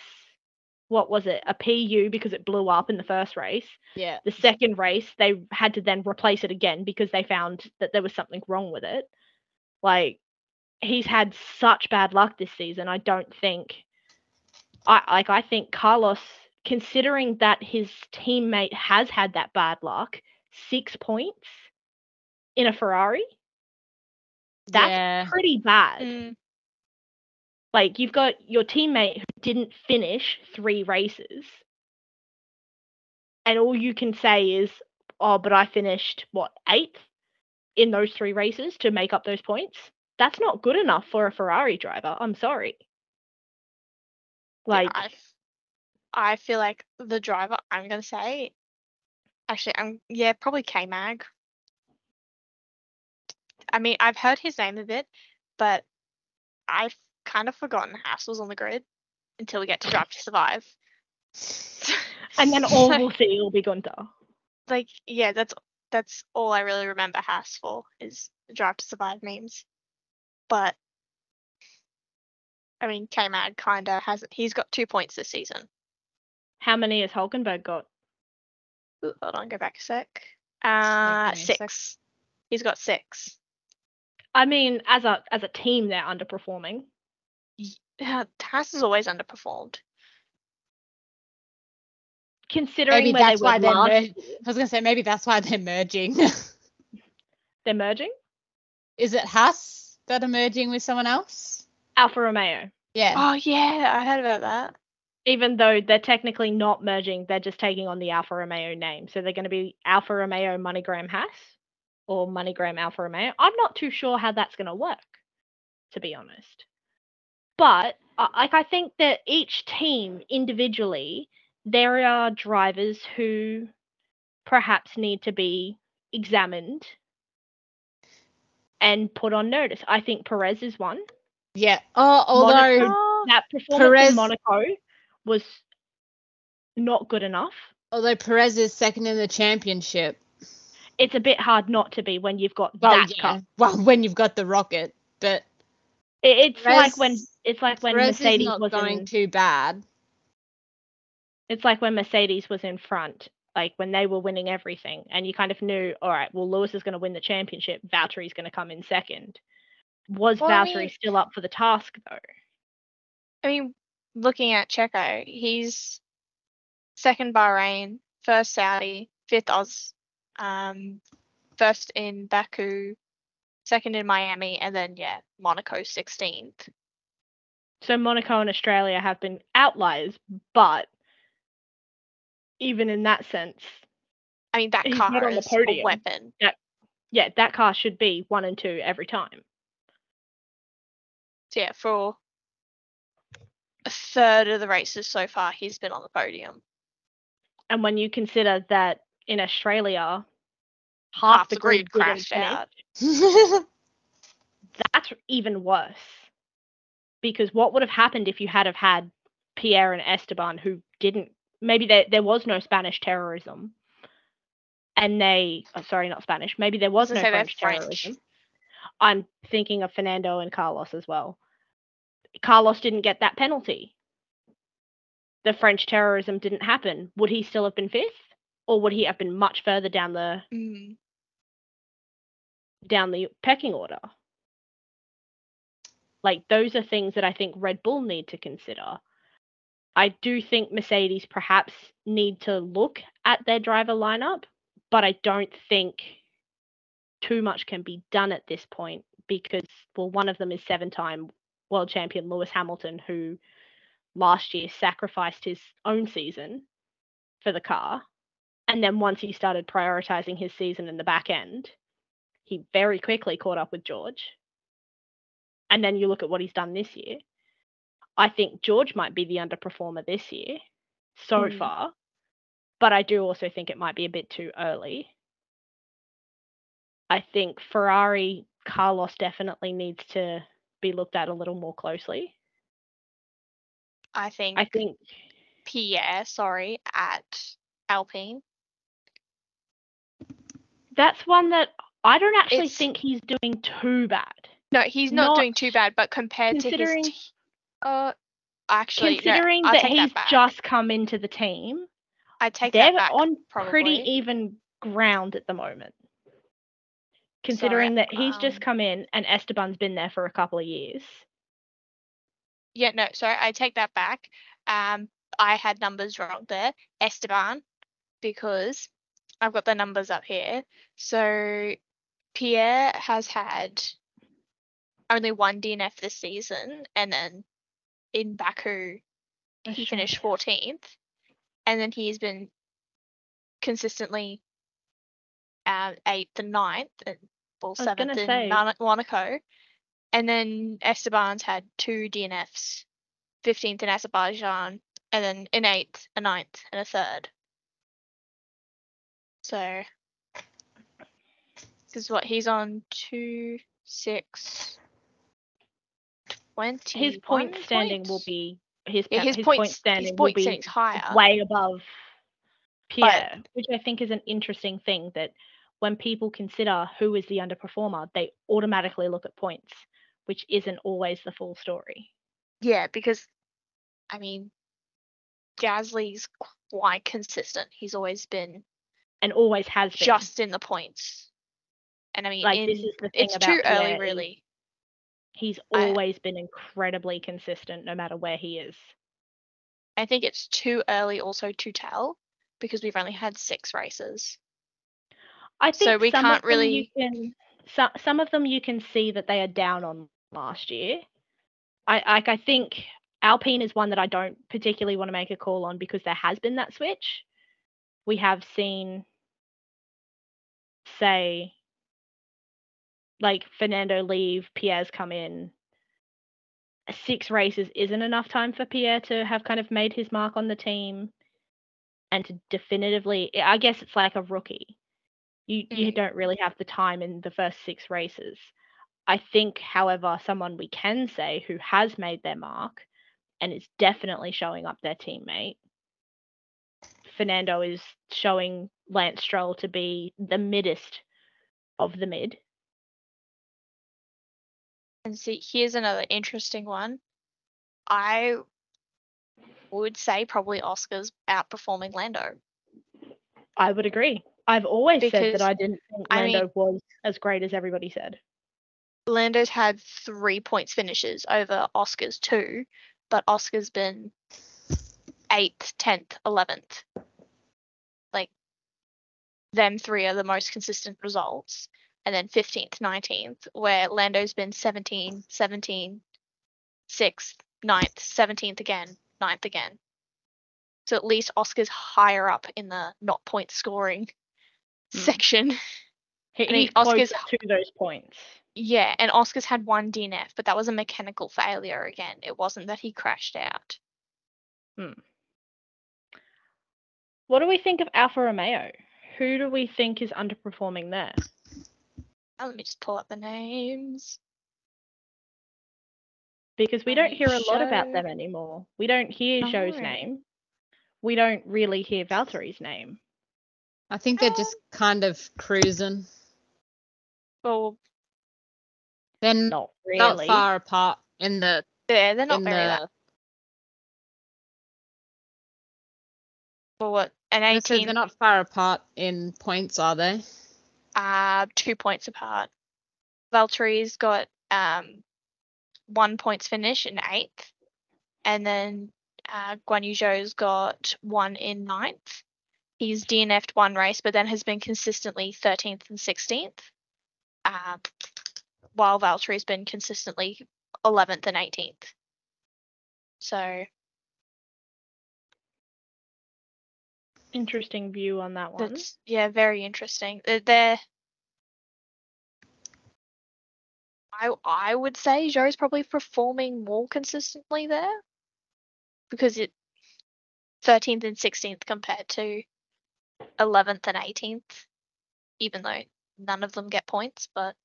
what was it a pu because it blew up in the first race Yeah. the second race they had to then replace it again because they found that there was something wrong with it like he's had such bad luck this season i don't think i like i think carlos considering that his teammate has had that bad luck six points in a ferrari that's yeah. pretty bad Mm. like you've got your teammate who didn't finish three races, and all you can say is, "Oh, but I finished what eighth in those three races to make up those points." That's not good enough for a Ferrari driver. I'm sorry. Yeah, Like, I, f- I feel like the driver. I'm gonna say, actually, I'm yeah probably K Mag. I mean, I've heard his name a bit, but I've kind of forgotten Haas was on the grid until we get to Drive to Survive. (laughs) And then all we'll see will be Gunter. like yeah, that's that's all I really remember Haas for is Drive to Survive memes. But I mean, K Mag kinda hasn't. he's got two points this season. How many has Hulkenberg got? Ooh, hold on, go back a sec. Uh, give me six. He's got six. I mean, as a as a team, they're underperforming. Yeah, Haas has always underperformed. Considering Maybe where that's they why they're last mer- I was gonna say maybe that's why they're merging. (laughs) they're merging. Is it Haas that are merging with someone else? Alfa Romeo. Yeah. Oh yeah, I heard about that. Even though they're technically not merging, they're just taking on the Alfa Romeo name. So they're going to be Alfa Romeo MoneyGram Haas or MoneyGram Alfa Romeo. I'm not too sure how that's going to work, to be honest. But uh, like I think that each team individually, there are drivers who perhaps need to be examined and put on notice. I think Perez is one. Yeah. Oh, although Monaco- That performance Perez- in Monaco was not good enough. although Perez is second in the championship. It's a bit hard not to be when you've got Well, that yeah. car. Well, when you've got the rocket, but It, it's like when Perez- it's like when Perez Mercedes is not was going in, too bad. it's like when Mercedes was in front, like when they were winning everything, and you kind of knew, all right, well Lewis is going to win the championship, Valtteri's going to come in second. Was Well, I mean- still up for the task though? I mean, looking at Checo, he's second Bahrain, first Saudi, fifth Oz, um, first in Baku, second in Miami, and then yeah, Monaco sixteenth. So Monaco and Australia have been outliers, but even in that sense, I mean, that car not on the is a weapon. yeah, that car should be one and two every time. Yeah, for a third of the races so far, he's been on the podium. And when you consider that in Australia, half, Half the the grid grid crashed out. that's even worse. Because what would have happened if you had have had Pierre and Esteban who didn't maybe there there was no Spanish terrorism and they oh, sorry not Spanish maybe there was no French French. terrorism. I'm thinking of Fernando and Carlos as well. Carlos didn't get that penalty. The French terrorism didn't happen. Would he still have been fifth, or would he have been much further down the Mm. down the pecking order. Like those are things that I think Red Bull need to consider. I do think Mercedes perhaps need to look at their driver lineup, but I don't think too much can be done at this point because well one of them is seven-time world champion Lewis Hamilton who last year sacrificed his own season for the car. And then once he started prioritizing his season in the back end, he very quickly caught up with George. And then you look at what he's done this year. I think George might be the underperformer this year so Hmm. far, but I do also think it might be a bit too early. I think Ferrari, Carlos definitely needs to be looked at a little more closely. I think I think Pierre, sorry, at Alpine. that's one that I don't actually It's- think he's doing too bad. No, he's not, doing too bad, but compared to his, t- uh, actually, Considering I'll that he's that just come into the team, I take that. they're that back. on pretty even ground at the moment. Considering that he's just um, come in and Esteban's been there for a couple of years. Yeah, no, sorry, I take that back. Um, I had numbers wrong there. Esteban, because I've got the numbers up here. So Pierre has had only one DNF this season, and then in Baku he finished 14th, and then he's been consistently um, eighth and ninth, and well, I was gonna seventh in say- Monaco. And then Esteban's had two DNFs, 15th in Azerbaijan, and then in eighth, a ninth, and a third. So, this is what he's on two, six, twenty. his point standing will be his Yeah, his his points- point his standing point will be higher. way above Pierre, which I think is an interesting thing that when people consider who is the underperformer, they automatically look at points, which isn't always the full story. Yeah, because I mean, Gasly's quite consistent. He's always been And always has been. just in the points. And I mean, like in, this is the thing it's about too early, Pierre is really. He's I- always been incredibly consistent no matter where he is. I think it's too early also to tell because we've only had six races. I think So we some can't really- can, some some of them you can see that they are down on last year. I like I think Alpine is one that I don't particularly want to make a call on because there has been that switch. We have seen say like Fernando leave, Pierre's come in. Six races isn't enough time for Pierre to have kind of made his mark on the team and to definitively I guess it's like a rookie you you Mhm. don't really have the time in the first six races. I think, however, someone we can say who has made their mark and is definitely showing up their teammate. Fernando is showing Lance Stroll to be the middest of the mid. And see, here's another interesting one. I would say probably Oscar's outperforming Lando. I would agree. I've always said that I didn't think I mean- Lando was as great as everybody said. Lando's had three points finishes over Oscar's two, but Oscar's been eighth, tenth, eleventh. Like them three are the most consistent results. And then 15th, 19th, where Lando's been 17, 17, 6th, 9th, 17th again, 9th again. So at least Oscar's higher up in the not point scoring Hmm. section. He, mean, Oscar's- to those points. Yeah, and Oscar's had one DNF, but that was a mechanical failure again. It wasn't that he crashed out. Hmm. What do we think of Alfa Romeo? Who do we think is underperforming there? Oh, let me just pull up the names. Because we don't hear a lot about them anymore. We don't hear Zhou's No. name. We don't really hear Valtteri's name. I think they're just kind of cruising. Well, They're Not not really. far apart in the yeah, they're not in very the. Well, what an I said 18, they're not far apart in points, are they? uh, two points apart. Valtteri's got um one points finish in eighth, and then uh, Guan Yu Zhou's got one in ninth. He's DNF'd one race, but then has been consistently 13th and 16th. Uh, while Valtteri's been consistently 11th and 18th. So Interesting view on that one. that's yeah, very interesting. They're, I I would say Zhou's probably performing more consistently there because it 13th and 16th compared to 11th and 18th, even though none of them get points, but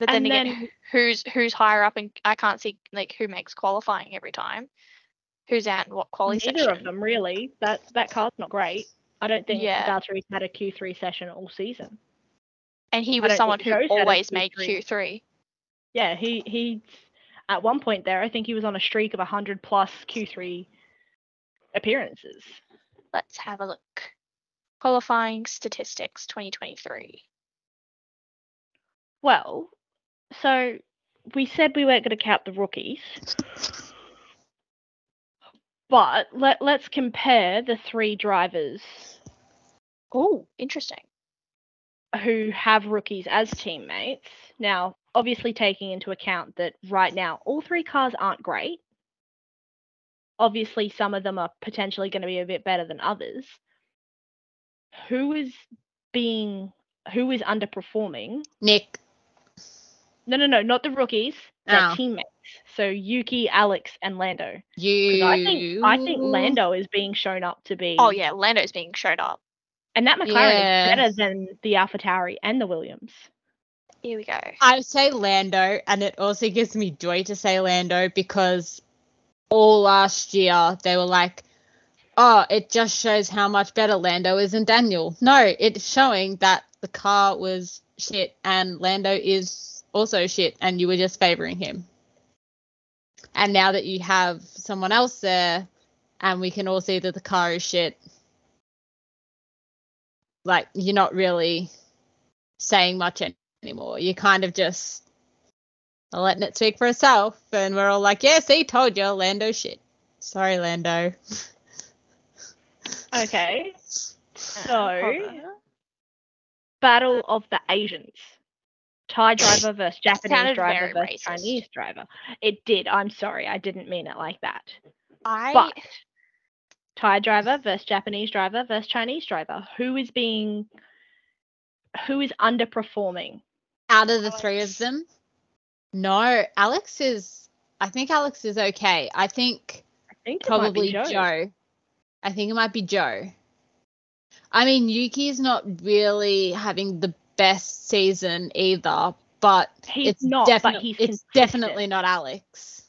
but then And again, who's who's higher up and I can't see like who makes qualifying every time. Who's out and what quality Neither section? of them really. That that car's not great. I don't think Yeah. Had a Q3 session all season. And he was someone who Zhou's had a always made Q3. Q3. Yeah, he he at one point there, I think he was on a streak of 100 plus Q3 appearances. Let's have a look. Qualifying statistics 2023. Well, so we said we weren't going to count the rookies. But let, let's compare the three drivers Oh, interesting. Who have rookies as teammates. Now, obviously, taking into account that right now all three cars aren't great. Obviously, some of them are potentially going to be a bit better than others. Who is being, who is underperforming? Nyck. No, no, no, not the rookies, their Oh. teammates. So Yuki, Alex, and Lando. You. I think I think Lando is being shown up to be. Oh yeah, Lando is being showed up. And that McLaren Yeah. is better than the AlphaTauri and the Williams. Here we go. I say Lando, and it also gives me joy to say Lando because all last year they were like, oh, it just shows how much better Lando is than Daniel. No, it's showing that the car was shit and Lando is also shit, and you were just favoring him. And now that you have someone else there, and we can all see that the car is shit, like you're not really saying much anymore. You're kind of just letting it speak for itself, and we're all like, "Yeah, see, told you, Lando shit." Sorry, Lando. (laughs) Okay. Uh, So. Battle of the Asians. Thai (coughs) driver versus Japanese driver versus racist. Chinese driver. It did. I'm sorry. I didn't mean it like that. I But Thai driver versus Japanese driver versus Chinese driver. Who is being who is underperforming? Out of the three of them, no, Alex is. I think Alex is okay. I think I think it might be probably Zhou. Zhou. I think it might be Zhou. I mean, Yuki's not really having the best season either, but He's it's not, but definitely he's it's consistent. definitely not Alex.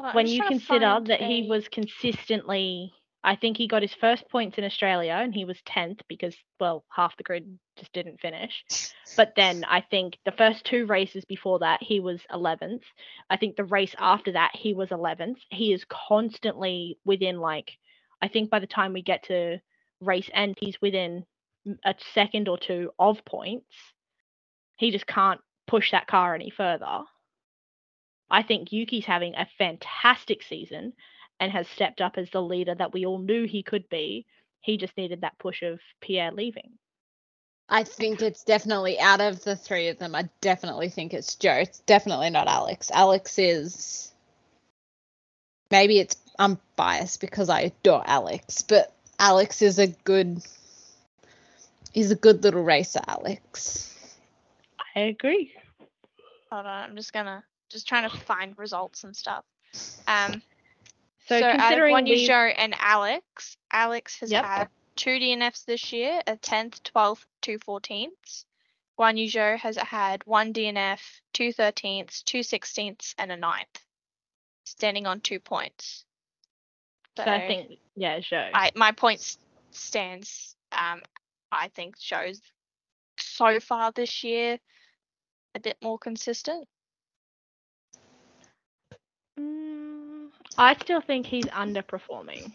hold when you consider find that he was consistently I think he got his first points in Australia and he was 10th because well half the grid just didn't finish. But then I think the first two races before that he was 11th. I think the race after that he was 11th. He is constantly within like I think by the time we get to race end he's within a second or two of points. He just can't push that car any further. I think Yuki's having a fantastic season and has stepped up as the leader that we all knew he could be. He just needed that push of Pierre leaving. I think it's definitely out of the three of them. I definitely think it's Zhou. It's definitely not Alex. Alex is maybe it's I'm biased because I adore Alex, but Alex is a good he's a good little racer, Alex. I agree. Hold on, I'm just gonna just trying to find results and stuff. Um, So, so, out considering one we, and Alex, Alex has Yep. had two DNFs this year, a 10th, 12th, two 14ths. One Zhou has had one DNF, two 13ths, two 16ths, and a 9th, standing on two points. so I think yeah, Zhou. I my points stands. Um, I think shows so far this year a bit more consistent. Mm, I still think he's underperforming.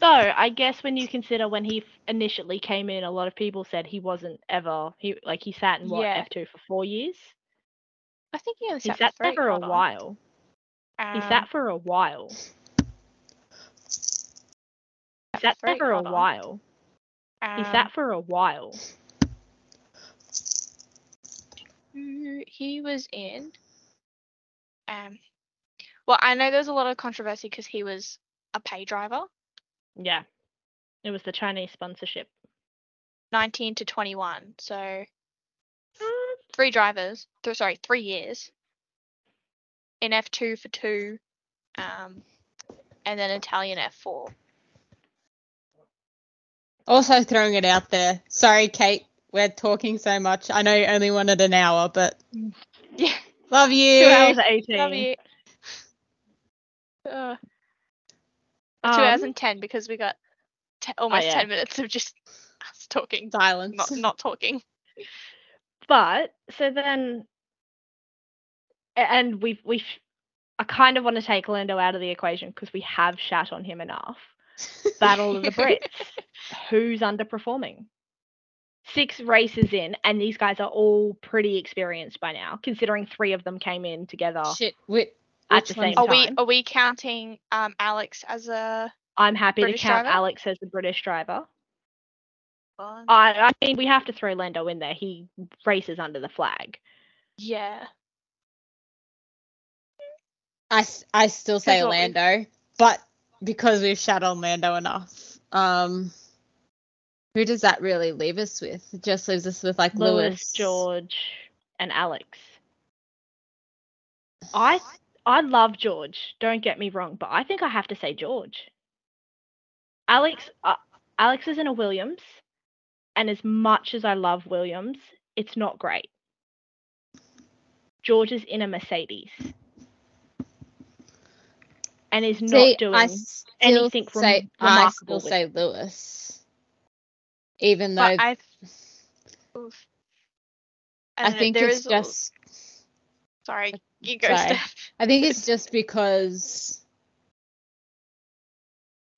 Though I guess when you consider when he initially came in, a lot of people said he wasn't ever he like he sat in what Yeah. F two for four years. I think he only He sat sat for a hold on. while. He Um, sat for a while. He sat there for a while. He um, sat for a while. he was in. Um, well, I know there's a lot of controversy because he was a pay driver, Yeah. It was the Chinese sponsorship. 19 to 21. So three drivers, th- sorry, three years in F2 for two, um, and then Italian F4. Also throwing it out there. Sorry, Kate, we're talking so much. I know you only wanted an hour, but (laughs) Yeah, love you. Two hours eighteen. love you. Uh, Um, 2010 because we got te- almost yeah. 10 minutes of just us talking, Silence. not not talking. But so then, and we've we've. I kind of want to take Lando out of the equation because we have shat on him enough. Battle of the (laughs) Brits. Who's underperforming? Six races in, and these guys are all pretty experienced by now, considering three of them came in together Shit, which, at the one's same Are time. we are we counting um Alex as a I'm happy British to count driver? Alex as the British driver. one? I, I mean, we have to throw Lando in there. He races under the flag. yeah. I, I still say Because what we- Lando, but because we've shat on Lando enough, um, who does that really leave us with? It just leaves us with like Lewis, Lewis, George, and Alex. I I love George. Don't get me wrong, but I think I have to say George. Alex uh, Alex is in a Williams, and as much as I love Williams, it's not great. George is in a Mercedes and is not See, doing I still anything rem- say I remarkable still with say Lewis, even though I, I, think it's is just sorry, you go, sorry. Steph. I think it's just because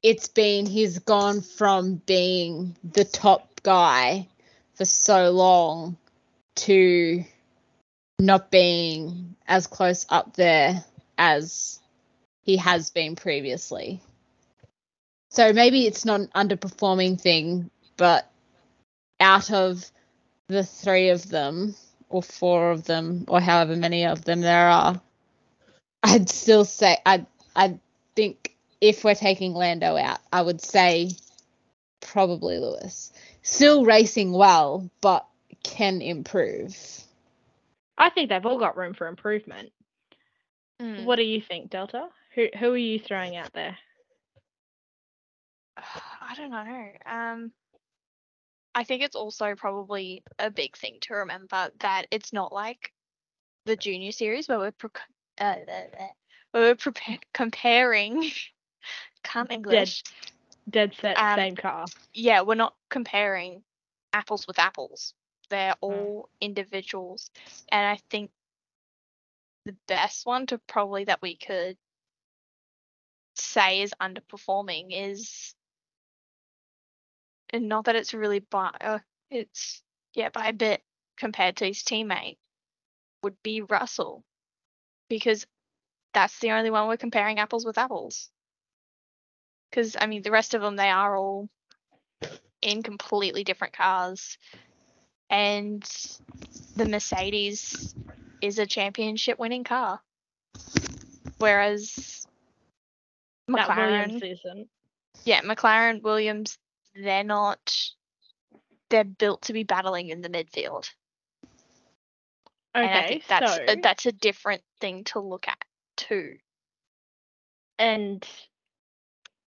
it's been he's gone from being the top guy for so long to not being as close up there as he has been previously. So maybe it's not an underperforming thing, but out of the three of them, or four of them, or however many of them there are, I'd still say I I think if we're taking Lando out, I would say probably Lewis. Still racing well, but can improve. I think they've all got room for improvement. Mm. What do you think, Delta? Who who are you throwing out there? (sighs) I don't know. Um, I think it's also probably a big thing to remember that it's not like the junior series where we're pro- uh, where we're prepa- comparing. (laughs) Can't English. Dead set, Um, same car. Yeah, we're not comparing apples with apples. They're Mm. all individuals, and I think the best one to probably that we could say is underperforming is and not that it's really by uh, it's yeah by a bit compared to his teammate would be Russell because that's the only one we're comparing apples with apples because I mean the rest of them they are all in completely different cars and the Mercedes is a championship winning car whereas McLaren Williams isn't. yeah, McLaren, Williams, they're not. They're built to be battling in the midfield, Okay, and I think that's so a, that's a different thing to look at too. and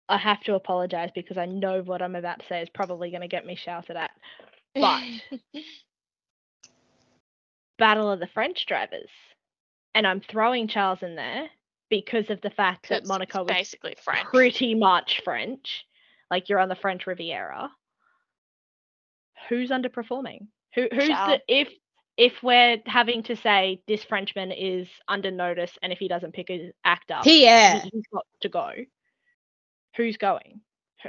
I have to apologize because I know what I'm about to say is probably going to get me shouted at. But (laughs) Battle of the French drivers, and I'm throwing Charles in there because of the fact that Monaco was basically French. pretty much French, like you're on the French Riviera. Who's underperforming? Who who's Charles. the if if we're having to say this Frenchman is under notice and if he doesn't pick his act up, he- Pierre. he's got to go. Who's going?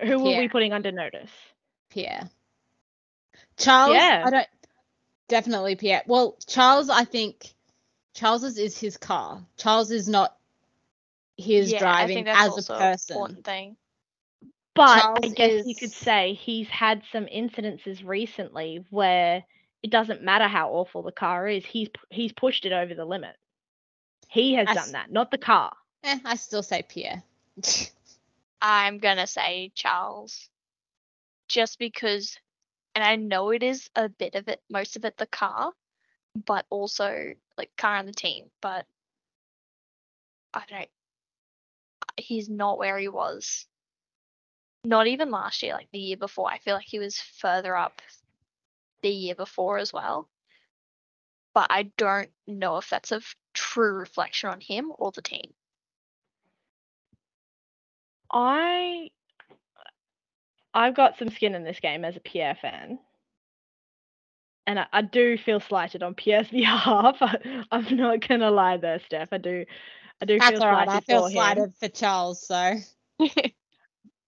Who are we Pierre. putting under notice? Pierre. Charles, Yeah. I don't definitely Pierre. Well, Charles, I think Charles's is his car. Charles is not his yeah, I driving think that's as also a person. important thing. But I Charles guess you could say he's had some incidences recently where it doesn't matter how awful the car is, he's he's pushed it over the limit. He has I done s- that, not the car. Eh, I still say Pierre. I'm gonna say Charles, just because, and I know it is a bit of it, most of it the car, but also like car and the team. But I don't. He's not where he was. Not even last year, like the year before. I feel like he was further up the year before as well. But I don't know if that's a true reflection on him or the team. I I've got some skin in this game as a Pierre fan. And I, I do feel slighted on Pierre's (laughs) behalf. I'm not gonna lie there, Steph. I do I do That's feel all right. slighted I feel for him. slighted for Charles, so (laughs)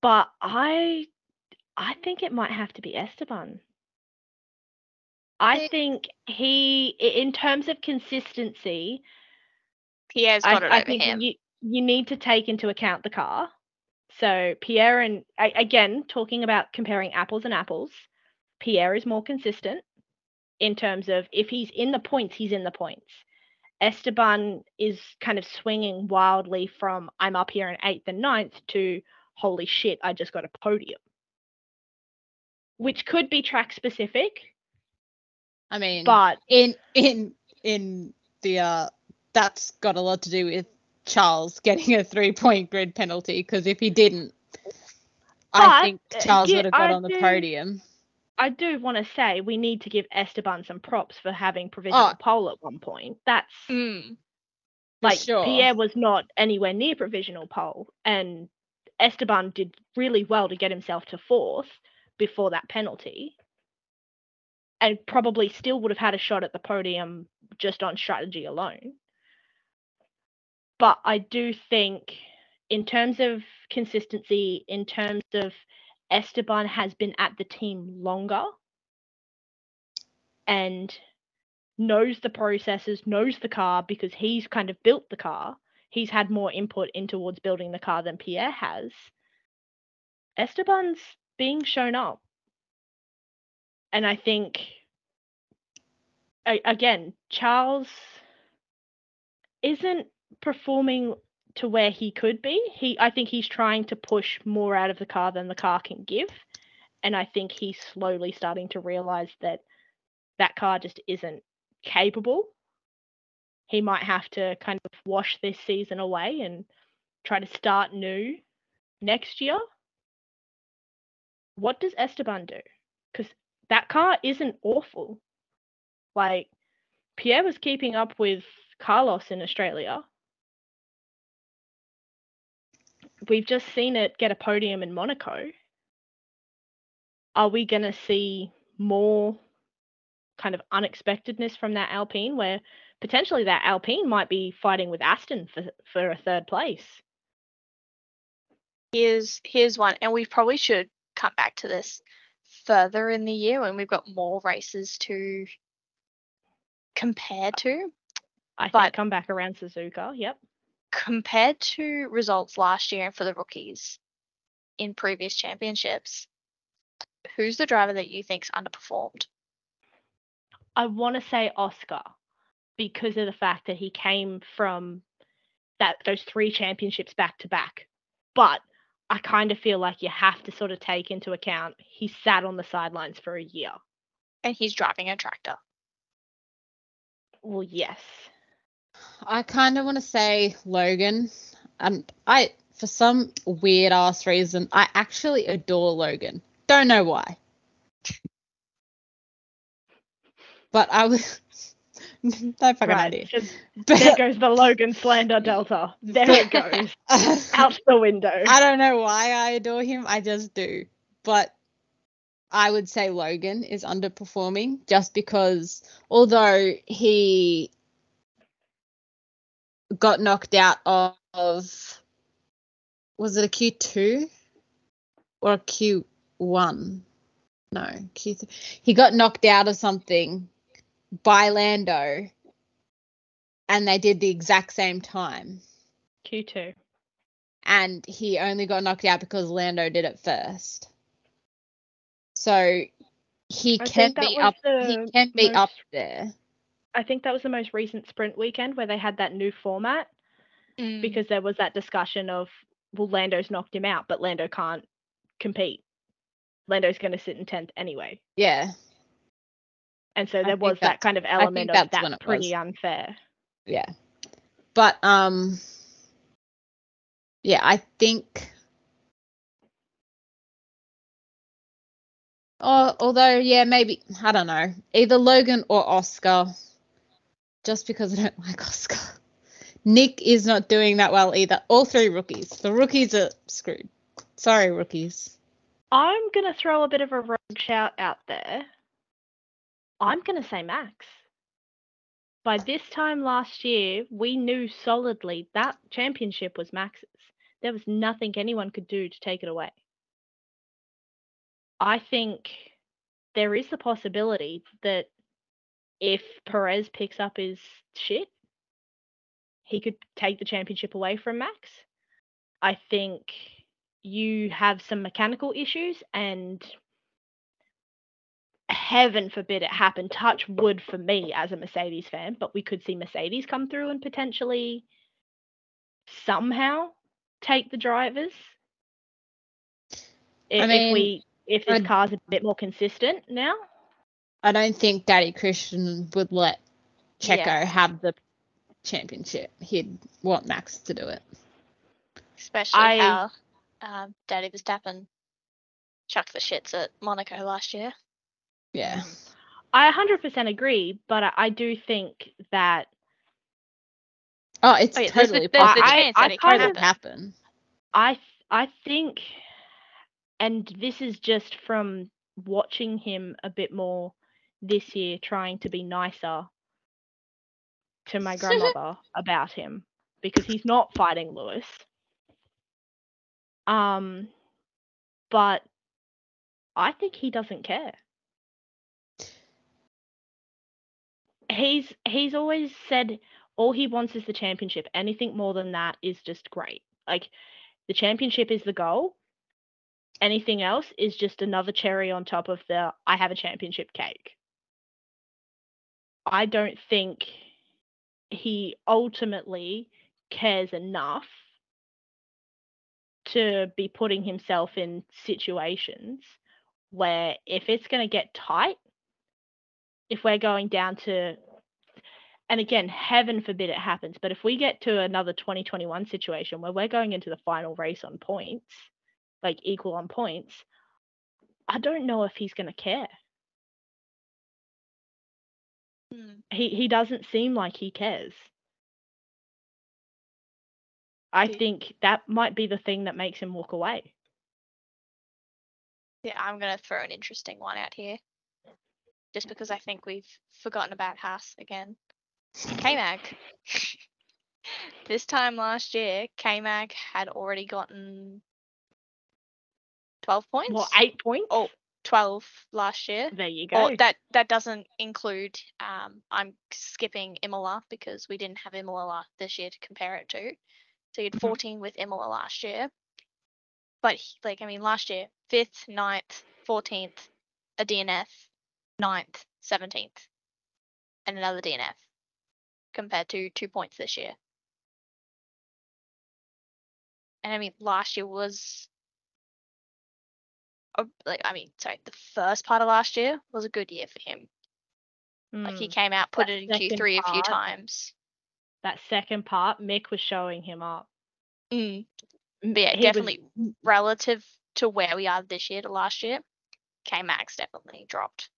But I I think it might have to be Esteban. I Think- he in terms of consistency, Pierre's I, got it I over think him. you you need to take into account the car. So Pierre and again talking about comparing apples and apples, Pierre is more consistent in terms of if he's in the points, he's in the points. Esteban is kind of swinging wildly from I'm up here in eighth and ninth to holy shit, I just got a podium. Which could be track specific, I mean, but in in in the uh, that's got a lot to do with Charles getting a three point grid penalty because if he didn't, I think uh, Charles yeah, would have got I on the do- podium. I do want to say we need to give Esteban some props for having provisional Oh. pole at one point. That's Mm. Like sure. Pierre was not anywhere near provisional pole, and Esteban did really well to get himself to fourth before that penalty, and probably still would have had a shot at the podium just on strategy alone. But I do think, in terms of consistency, in terms of Esteban has been at the team longer and knows the processes, knows the car because he's kind of built the car. He's had more input in towards building the car than Pierre has. Esteban's being shown up. And I think, again, Charles isn't performing to where he could be. He, I think he's trying to push more out of the car than the car can give. And I think he's slowly starting to realize that that car just isn't capable. He might have to kind of wash this season away and try to start new next year. What does Esteban do? Because that car isn't awful. Like, Pierre was keeping up with Carlos in Australia. We've just seen it get a podium in Monaco. Are we going to see more kind of unexpectedness from that Alpine where potentially that Alpine might be fighting with Aston for for a third place. Here's here's one, and we probably should come back to this further in the year when we've got more races to compare to. I But- think come back around Suzuka. Yep. Compared to results last year and for the rookies in previous championships, who's the driver that you think's underperformed? I want to say Oscar because of the fact that he came from that those three championships back to back. But I kind of feel like you have to sort of take into account he sat on the sidelines for a year. And he's driving a tractor. Well, yes. I kind of want to say Logan. And I, for some weird ass reason, I actually adore Logan. Don't know why. But I was. (laughs) (laughs) no fucking right. idea. Just- (laughs) there goes the Logan slander delta. There it (laughs) goes. Out the window. I don't know why I adore him. I just do. But I would say Logan is underperforming just because although he got knocked out of, was it a Q2 or a Q1? No, Q3. He got knocked out of something by Lando and they did the exact same time Q2. and he only got knocked out because Lando did it first. So he I can be up. He can be up there. I think that was the most recent sprint weekend where they had that new format Mm. because there was that discussion of well Lando's knocked him out, but Lando can't compete. Lando's going to sit in tenth anyway, Yeah, and so there was that kind of element of that's that's when it pretty was. unfair. yeah. But um, yeah, I think. Oh, although yeah, maybe I don't know. Either Logan or Oscar. Just because I don't (laughs) like Oscar. Nyck is not doing that well either. All three rookies. The rookies are screwed. Sorry, rookies. I'm going to throw a bit of a rogue shout out there. I'm going to say Max. By this time last year, we knew solidly that championship was Max's. There was nothing anyone could do to take it away. I think there is the possibility that if Perez picks up his shit, he could take the championship away from Max. I think you have some mechanical issues and heaven forbid it happen touch wood for me as a mercedes fan but we could see mercedes come through and potentially somehow take the drivers I- if we if this I'd- car's a bit more consistent now I don't think Daddy Christian would let Checo Yeah. have the championship. He'd want Max to do it. Especially I- how um, Daddy Verstappen chucked the shits at Monaco last year. Yeah. I 100% agree, but I, I do think that Oh, it's Oh, yeah, totally the- there's the possible. chance that I it kind can of happen. happen. I I think, and this is just from watching him a bit more this year, trying to be nicer to my (laughs) grandmother about him because he's not fighting Lewis. Um, but I think he doesn't care. He's he's always said all he wants is the championship. Anything more than that is just great. Like the championship is the goal. Anything else is just another cherry on top of the I have a championship cake. I don't think he ultimately cares enough to be putting himself in situations where if it's going to get tight, if we're going down to and again, heaven forbid it happens, but if we get to another 2021 situation where we're going into the final race on points, like equal on points, I don't know if he's going to care. Hmm. He he doesn't seem like he cares. I think that might be the thing that makes him walk away. Yeah, I'm gonna throw an interesting one out here. Just because I think we've forgotten about Haas again. K-Mag. this time last year, K-Mag had already gotten 12 points? Well, eight points. Oh, 12 last year. there you go. Or that that doesn't include um I'm skipping Imola because we didn't have Imola this year to compare it to. So you had Mhm. 14 with Imola last year. But he- like I mean last year, 5th, 9th, 14th, a DNF, 9th, 17th, and another DNF compared to 2 points this year. And I mean last year was like I mean, sorry, the first part of last year was a good year for him. Like he Mm, came out, put that it in Q3 a few times. that second part, Mick was showing him up. Mm. But yeah, He was- definitely relative to where we are this year to last year, K-Mag definitely dropped.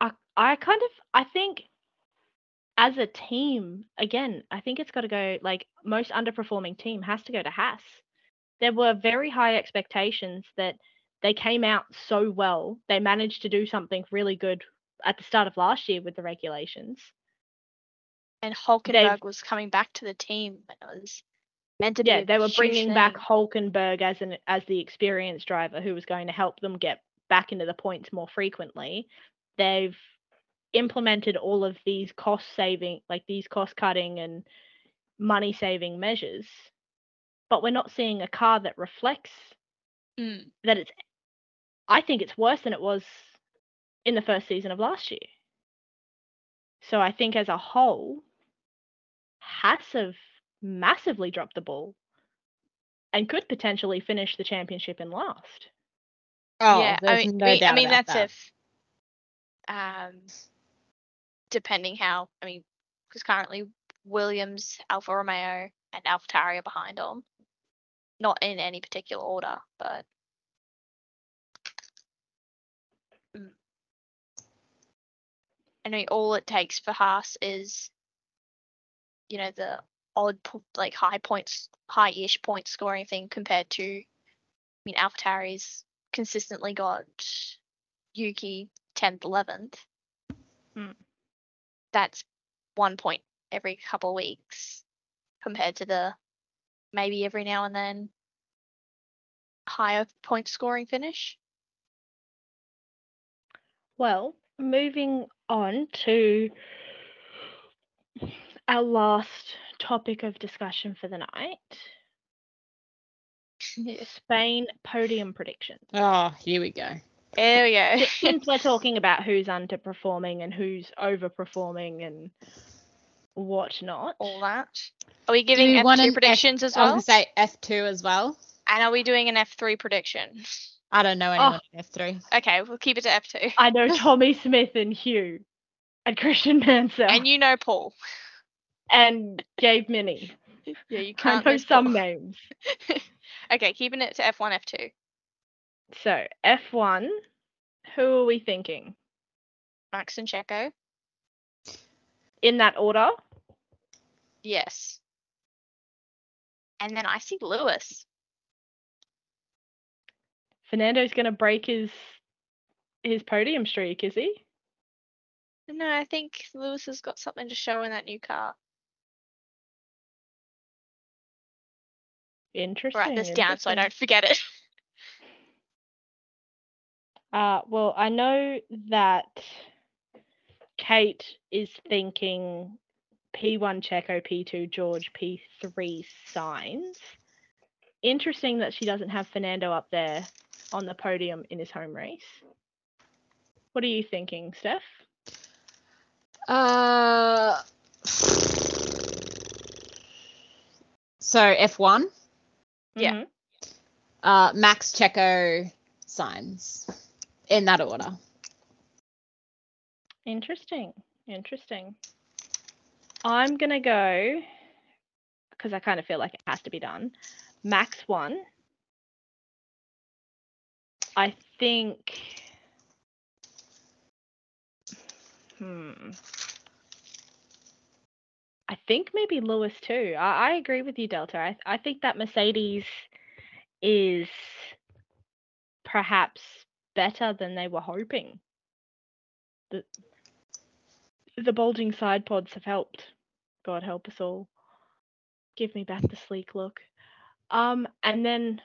I, I kind of I think as a team, again, I think it's got to go like most underperforming team has to go to Haas. There were very high expectations that they came out so well. They managed to do something really good at the start of last year with the regulations. And Hulkenberg was coming back to the team and it was meant to be. Yeah, they were bringing back thing. Hulkenberg as an as the experienced driver who was going to help them get back into the points more frequently. They've implemented all of these cost saving, like these cost cutting and money saving measures, but we're not seeing a car that reflects Mm. that it's. I think it's worse than it was in the first season of last year. So I think as a whole, Haas have massively dropped the ball and could potentially finish the championship in last. Oh, yeah, I mean, no I mean, I mean about that's that. if, um, depending how I mean, because currently Williams, Alfa Romeo, and AlphaTauri are behind on, not in any particular order, but. I mean, all it takes for Haas is, you know, the odd, like high points, high-ish point scoring thing compared to, I mean, AlphaTauri's consistently got Yuki 10th, 11th. Mm. That's one point every couple of weeks compared to the maybe every now and then higher point scoring finish. Well, moving on to our last topic of discussion for the night (laughs) Spain podium predictions. Oh, here we go. There we go. Since we're (laughs) talking about who's underperforming and who's overperforming and whatnot. All that. Are we giving we F2 an F- predictions as I was well? say F2 as well. And are we doing an F3 prediction? I don't know anyone oh. in F3. Okay, we'll keep it to F2. I know Tommy Smith and Hugh and Christian Mansell And you know Paul. and Gabe Minì. Yeah, you can't know some Paul. names. (laughs) okay, keeping it to F1, F2. So F1, Who are we thinking? Max and Checo. In that order? Yes. And then I see Lewis. Fernando's going to break his his podium streak, is he? No, I think Lewis has got something to show in that new car. Interesting. Write this down so I don't forget it. (laughs) Uh, well, I know that Kate is thinking P1 Checo, P2 George, P3 Sainz. Interesting that she doesn't have Fernando up there on the podium in his home race. What are you thinking, Steph? Uh, so F1, Yeah. Mhm. uh, Max Checo Sainz in that order. Interesting. Interesting. I'm gonna go because I kind of feel like it has to be done. Max one. I think. Hmm. I think maybe Lewis too. I, I agree with you, Delta. I, I think that Mercedes is perhaps better than they were hoping. The the bulging side pods have helped. God help us all. Give me back the sleek look. Um, and then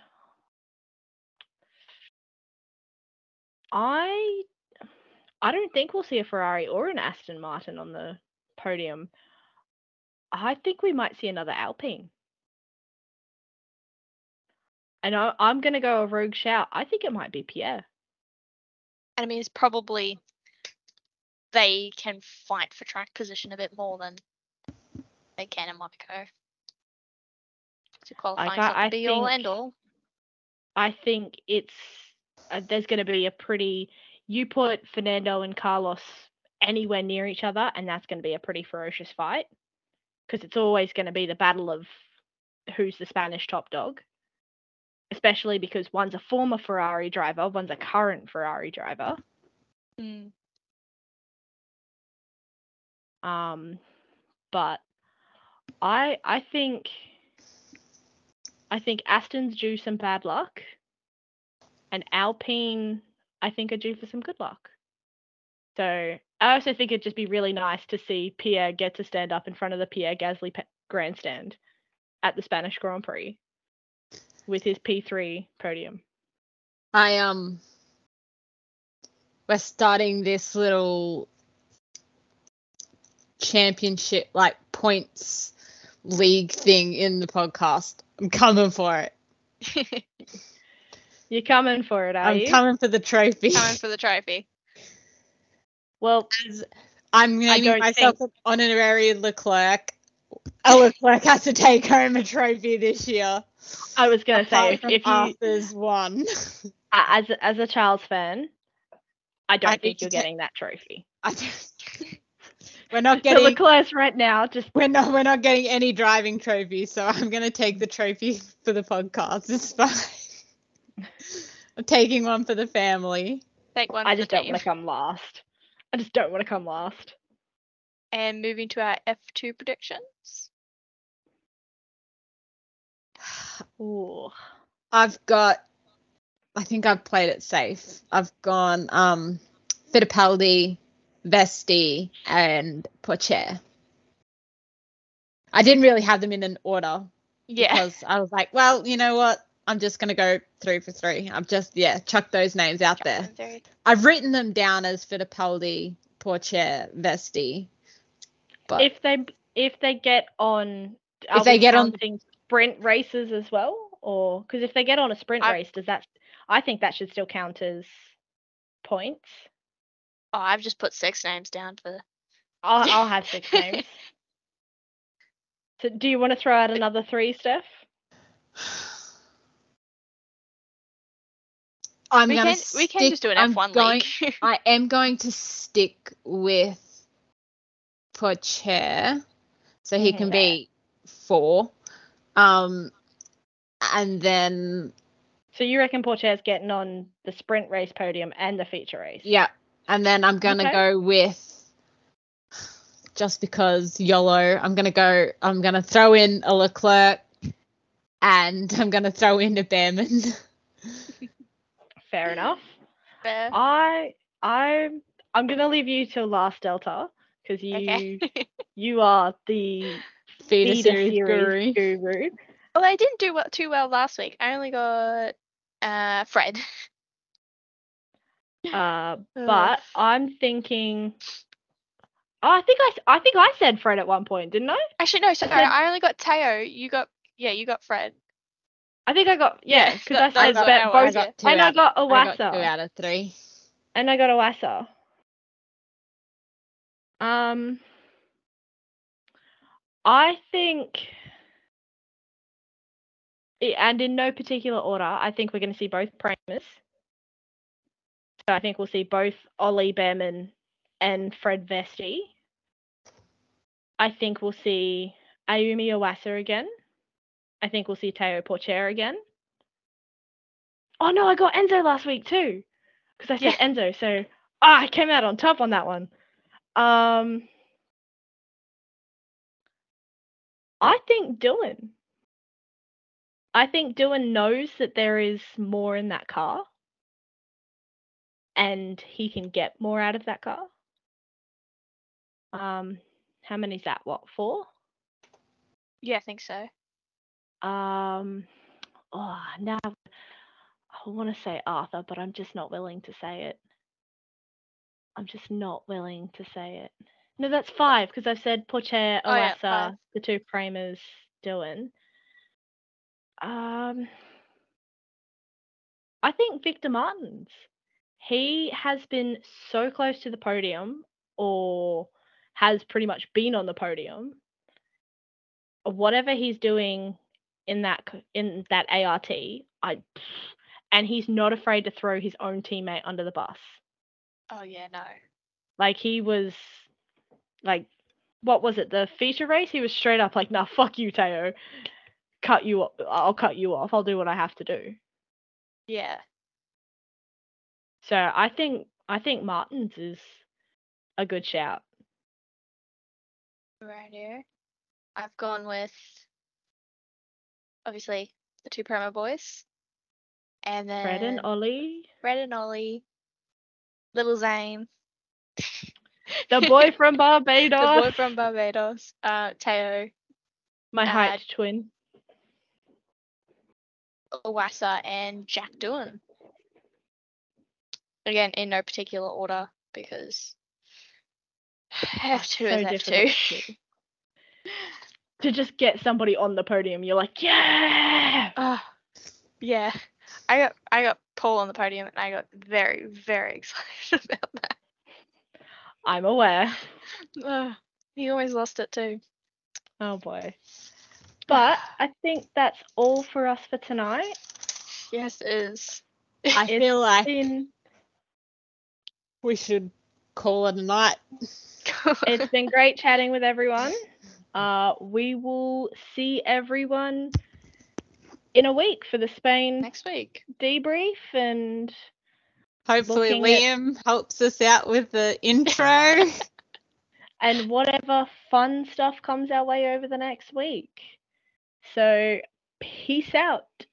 I I don't think we'll see a Ferrari or an Aston Martin on the podium. I think we might see another Alpine. And I, I'm going to go a rogue shout. I think it might be Pierre. And I mean, it's probably they can fight for track position a bit more than they can in Monaco. So qualifying's I- the I be all think- end all. I think it's uh, there's going to be a pretty. You put Fernando and Carlos anywhere near each other, and that's going to be a pretty ferocious fight because it's always going to be the battle of who's the Spanish top dog. Especially because one's a former Ferrari driver, one's a current Ferrari driver. Mm. Um, but I I think I think Aston's due some bad luck, and Alpine I think are due for some good luck. So I also think it'd just be really nice to see Pierre get to stand up in front of the Pierre Gasly pe- grandstand at the Spanish Grand Prix with his P3 podium. I um, we're starting this little championship like points league thing in the podcast. I'm coming for it. (laughs) You're coming for it, are I'm you? coming for the trophy. Coming for the trophy. well, As I'm naming don't myself an honorary Leclerc. A Leclerc has to take home a trophy this year. I was gonna say if, from if you Arthur's one. (laughs) as a- as a Charles fan, I don't need think you're ta- getting that trophy. I don't- (laughs) we're not So getting Leclerc's right now just we're not we're not getting any driving trophies, so I'm gonna take the trophy (laughs) for the podcast. It's fine. I'm taking one for the family. Take one I just don't want to come last. I just don't want to come last. And moving to our F2 predictions. Ooh. I've got I think I've played it safe. I've gone um Fittipaldi, Vesti, and Pourchaire. I didn't really have them in an order Yeah. because I was like, well, you know what? I'm just gonna go three for three. I've just yeah, chucked those names out there. I've written them down as Fittipaldi, Pourchaire, Vesti. But If they if they get on, If they get on- counting sprint races as well, or because if they get on a sprint I- race, does that? I think that should still count as points. Oh, I've just put six names down for. I'll, I'll have six (laughs) names. So, do you want to throw out another three, Steph? I'm we gonna can we can stick- just do an I'm F1 going, league. (laughs) I am going to stick with Pourchaire, so he can Mhm. be four. Um, and then So you reckon Pourchaire's getting on the the sprint race podium and the feature race. Yeah. And then I'm gonna Okay. go with just because YOLO, I'm gonna go I'm gonna throw in a Leclerc and (laughs) I'm gonna throw in a Bearman. Fair enough. Fair. I I'm I'm gonna leave you till last Delta because you Okay. (laughs) you are the Feeder feeder series series guru. guru. well, I didn't do well, too well last week. I only got uh Fred. (laughs) Uh, but I'm thinking. Oh, I think I s- I think I said Fred at one point, didn't I? Actually, no. Sorry, said- I only got Teo. You got yeah, you got Fred. I think I got yeah Yeah, because that- I said what bet I was, both yeah. two and I out- got I got two Iwasa out of three. and I got Iwasa. Um, I think, and in no particular order, I think we're going to see both Premas. So I think we'll see both Ollie Bearman and Fred Vesti. I think we'll see Ayumu Iwasa again. I think we'll see Teo Pourchaire again. Oh no, I got Enzo last week too, because I said Enzo. So ah, I came out on top on that one. Um, I think Dylan. I think Dylan knows that there is more in that car, and he can get more out of that car. Um, how many's that? What four? Yeah, I think so. Um, oh, now I want to say Arthur, but I'm just not willing to say it. I'm just not willing to say it. No, that's five because I've said Pourchaire, Oh, yeah, five. the two Premas, Dylan. Um, I think Victor Martins. He has been so close to the podium, or has pretty much been on the podium. Whatever he's doing in that in that ART, I and he's not afraid to throw his own teammate under the bus. Oh yeah, no. Like he was like what was it, the feature race? He was straight up like, nah, fuck you, Teo. Cut you off. I'll cut you off. I'll do what I have to do. Yeah. So I think I think Martins is a good shout. Right here. I've gone with obviously the two promo boys. And then Fred and Ollie. Fred and Ollie. Little Zane. (laughs) The boy from Barbados. the boy from Barbados. Uh Teo, My uh, height twin. Iwasa, and Jack Doohan. Again, in no particular order because (sighs) F2 so is F2. to- To just get somebody on the podium, you're like, yeah. Ah, yeah. I got I got Paul on the podium and I got very, very (laughs) excited about that. I'm aware. Ugh, he always lost it too. Oh boy. But I think that's all for us for tonight. Yes, it is. I It's feel like been we should call it a night. (laughs) it's been great chatting with everyone. Uh, we will see everyone in a week for the Spain next week. debrief and Hopefully Looking at- Liam helps us out with the intro. (laughs) and whatever fun stuff comes our way over the next week. So peace out.